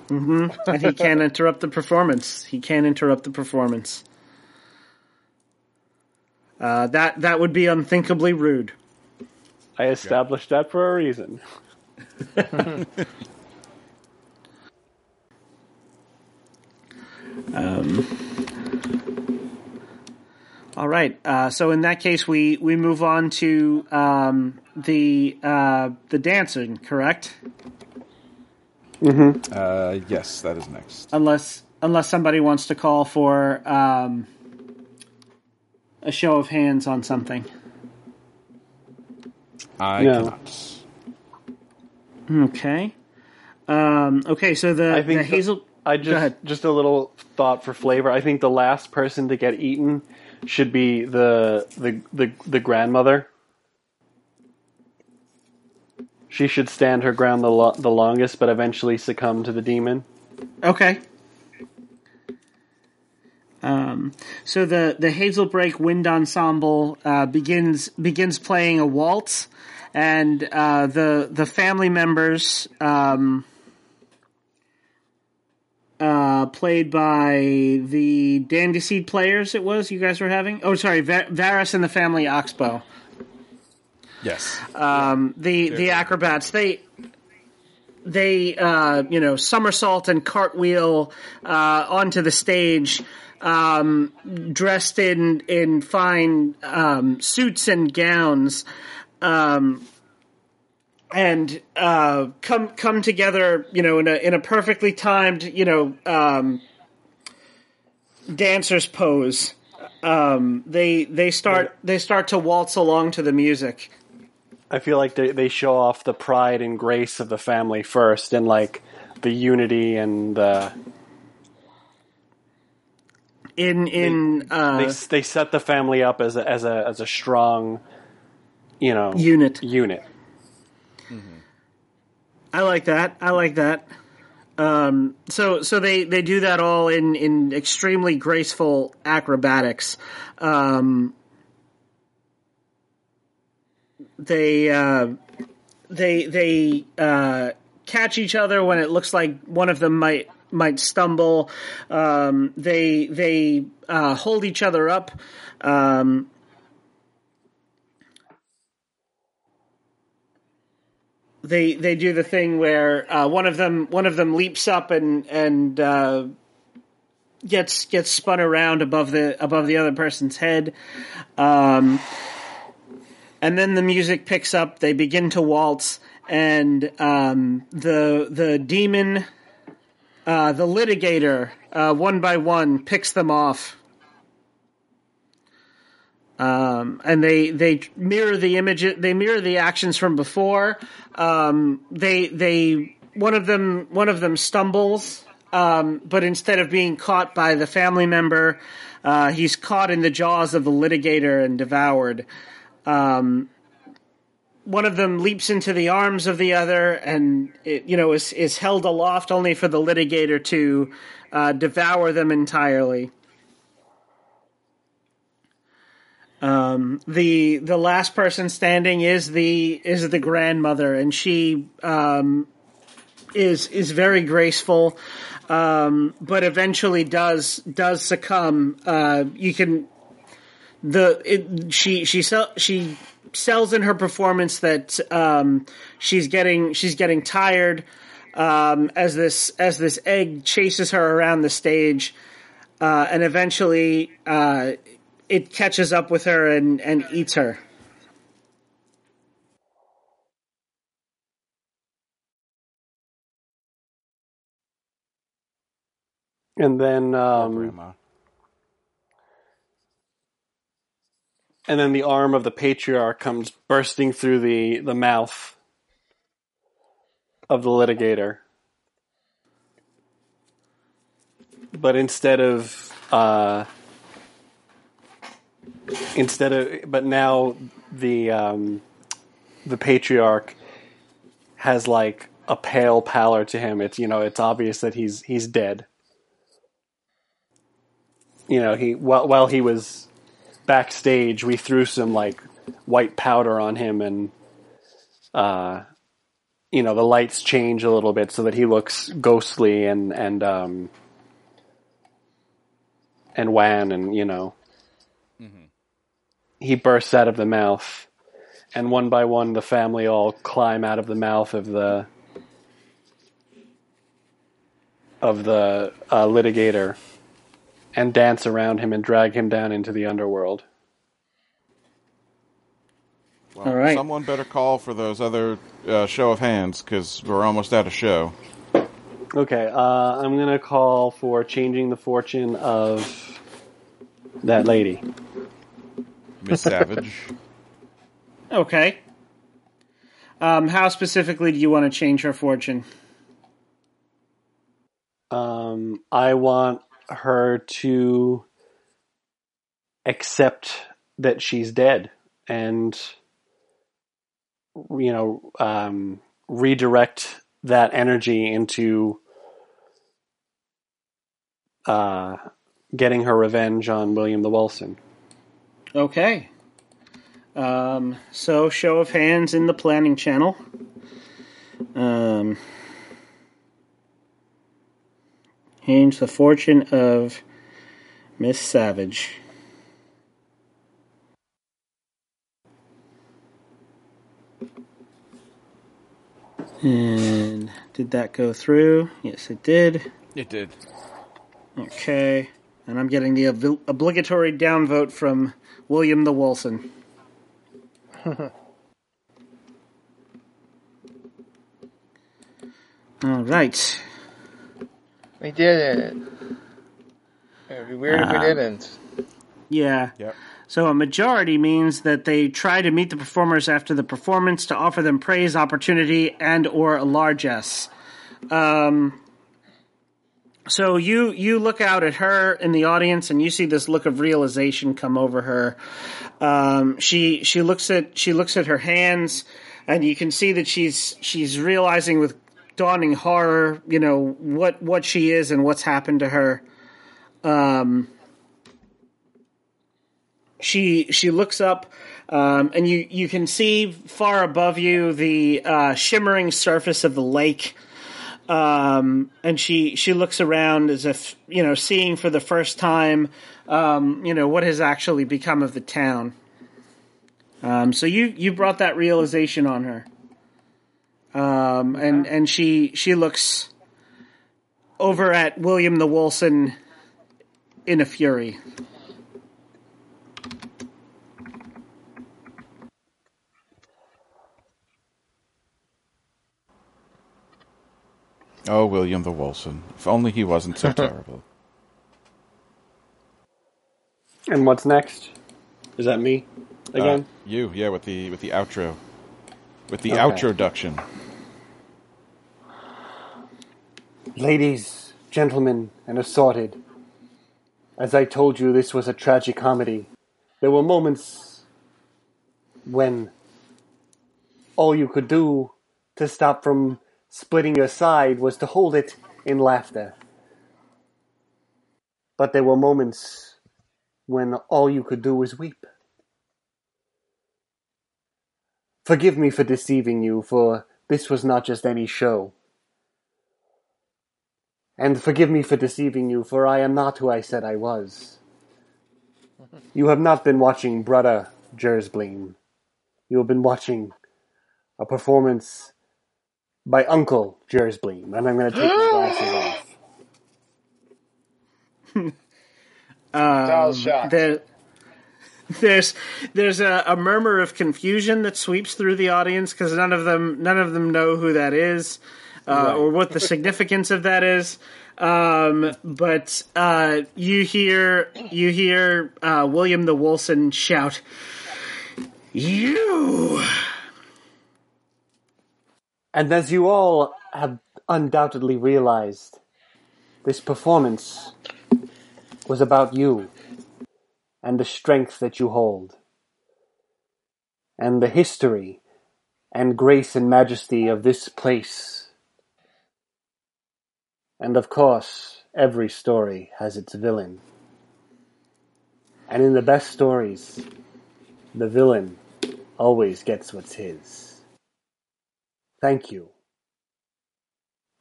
Mm-hmm. And he can't interrupt the performance. He can't interrupt the performance. Uh, that that would be unthinkably rude. I established that for a reason. [LAUGHS] um, All right. Uh, so in that case, we we move on to um, the uh, the dancing, correct? Uh, yes, that is next. Unless unless somebody wants to call for um, a show of hands on something. I No. cannot. Okay. Um, okay. So the I think the the- hazel. I Go ahead. just just a little thought for flavor. I think the last person to get eaten should be the the the, the grandmother. She should stand her ground the lo- the longest, but eventually succumb to the demon. Okay. Um, so the the Hazelbrook Wind Ensemble uh, begins begins playing a waltz, and uh, the the family members, um, uh, played by the Dandy Seed players, it was you guys were having. Oh, sorry, Va- Varys and the Family Oxbow Yes. um, the the acrobats they they uh, you know somersault and cartwheel uh, onto the stage um, dressed in in fine um, suits and gowns um, and uh, come come together you know in a in a perfectly timed you know um, dancers pose. Um, they they start they start to waltz along to the music I feel like they they show off the pride and grace of the family first, and like the unity and the in in uh, they they set the family up as a as a as a strong, you know, unit. unit. I like that. I like that. Um, so so they they do that all in in extremely graceful acrobatics. Um, they uh, they they uh, catch each other when it looks like one of them might might stumble. Um, they they uh, hold each other up. Um, they they do the thing where uh, one of them one of them leaps up and and uh, gets gets spun around above the above the other person's head. Um, and then the music picks up. They begin to waltz, and um, the the demon, uh, the litigator, uh, one by one picks them off. Um, and they they mirror the image. They mirror the actions from before. Um, they they one of them one of them stumbles, um, but instead of being caught by the family member, uh, he's caught in the jaws of the litigator and devoured. Um, one of them leaps into the arms of the other, and it, you know is is held aloft only for the litigator to uh, devour them entirely. Um, the the last person standing is the is the grandmother, and she um, is is very graceful, um, but eventually does does succumb. Uh, you can the it, she she sell, she sells in her performance that um, she's getting she's getting tired um, as this as this egg chases her around the stage, uh, and eventually uh, it catches up with her and, and eats her. And then, um, and then the arm of the patriarch comes bursting through the the mouth of the litigator. But instead of uh, instead of but now the um, the patriarch has like a pale pallor to him. It's you know it's obvious that he's he's dead. You know he while while he was backstage, we threw some like white powder on him, and uh, you know the lights change a little bit so that he looks ghostly and and um, and wan, and you know. He bursts out of the mouth, and one by one the family all climb out of the mouth of the of the uh, litigator and dance around him and drag him down into the underworld. Well, All right. Someone better call for those other uh, show of hands because we're almost out of show. Okay, uh, I'm gonna call for changing the fortune of that lady. Miss Savage. [LAUGHS] Okay. Um, how specifically do you want to change her fortune? Um, I want her to accept that she's dead and you know um, redirect that energy into uh, getting her revenge on William the Wilson. Okay. Um, so, show of hands in the planning channel. Um, change the fortune of Miss Savage. And did that go through? Yes, it did. It did. Okay. And I'm getting the ob- obligatory downvote from William the Wilson. [LAUGHS] All right. We did it. It'd be weird if we Ah. didn't. Yeah. Yep. So a majority means that they try to meet the performers after the performance to offer them praise, opportunity, and or a largesse. Um, so you you look out at her in the audience and you see this look of realization come over her. Um, she she looks at she looks at her hands and you can see that she's she's realizing with dawning horror, you know what what she is and what's happened to her. Um, she she looks up um, and you you can see far above you the uh, shimmering surface of the lake. Um, and she she looks around as if you know seeing for the first time um, you know what has actually become of the town. Um, so you you brought that realization on her um, and and she she looks over at William the Wilson in a fury. Oh, William the Wilson. If only he wasn't so [LAUGHS] terrible. And what's next? Is that me again? Uh, you, yeah, with the with the outro, with the Okay. outroduction. Ladies, gentlemen, and assorted. As I told you, this was a tragic comedy. There were moments when all you could do to stop from splitting your side was to hold it in laughter. But there were moments when all you could do was weep. Forgive me for deceiving you, for this was not just any show. And forgive me for deceiving you, for I am not who I said I was. You have not been watching Brother Jersbleem. You have been watching a performance by Uncle Jersbleem, and I'm going to take my glasses off. [LAUGHS] Um, Doll's shocked. There, there's there's a, a murmur of confusion that sweeps through the audience because none of them none of them know who that is uh, or what the significance of that is. Um, but uh, you hear you hear uh, William the Wilson shout, "You!" And as you all have undoubtedly realized, this performance was about you and the strength that you hold, and the history and grace and majesty of this place. And of course, every story has its villain. And in the best stories, the villain always gets what's his. Thank you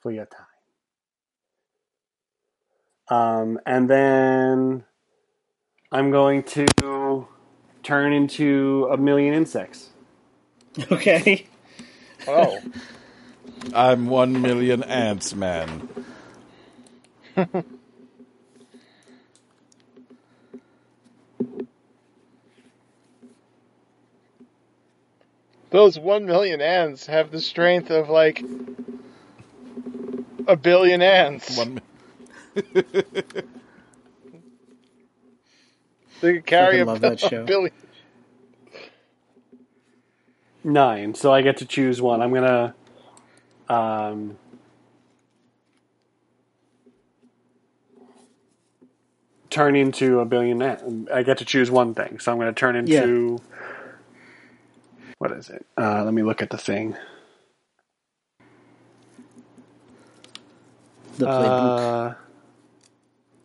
for your time. Um, and then I'm going to turn into a million insects. [LAUGHS] Okay. Oh, [LAUGHS] I'm one million ants, man. [LAUGHS] those one million ants have the strength of like a billion ants. One. mi- [LAUGHS] They could carry a, love that a show. billion. Nine. So I get to choose one. I'm gonna. Um, turn into a billionaire. I get to choose one thing, so I'm going to turn into. What is it? Uh, let me look at the thing. The playbook. Uh,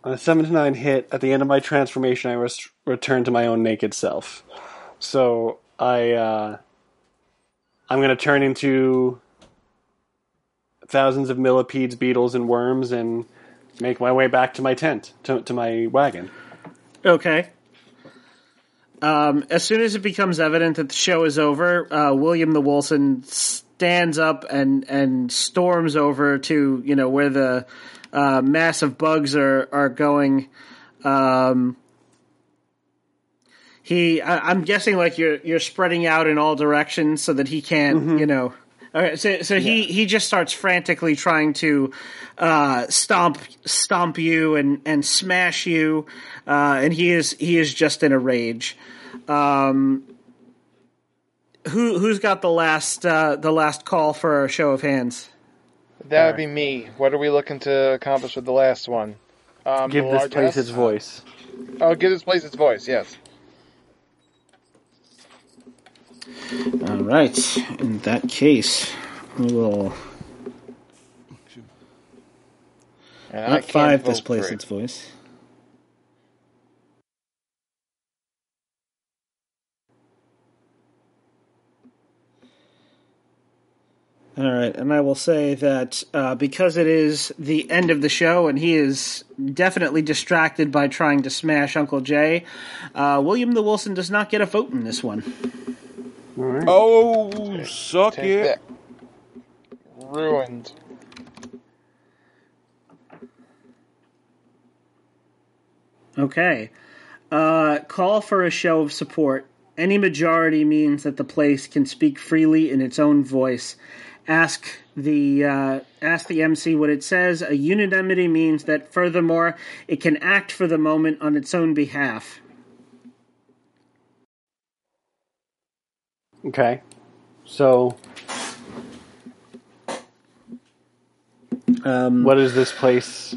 on a seven to nine hit, at the end of my transformation, I was return to my own naked self. So I, uh, I'm going to turn into thousands of millipedes, beetles, and worms, and make my way back to my tent, to, to my wagon. Okay. Um, as soon as it becomes evident that the show is over, uh, William the Wilson stands up and and storms over to you know where the uh, mass of bugs are are going. Um, he, I, I'm guessing, like you're you're spreading out in all directions so that he can't, you know. All right, so so he he just starts frantically trying to uh, stomp stomp you and and smash you, uh, and he is he is just in a rage. Um, who who's got the last uh, the last call for a show of hands? That would be me. What are we looking to accomplish with the last one? Um, Give this largesse? place its voice. Oh, give this place its voice. Yes. All right. In that case, we will And not five displace its voice. All right, and I will say that uh, because it is the end of the show, and he is definitely distracted by trying to smash Uncle Jay, uh, William the Wilson does not get a vote in this one. Oh, suck Take it! that. ruined. Okay. Uh, call for a show of support. Any majority means that the place can speak freely in its own voice. Ask the uh, ask the MC what it says. A unanimity means that furthermore it can act for the moment on its own behalf. Okay. So, Um, what is this place?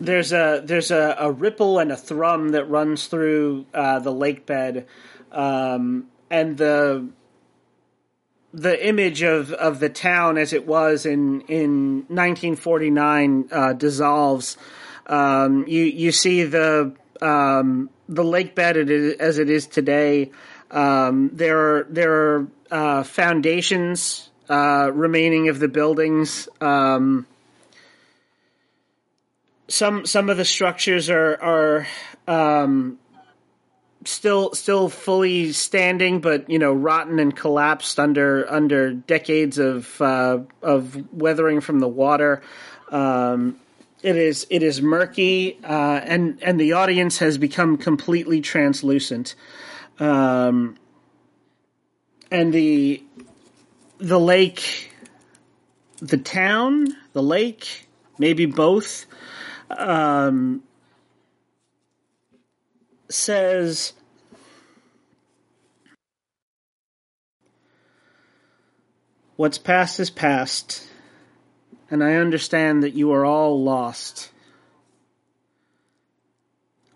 there's a there's a, a ripple and a thrum that runs through uh, the lake bed, um, and the the image of, of the town as it was in in 1949 uh, dissolves. Um, you you see the um, the lake bed as it is today. Um, there are there are uh, foundations uh, remaining of the buildings. Um, some some of the structures are are um, still still fully standing, but you know rotten and collapsed under under decades of uh, of weathering from the water. Um, it is it is murky, uh, and and the audience has become completely translucent. Um, and the the lake, the town, the lake, maybe both um, says What's past is past, and I understand that you are all lost.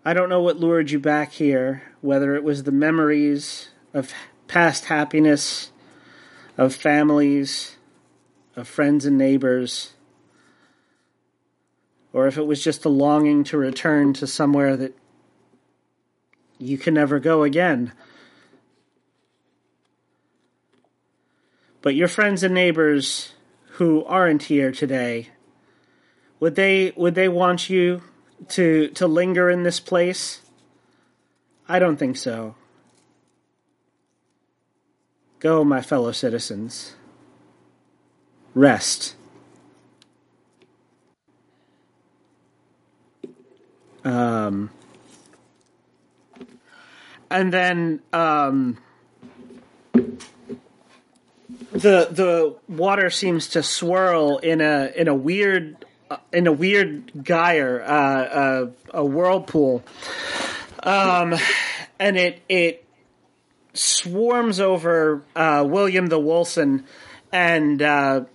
I don't know what lured you back here, whether it was the memories of past happiness, of families, of friends and neighbors or if it was just a longing to return to somewhere that you can never go again. But your friends and neighbors who aren't here today, would they would they want you to to linger in this place? I don't think so. Go, my fellow citizens. Rest. Um, and then um, the the water seems to swirl in a in a weird uh, in a weird gyre, uh, a, a whirlpool, um, and it it swarms over uh, William the Wilson, and uh,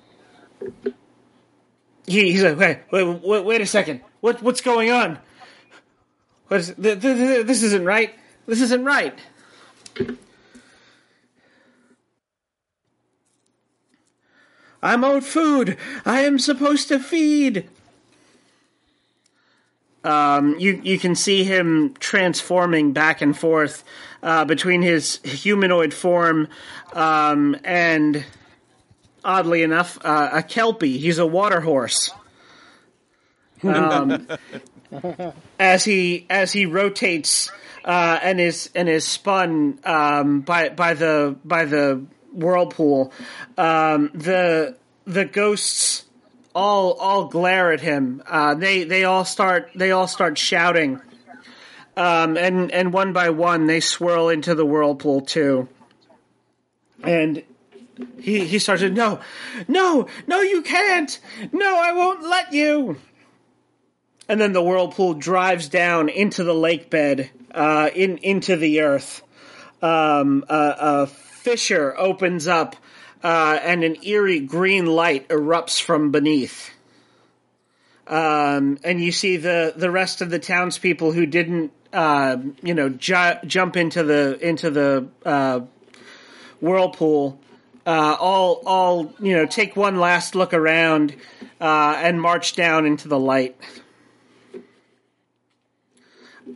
he, he's like, wait, wait, wait, wait a second, what what's going on? What is, th- th- th- this isn't right. This isn't right. I'm owed food. I am supposed to feed. Um, you you can see him transforming back and forth uh, between his humanoid form um, and, oddly enough, uh, a kelpie. He's a water horse. Um, [LAUGHS] as he as he rotates uh, and is and is spun um, by by the by the whirlpool, um, the the ghosts all all glare at him. Uh, they they all start they all start shouting, um, and and one by one they swirl into the whirlpool too. And he he starts to no, no, no, you can't. No, I won't let you and then the whirlpool drives down into the lake bed, uh, in into the earth. Um, a, a fissure opens up, uh, and an eerie green light erupts from beneath. Um, and you see the the rest of the townspeople who didn't, uh, you know, ju- jump into the into the uh, whirlpool. Uh, all all you know, take one last look around uh, and march down into the light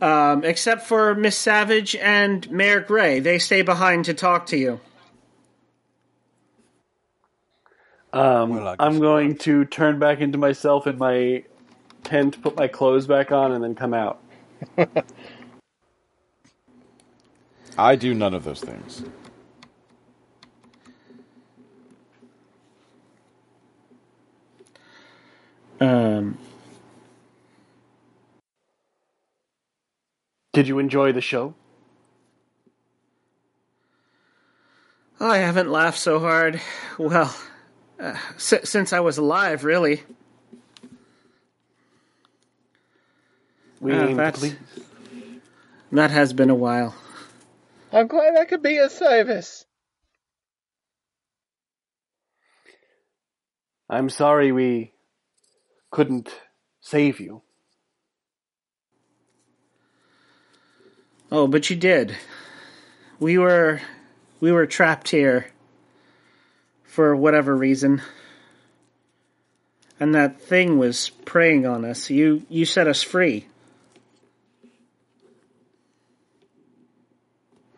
um, except for Miss Savage and Mayor Gray. They stay behind to talk to you. Um, Well, I guess I'm going to turn back into myself in my tent, put my clothes back on, and then come out. I do none of those things. Um, Did you enjoy the show? oh, I haven't laughed so hard. Well, uh, si- since I was alive, really. We Uh, aim to please. That has been a while. I'm glad I could be of service. I'm sorry we couldn't save you. Oh, but you did. We were we were trapped here for whatever reason. And that thing was preying on us. You you set us free.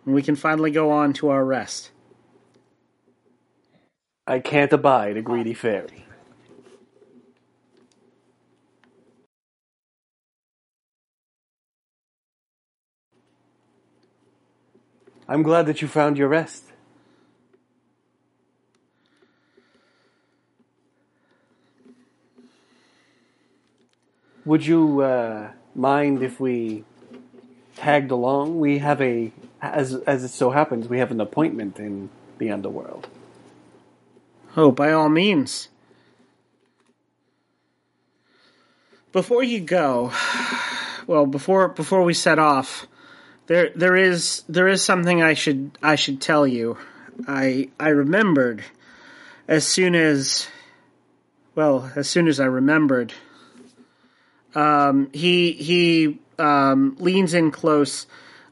And we can finally go on to our rest. I can't abide a greedy fairy. I'm glad that you found your rest. Would you uh, mind if we tagged along? We have a, as as it so happens, we have an appointment in the underworld. Oh, by all means. Before you go, [SIGHS] well, before before we set off, there there is there is something I should I should tell you. I I remembered as soon as well, as soon as I remembered. Um, he he um, leans in close,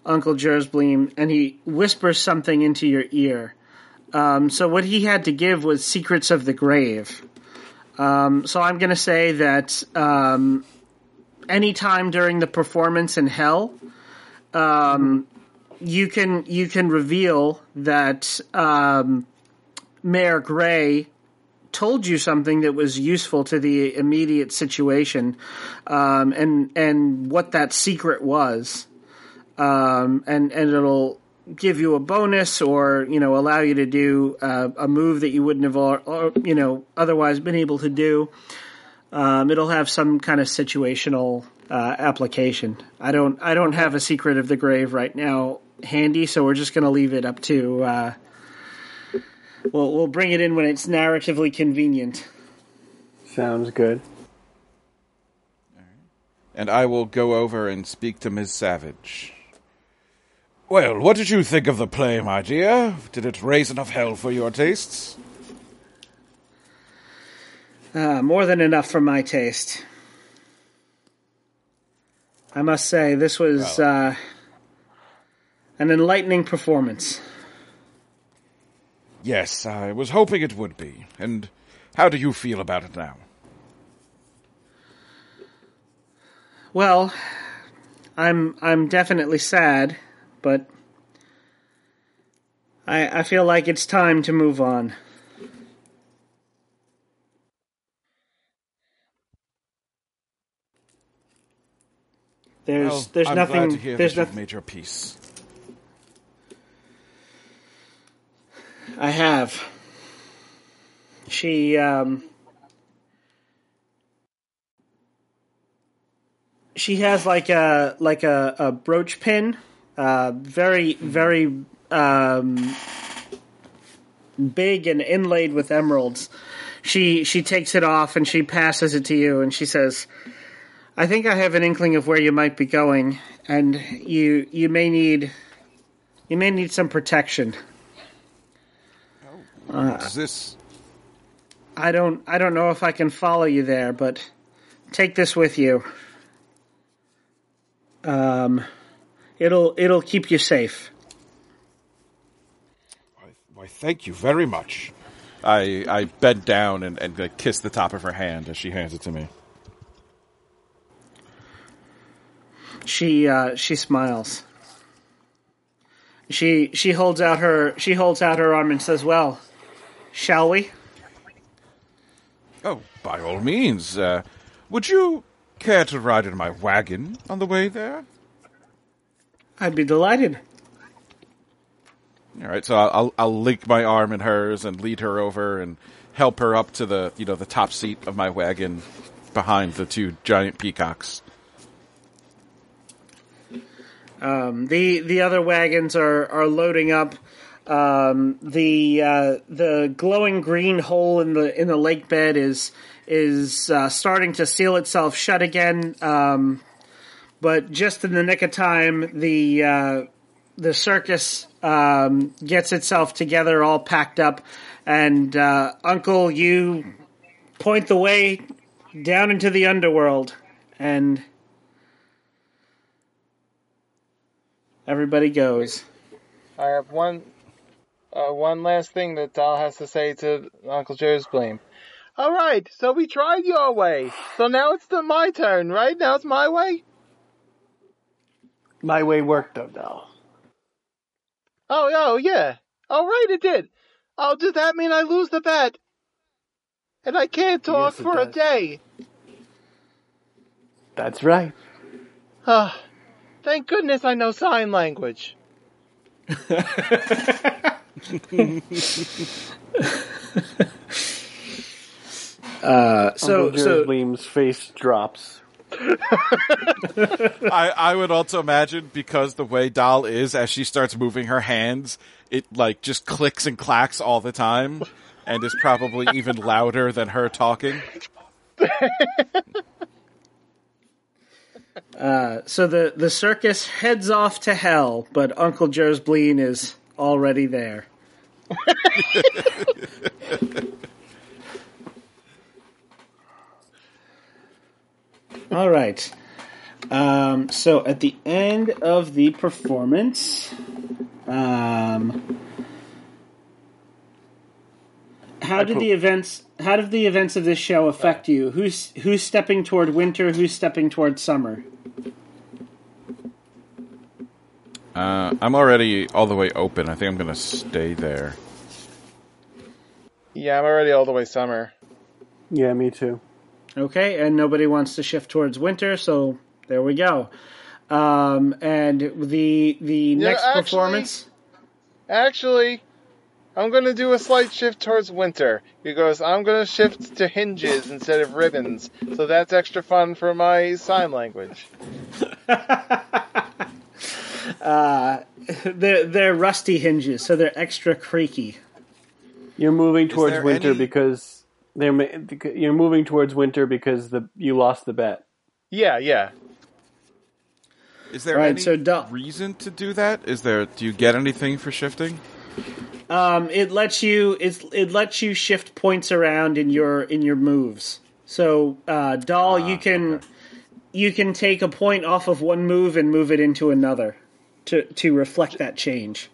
Uncle Jersbleem, and he whispers something into your ear. Um, so what he had to give was Secrets of the Grave. Um, so I'm going to say that um, anytime during the performance in Hell, um, you can you can reveal that um, Mayor Gray told you something that was useful to the immediate situation, um, and and what that secret was, um, and and it'll give you a bonus or you know allow you to do uh, a move that you wouldn't have or, or, you know otherwise been able to do. Um, it'll have some kind of situational uh, application. I don't I don't have a secret of the grave right now handy, so we're just going to leave it up to. Uh, we'll we'll bring it in when it's narratively convenient. Sounds good. And I will go over and speak to Miss Savage. Well, what did you think of the play, my dear? Did it raise enough hell for your tastes? Uh, more than enough for my taste. I must say, this was uh, an enlightening performance. Yes, I was hoping it would be. And how do you feel about it now? Well, I'm I'm definitely sad, but I I feel like it's time to move on. There's Well, there's I'm nothing glad to hear there's nothing made your peace. I have. She um she has like a like a, a brooch pin, uh very very um big and inlaid with emeralds. She she takes it off and she passes it to you and she says, "I think I have an inkling of where you might be going and you you may need you may need some protection." Is this I don't I don't know if I can follow you there, but take this with you. Um it'll it'll keep you safe. Why, why, thank you very much. I I bend down and, and kiss the top of her hand as she hands it to me. She uh she smiles. She she holds out her she holds out her arm and says, "Well, shall we?" Oh, by all means. Uh, would you care to ride in my wagon on the way there? I'd be delighted. All right, so I'll I'll link my arm in hers and lead her over and help her up to the you know the top seat of my wagon behind the two giant peacocks. Um, the the other wagons are are loading up. Um, the uh, the glowing green hole in the in the lake bed is is uh, starting to seal itself shut again. Um, but just in the nick of time, the uh, the circus um, gets itself together, all packed up, and uh, Uncle, you point the way down into the underworld, and everybody goes. I have one, uh, one last thing that Doll has to say to Uncle Jersbleem. All right, so we tried your way. So now it's the, my turn, right? Now it's my way. My way worked, though, Doll. Oh, oh, yeah. All right, it did. Oh, does that mean I lose the bet? And I can't talk Yes, it for a day. That's right. Thank goodness I know sign language. [LAUGHS] Uh, so Uncle so Jersbleem's face drops. [LAUGHS] I, I would also imagine because the way Doll is, as she starts moving her hands, it like just clicks and clacks all the time, and is probably even louder than her talking. [LAUGHS] so the the circus heads off to hell, but Uncle Jersbleem is already there. [LAUGHS] All right. Um, so at the end of the performance, um, how did the events? How did the events of this show affect you? Who's who's stepping toward winter? Who's stepping toward summer? Uh, I'm already all the way open. I think I'm gonna stay there. Yeah, I'm already all the way summer. Yeah, me too. Okay, and nobody wants to shift towards winter, so there we go. Um, and the the next actually- performance. Actually, I'm gonna do a slight shift towards winter because I'm gonna shift to hinges instead of ribbons. So that's extra fun for my sign language. [LAUGHS] [LAUGHS] They're they're rusty hinges, so they're extra creaky. You're moving towards winter any- because they're you're moving towards winter because the you lost the bet. Yeah, yeah. Is there Right, any so Doll- reason to do that? Is there? Do you get anything for shifting? Um, it lets you it it lets you shift points around in your in your moves. So, uh, doll, you can you can take a point off of one move and move it into another to to reflect that change.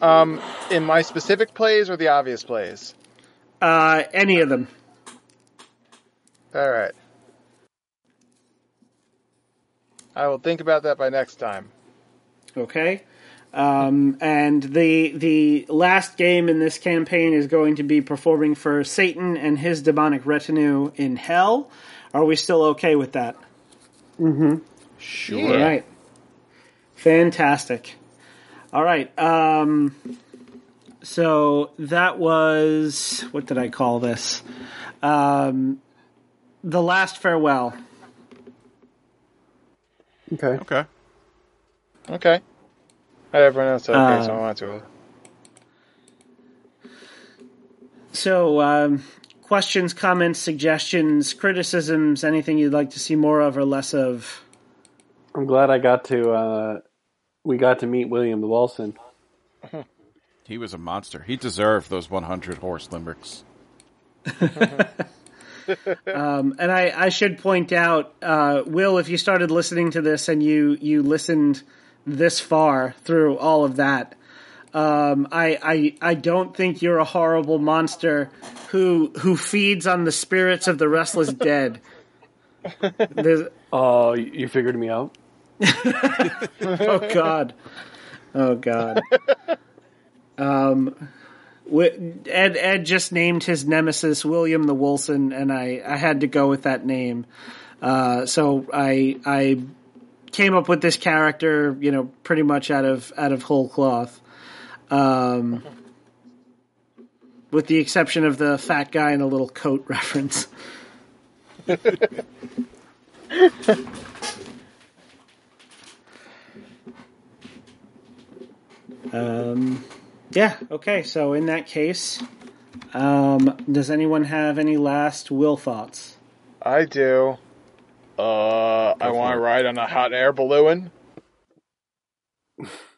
Um, in my specific plays or the obvious plays. Uh, any of them. All right. I will think about that by next time. Okay. Um, and the the last game in this campaign is going to be performing for Satan and his demonic retinue in hell. Are we still okay with that? Mm-hmm. Sure. All right. Fantastic. All right. Um, so that was what did I call this? Um, the last farewell. Okay. Okay. Okay. Not everyone else okay, Uh, so I want to. So, um, questions, comments, suggestions, criticisms, anything you'd like to see more of or less of? I'm glad I got to. Uh, we got to meet William the Wilson. [LAUGHS] He was a monster. He deserved those 100 horse limericks. [LAUGHS] Um, and I, I should point out, uh, Will, if you started listening to this and you, you listened this far through all of that, um, I, I I don't think you're a horrible monster who who feeds on the spirits of the restless dead. There's, [LAUGHS] Oh, you you figured me out. [LAUGHS] oh God, oh God. Um, Ed Ed just named his nemesis William the Wilson, and I I had to go with that name. Uh, so I I came up with this character, you know, pretty much out of out of whole cloth. Um, with the exception of the fat guy in a little coat [LAUGHS] reference. [LAUGHS] um, yeah, okay, so in that case, um, does anyone have any last will thoughts? I do. Uh, I want to ride on a hot air balloon. [LAUGHS]